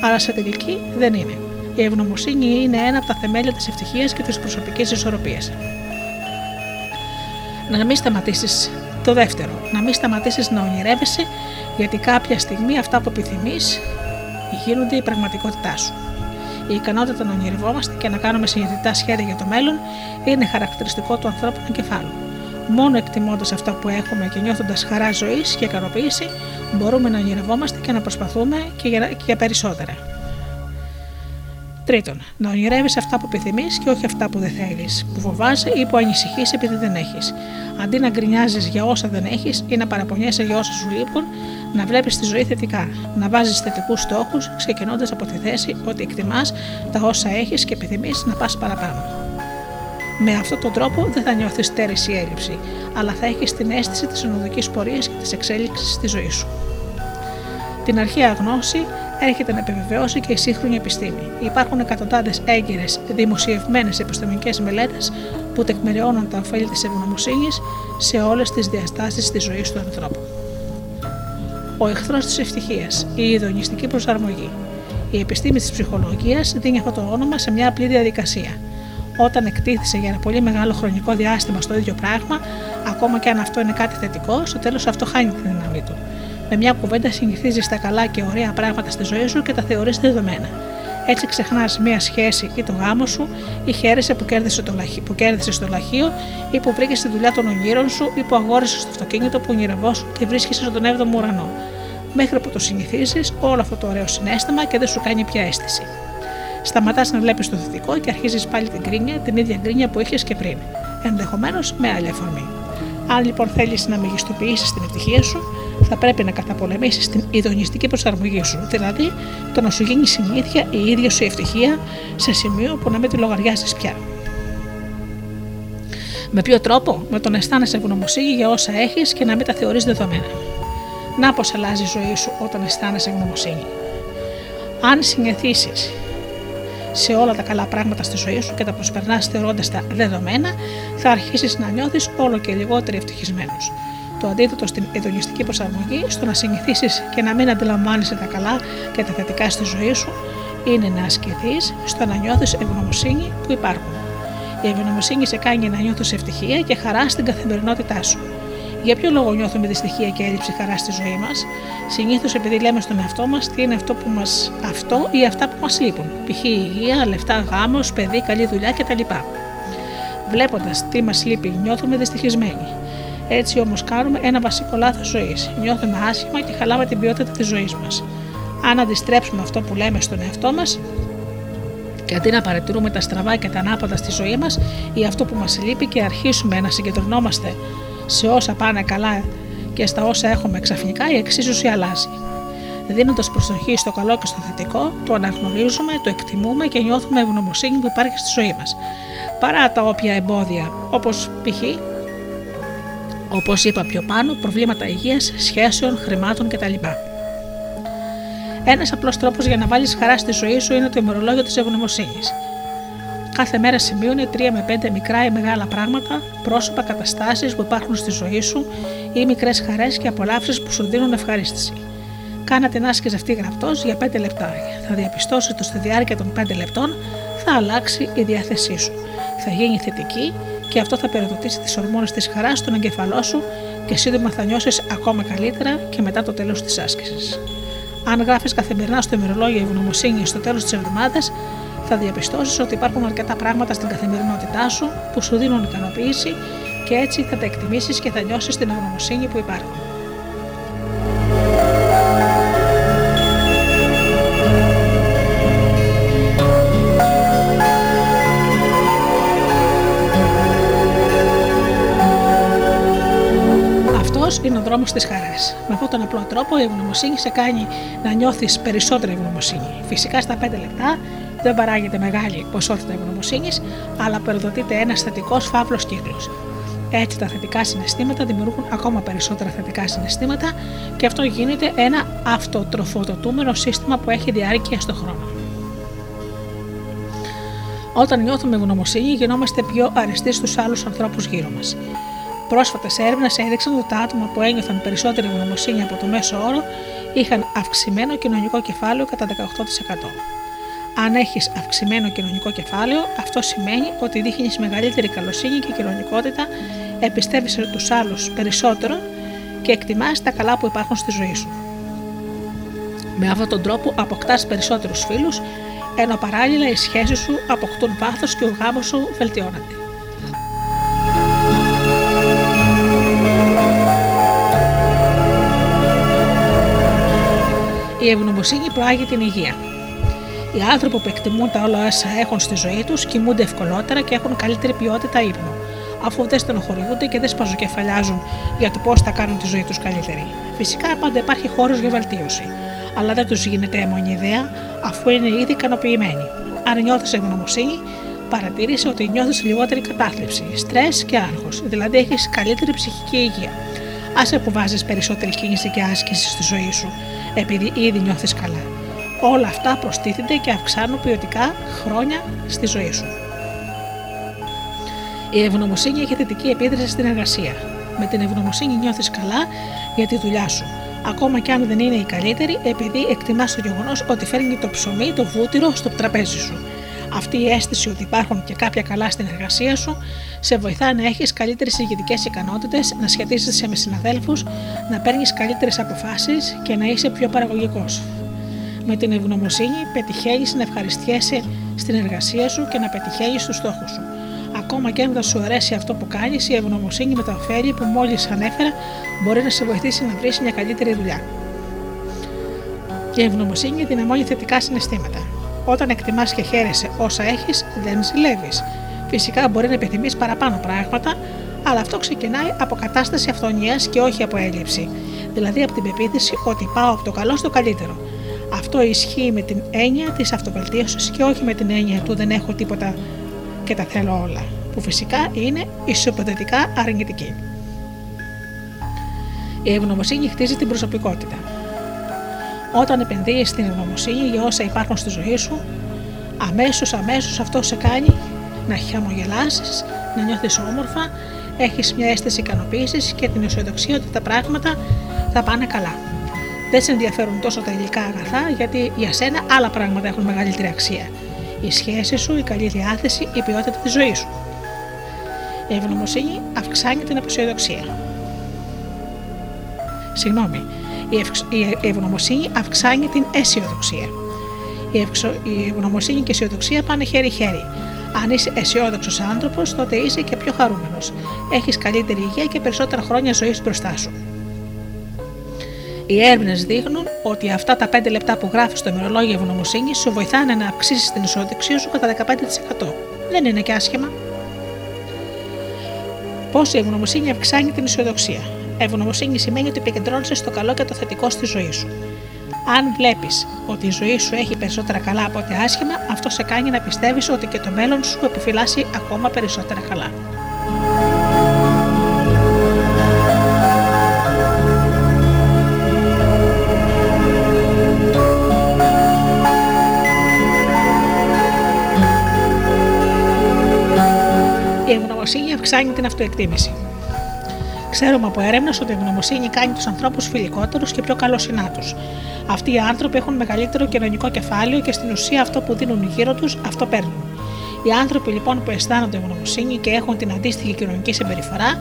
αλλά σε τελική δεν είναι. Η ευγνωμοσύνη είναι ένα από τα θεμέλια της ευτυχίας και της προσωπικής ισορροπίας. Να μην σταματήσεις το δεύτερο, να μην σταματήσεις να ονειρεύεσαι, γιατί κάποια στιγμή αυτά που επιθυμείς γίνονται η πραγματικότητά σου. Η ικανότητα να ονειρευόμαστε και να κάνουμε συνειδητά σχέδια για το μέλλον είναι χαρακτηριστικό του ανθρώπινου εγκεφάλου. Μόνο εκτιμώντας αυτά που έχουμε και νιώθοντας χαρά ζωής και ικανοποίηση, μπορούμε να ονειρευόμαστε και να προσπαθούμε και για, και για περισσότερα. Τρίτον, να ονειρεύεις αυτά που επιθυμείς και όχι αυτά που δεν θέλεις, που φοβάσαι ή που ανησυχείς επειδή δεν έχεις. Αντί να γκρινιάζεις για όσα δεν έχεις ή να παραπονιέσαι για όσα σου λείπουν, να βλέπεις τη ζωή θετικά, να βάζεις θετικούς στόχους, ξεκινώντας από τη θέση ότι εκτιμάς τα όσα έχεις και επιθυμείς να πας παραπάνω. Με αυτόν τον τρόπο δεν θα νιώθεις στέρηση ή έλλειψη, αλλά θα έχεις την αίσθηση της ονοδική πορείας και της εξέλιξης στη ζωή σου. Την αρχαία γνώση έρχεται να επιβεβαιώσει και η σύγχρονη επιστήμη. Υπάρχουν εκατοντάδες έγκυρες, δημοσιευμένες επιστημονικές μελέτες που τεκμηριώνουν τα ωφέλη της ευγνωμοσύνης σε όλες τις διαστάσεις της ζωής του ανθρώπου. Ο εχθρός της ευτυχίας, η ειδονιστική προσαρμογή. Η επιστήμη της ψυχολογίας δίνει αυτό το όνομα σε μια απλή διαδικασία. Όταν εκτίθεσαι για ένα πολύ μεγάλο χρονικό διάστημα στο ίδιο πράγμα, ακόμα και αν αυτό είναι κάτι θετικό, στο τέλος αυτό χάνει τη δύναμή του. Με μια κουβέντα συνηθίζεις τα καλά και ωραία πράγματα στη ζωή σου και τα θεωρείς δεδομένα. Έτσι ξεχνάς μια σχέση ή το γάμο σου, ή χαίρεσαι που κέρδισε το, λαχείο, που κέρδισες στο λαχείο, ή που βρήκες τη δουλειά των ονείρων σου, ή που αγόρισε το αυτοκίνητο που ονειρευόσου και βρίσκεσαι στον 7ο ουρανό. Μέχρι που το συνηθίζεις όλο αυτό το ωραίο συνέστημα και δεν σου κάνει πια αίσθηση. Σταματάς να βλέπεις το θετικό και αρχίζεις πάλι την γκρίνια, την ίδια γκρίνια που είχες και πριν. Ενδεχομένως με άλλη αφορμή. Αν λοιπόν θέλεις να μεγιστοποιήσεις την ευτυχία σου, θα πρέπει να καταπολεμήσεις την ειδονιστική προσαρμογή σου, δηλαδή το να σου γίνει συνήθεια η ίδια σου η ευτυχία σε σημείο που να μην τη λογαριάζει πια. Με ποιο τρόπο, με το να αισθάνεσαι ευγνωμοσύνη για όσα έχεις και να μην τα θεωρείς δεδομένα. Να πώς αλλάζει η ζωή σου όταν αισθάνεσαι ευγνωμοσύνη. Αν συνηθίσεις σε όλα τα καλά πράγματα στη ζωή σου και τα προσπερνάς θεωρώντας τα δεδομένα, θα αρχίσεις να νιώθεις όλο και λιγότερο ευτυχισμένος. Το αντίθετο στην ειδονιστική προσαρμογή, στο να συνηθίσεις και να μην αντιλαμβάνεσαι τα καλά και τα θετικά στη ζωή σου, είναι να ασκηθείς στο να νιώθεις ευγνωμοσύνη που υπάρχουν. Η ευγνωμοσύνη σε κάνει να νιώθεις ευτυχία και χαρά στην καθημερινότητά σου. Για ποιο λόγο νιώθουμε δυστυχία και έλλειψη χαράς στη ζωή μας, Συνήθως επειδή λέμε στον εαυτό μας τι είναι αυτό, που μας, αυτό ή αυτά που μας λείπουν, π.χ. υγεία, λεφτά, γάμος, παιδί, καλή δουλειά κτλ. Βλέποντας τι μας λείπει, νιώθουμε δυστυχισμένοι. Έτσι όμως κάνουμε ένα βασικό λάθος ζωής. Νιώθουμε άσχημα και χαλάμε την ποιότητα της ζωής μας. Αν αντιστρέψουμε αυτό που λέμε στον εαυτό μας και αντί να παρατηρούμε τα στραβά και τα ανάποδα στη ζωή μας ή αυτό που μας λείπει και αρχίσουμε να συγκεντρωνόμαστε σε όσα πάνε καλά και στα όσα έχουμε ξαφνικά, η εξίσωση αλλάζει. Δίνοντας προσοχή στο καλό και στο θετικό, το αναγνωρίζουμε, το εκτιμούμε και νιώθουμε ευγνωμοσύνη που υπάρχει στη ζωή μας. Παρά τα όποια εμπόδια, όπως π.χ. Όπως είπα πιο πάνω, προβλήματα υγείας, σχέσεων, χρημάτων κτλ. Ένας απλός τρόπος για να βάλεις χαρά στη ζωή σου είναι το ημερολόγιο της ευγνωμοσύνης. Κάθε μέρα σημείωνε 3 με 5 μικρά ή μεγάλα πράγματα, πρόσωπα, καταστάσεις που υπάρχουν στη ζωή σου ή μικρές χαρές και απολαύσεις που σου δίνουν ευχαρίστηση. Κάνα την άσκηση αυτή γραπτός για 5 λεπτά. Θα διαπιστώσει ότι στη διάρκεια των 5 λεπτών θα αλλάξει η διάθεσή σου. Θα γίνει θετική και αυτό θα περιοδοτήσει τις ορμόνες της χαράς στον εγκεφαλό σου και σύντομα θα νιώσεις ακόμα καλύτερα και μετά το τέλος της άσκησης. Αν γράφεις καθημερινά στο ημερολόγιο ευγνωμοσύνη στο τέλος της εβδομάδας, θα διαπιστώσεις ότι υπάρχουν αρκετά πράγματα στην καθημερινότητά σου που σου δίνουν ικανοποίηση και έτσι θα τα εκτιμήσεις και θα νιώσεις την αγνωμοσύνη που υπάρχουν. Αυτός είναι ο δρόμος της χαράς. Με αυτόν τον απλό τρόπο η ευγνωμοσύνη σε κάνει να νιώθεις περισσότερη ευγνωμοσύνη. Φυσικά στα 5 λεπτά δεν παράγεται μεγάλη ποσότητα ευγνωμοσύνης, αλλά περιδοτείται ένας θετικός φαύλος κύκλος. Έτσι τα θετικά συναισθήματα δημιουργούν ακόμα περισσότερα θετικά συναισθήματα και αυτό γίνεται ένα αυτοτροφοδοτούμενο σύστημα που έχει διάρκεια στον χρόνο. Όταν νιώθουμε ευγνωμοσύνη, γινόμαστε πιο αρεστοί στους άλλους ανθρώπους γύρω μας. Πρόσφατες έρευνες έδειξαν ότι τα άτομα που ένιωθαν περισσότερη ευγνωμοσύνη από το μέσο όρο είχαν αυξημένο κοινωνικό κεφάλαιο κατά 18%. Αν έχεις αυξημένο κοινωνικό κεφάλαιο, αυτό σημαίνει ότι δείχνεις μεγαλύτερη καλοσύνη και κοινωνικότητα, εμπιστεύει τους άλλους περισσότερο και εκτιμάς τα καλά που υπάρχουν στη ζωή σου. Με αυτόν τον τρόπο αποκτάς περισσότερους φίλους, ενώ παράλληλα οι σχέσεις σου αποκτούν βάθος και ο γάμος σου βελτιώνεται. Η ευγνωμοσύνη προάγει την υγεία. Οι άνθρωποι που εκτιμούν τα όλα όσα έχουν στη ζωή τους κοιμούνται ευκολότερα και έχουν καλύτερη ποιότητα ύπνου, αφού δεν στενοχωριούνται και δεν σπαζοκεφαλιάζουν για το πώς θα κάνουν τη ζωή τους καλύτερη. Φυσικά πάντα υπάρχει χώρος για βελτίωση, αλλά δεν τους γίνεται έμονη ιδέα αφού είναι ήδη ικανοποιημένοι. Αν νιώθεις ευγνωμοσύνη, παρατήρησε ότι νιώθεις λιγότερη κατάθλιψη, στρες και άγχος, δηλαδή έχεις καλύτερη ψυχική υγεία. Α που βάζεις περισσότερη κίνηση και άσκηση στη ζωή σου, επειδή ήδη νιώθεις καλά. Όλα αυτά προστίθενται και αυξάνουν ποιοτικά χρόνια στη ζωή σου. Η ευγνωμοσύνη έχει θετική επίδραση στην εργασία. Με την ευγνωμοσύνη νιώθεις καλά για τη δουλειά σου. Ακόμα και αν δεν είναι η καλύτερη, επειδή εκτιμάς το γεγονός ότι φέρνει το ψωμί, το βούτυρο στο τραπέζι σου. Αυτή η αίσθηση ότι υπάρχουν και κάποια καλά στην εργασία σου σε βοηθά να έχεις καλύτερες ηγετικές ικανότητες, να σχετίζεσαι με συναδέλφους, να παίρνεις καλύτερες αποφάσεις και να είσαι πιο παραγωγικός. Με την ευγνωμοσύνη πετυχαίνεις να ευχαριστιέσαι στην εργασία σου και να πετυχαίνεις τους στόχους σου. Ακόμα και αν δεν σου αρέσει αυτό που κάνεις, η ευγνωμοσύνη με τα ωφέλη που μόλις ανέφερα μπορεί να σε βοηθήσει να βρεις μια καλύτερη δουλειά. Η ευγνωμοσύνη δυναμώνει θετικά συναισθήματα. Όταν εκτιμάς και χαίρεσαι όσα έχεις, δεν ζηλεύεις. Φυσικά μπορεί να επιθυμείς παραπάνω πράγματα, αλλά αυτό ξεκινάει από κατάσταση αυθονία και όχι από έλλειψη. Δηλαδή από την πεποίθηση ότι πάω από το καλό στο καλύτερο. Αυτό ισχύει με την έννοια της αυτοβελτίωσης και όχι με την έννοια του δεν έχω τίποτα και τα θέλω όλα, που φυσικά είναι ισοποδετικά αρνητική. Η ευγνωμοσύνη χτίζει την προσωπικότητα. Όταν επενδύεις στην ευγνωμοσύνη για όσα υπάρχουν στη ζωή σου, αμέσως αμέσως αυτό σε κάνει να χαμογελάσεις, να νιώθεις όμορφα, έχεις μια αίσθηση ικανοποίησης και την αισιοδοξία ότι τα πράγματα θα πάνε καλά. Δεν σε ενδιαφέρουν τόσο τα υλικά αγαθά, γιατί για σένα άλλα πράγματα έχουν μεγαλύτερη αξία. Η σχέση σου, η καλή διάθεση, η ποιότητα της ζωής σου. Η ευγνωμοσύνη αυξάνει την αποσιοδοξία. Συγγνώμη, η, ευξ- η ευγνωμοσύνη αυξάνει την αισιοδοξία. Η, ευξο- η ευγνωμοσύνη και η αισιοδοξία πάνε χέρι-χέρι. Αν είσαι αισιόδοξος άνθρωπος, τότε είσαι και πιο χαρούμενος. Έχεις καλύτερη υγεία και περισσότερα χρόνια ζωής μπροστά σου. Οι έρευνες δείχνουν ότι αυτά τα 5 λεπτά που γράφεις στο ημερολόγιο ευγνωμοσύνης σου βοηθάνε να αυξήσεις την αισιοδοξία σου κατά 15%. Δεν είναι και άσχημα. Πώς η ευγνωμοσύνη αυξάνει την αισιοδοξία. Ευγνωμοσύνη σημαίνει ότι επικεντρώνεσαι στο καλό και το θετικό στη ζωή σου. Αν βλέπεις ότι η ζωή σου έχει περισσότερα καλά από ό,τι άσχημα, αυτό σε κάνει να πιστεύεις ότι και το μέλλον σου επιφυλάσσει ακόμα περισσότερα καλά. Η ευγνωμοσύνη αυξάνει την αυτοεκτίμηση. Ξέρουμε από έρευνες ότι η ευγνωμοσύνη κάνει τους ανθρώπους φιλικότερους και πιο καλοσυνάτους. Αυτοί οι άνθρωποι έχουν μεγαλύτερο κοινωνικό κεφάλαιο και στην ουσία αυτό που δίνουν γύρω τους, αυτό παίρνουν. Οι άνθρωποι λοιπόν που αισθάνονται ευγνωμοσύνη και έχουν την αντίστοιχη κοινωνική συμπεριφορά,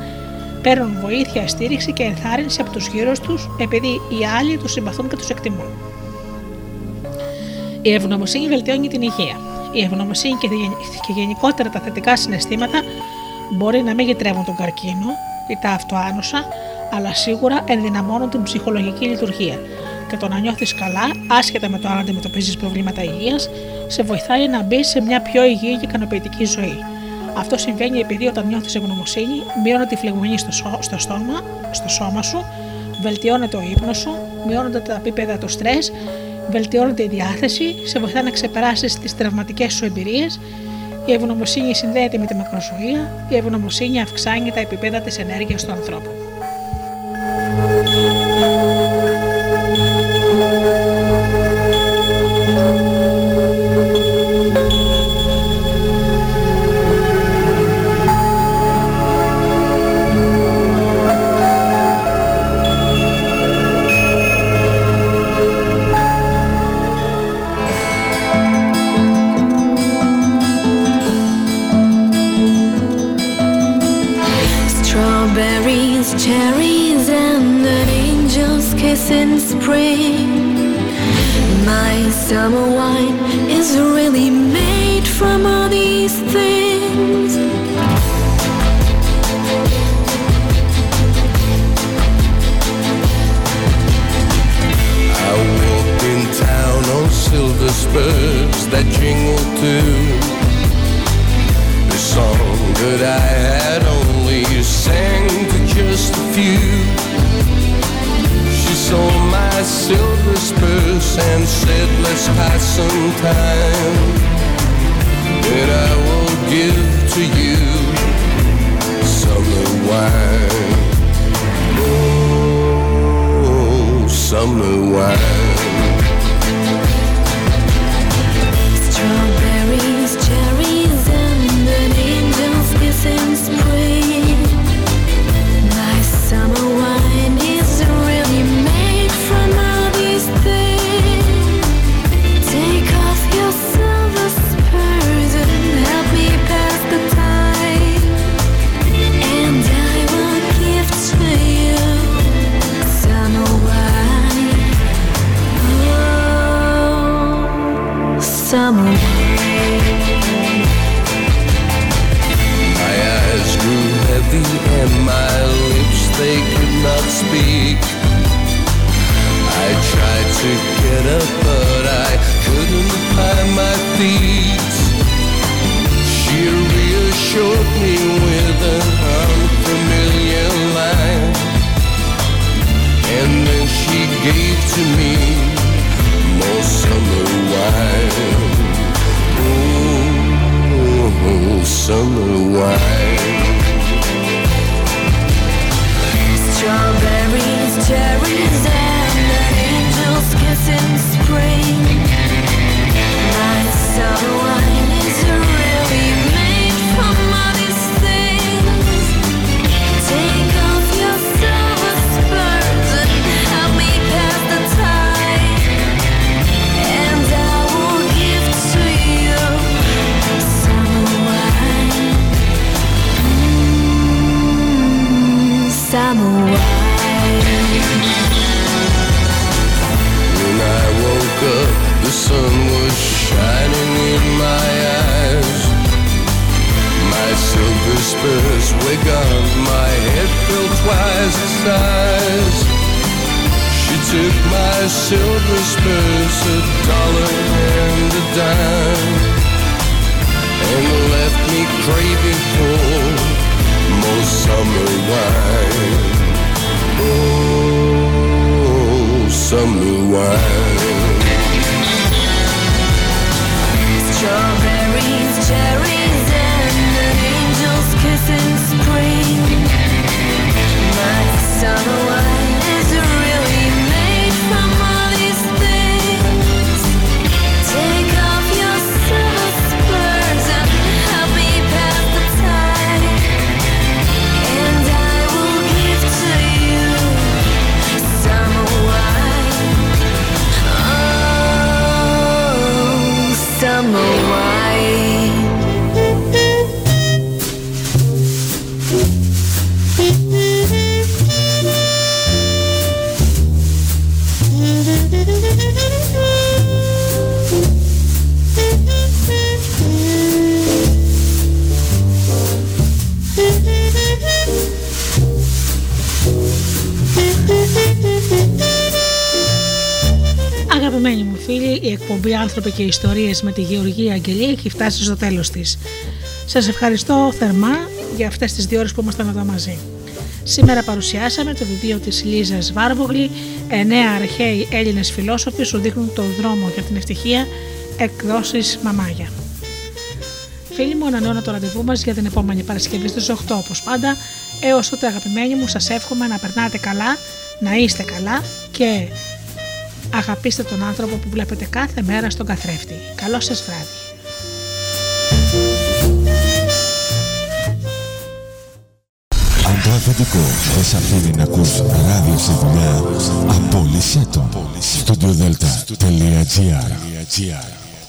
παίρνουν βοήθεια, στήριξη και ενθάρρυνση από τους γύρω τους επειδή οι άλλοι τους συμπαθούν και τους εκτιμούν. Η ευγνωμοσύνη βελτιώνει την υγεία. Η ευγνωμοσύνη και και γενικότερα τα θετικά συναισθήματα μπορεί να μην γητρεύουν τον καρκίνο ή τα αυτοάνωσα, αλλά σίγουρα ενδυναμώνουν την ψυχολογική λειτουργία. Και το να νιώθεις καλά, άσχετα με το αν αντιμετωπίζεις προβλήματα υγείας, σε βοηθάει να μπεις σε μια πιο υγιή και ικανοποιητική ζωή. Αυτό συμβαίνει επειδή όταν νιώθεις ευγνωμοσύνη, μειώνεται τη φλεγμονή στο, σώ- στο, στόμα, στο σώμα σου, βελτιώνεται ο ύπνος σου, μειώνονται τα επίπεδα του στρες, βελτιώνεται η διάθεση, σε βοηθά να ξεπεράσεις τις τραυματικές σου εμπειρίες. Η ευγνωμοσύνη συνδέεται με τη μακροζωία, η ευγνωμοσύνη αυξάνει τα επίπεδα της ενέργειας του ανθρώπου. Με τη Γεωργία Αγγελία έχει φτάσει στο τέλος της. Σας ευχαριστώ θερμά για αυτές τις δύο ώρες που ήμασταν εδώ μαζί. Σήμερα παρουσιάσαμε το βιβλίο της Λίζας Βάρβογλη «Εννέα αρχαίοι Έλληνες φιλόσοφοι σου δείχνουν τον δρόμο για την ευτυχία» εκδόσεις Μαμάγια. Φίλοι μου, ανανεώνω το ραντεβού μας για την επόμενη Παρασκευή στις 8 όπως πάντα. Έως τότε αγαπημένοι μου σας εύχομαι να περνάτε καλά, να είστε καλά και αγαπήστε τον άνθρωπο που βλέπετε κάθε μέρα στον καθρέφτη. Καλό σας βράδυ. Αν το αφεντικό δεν σ' αφήνει να ακούς ράδιο στη δουλειά, απόλυσέ το. Studiodελτα.gr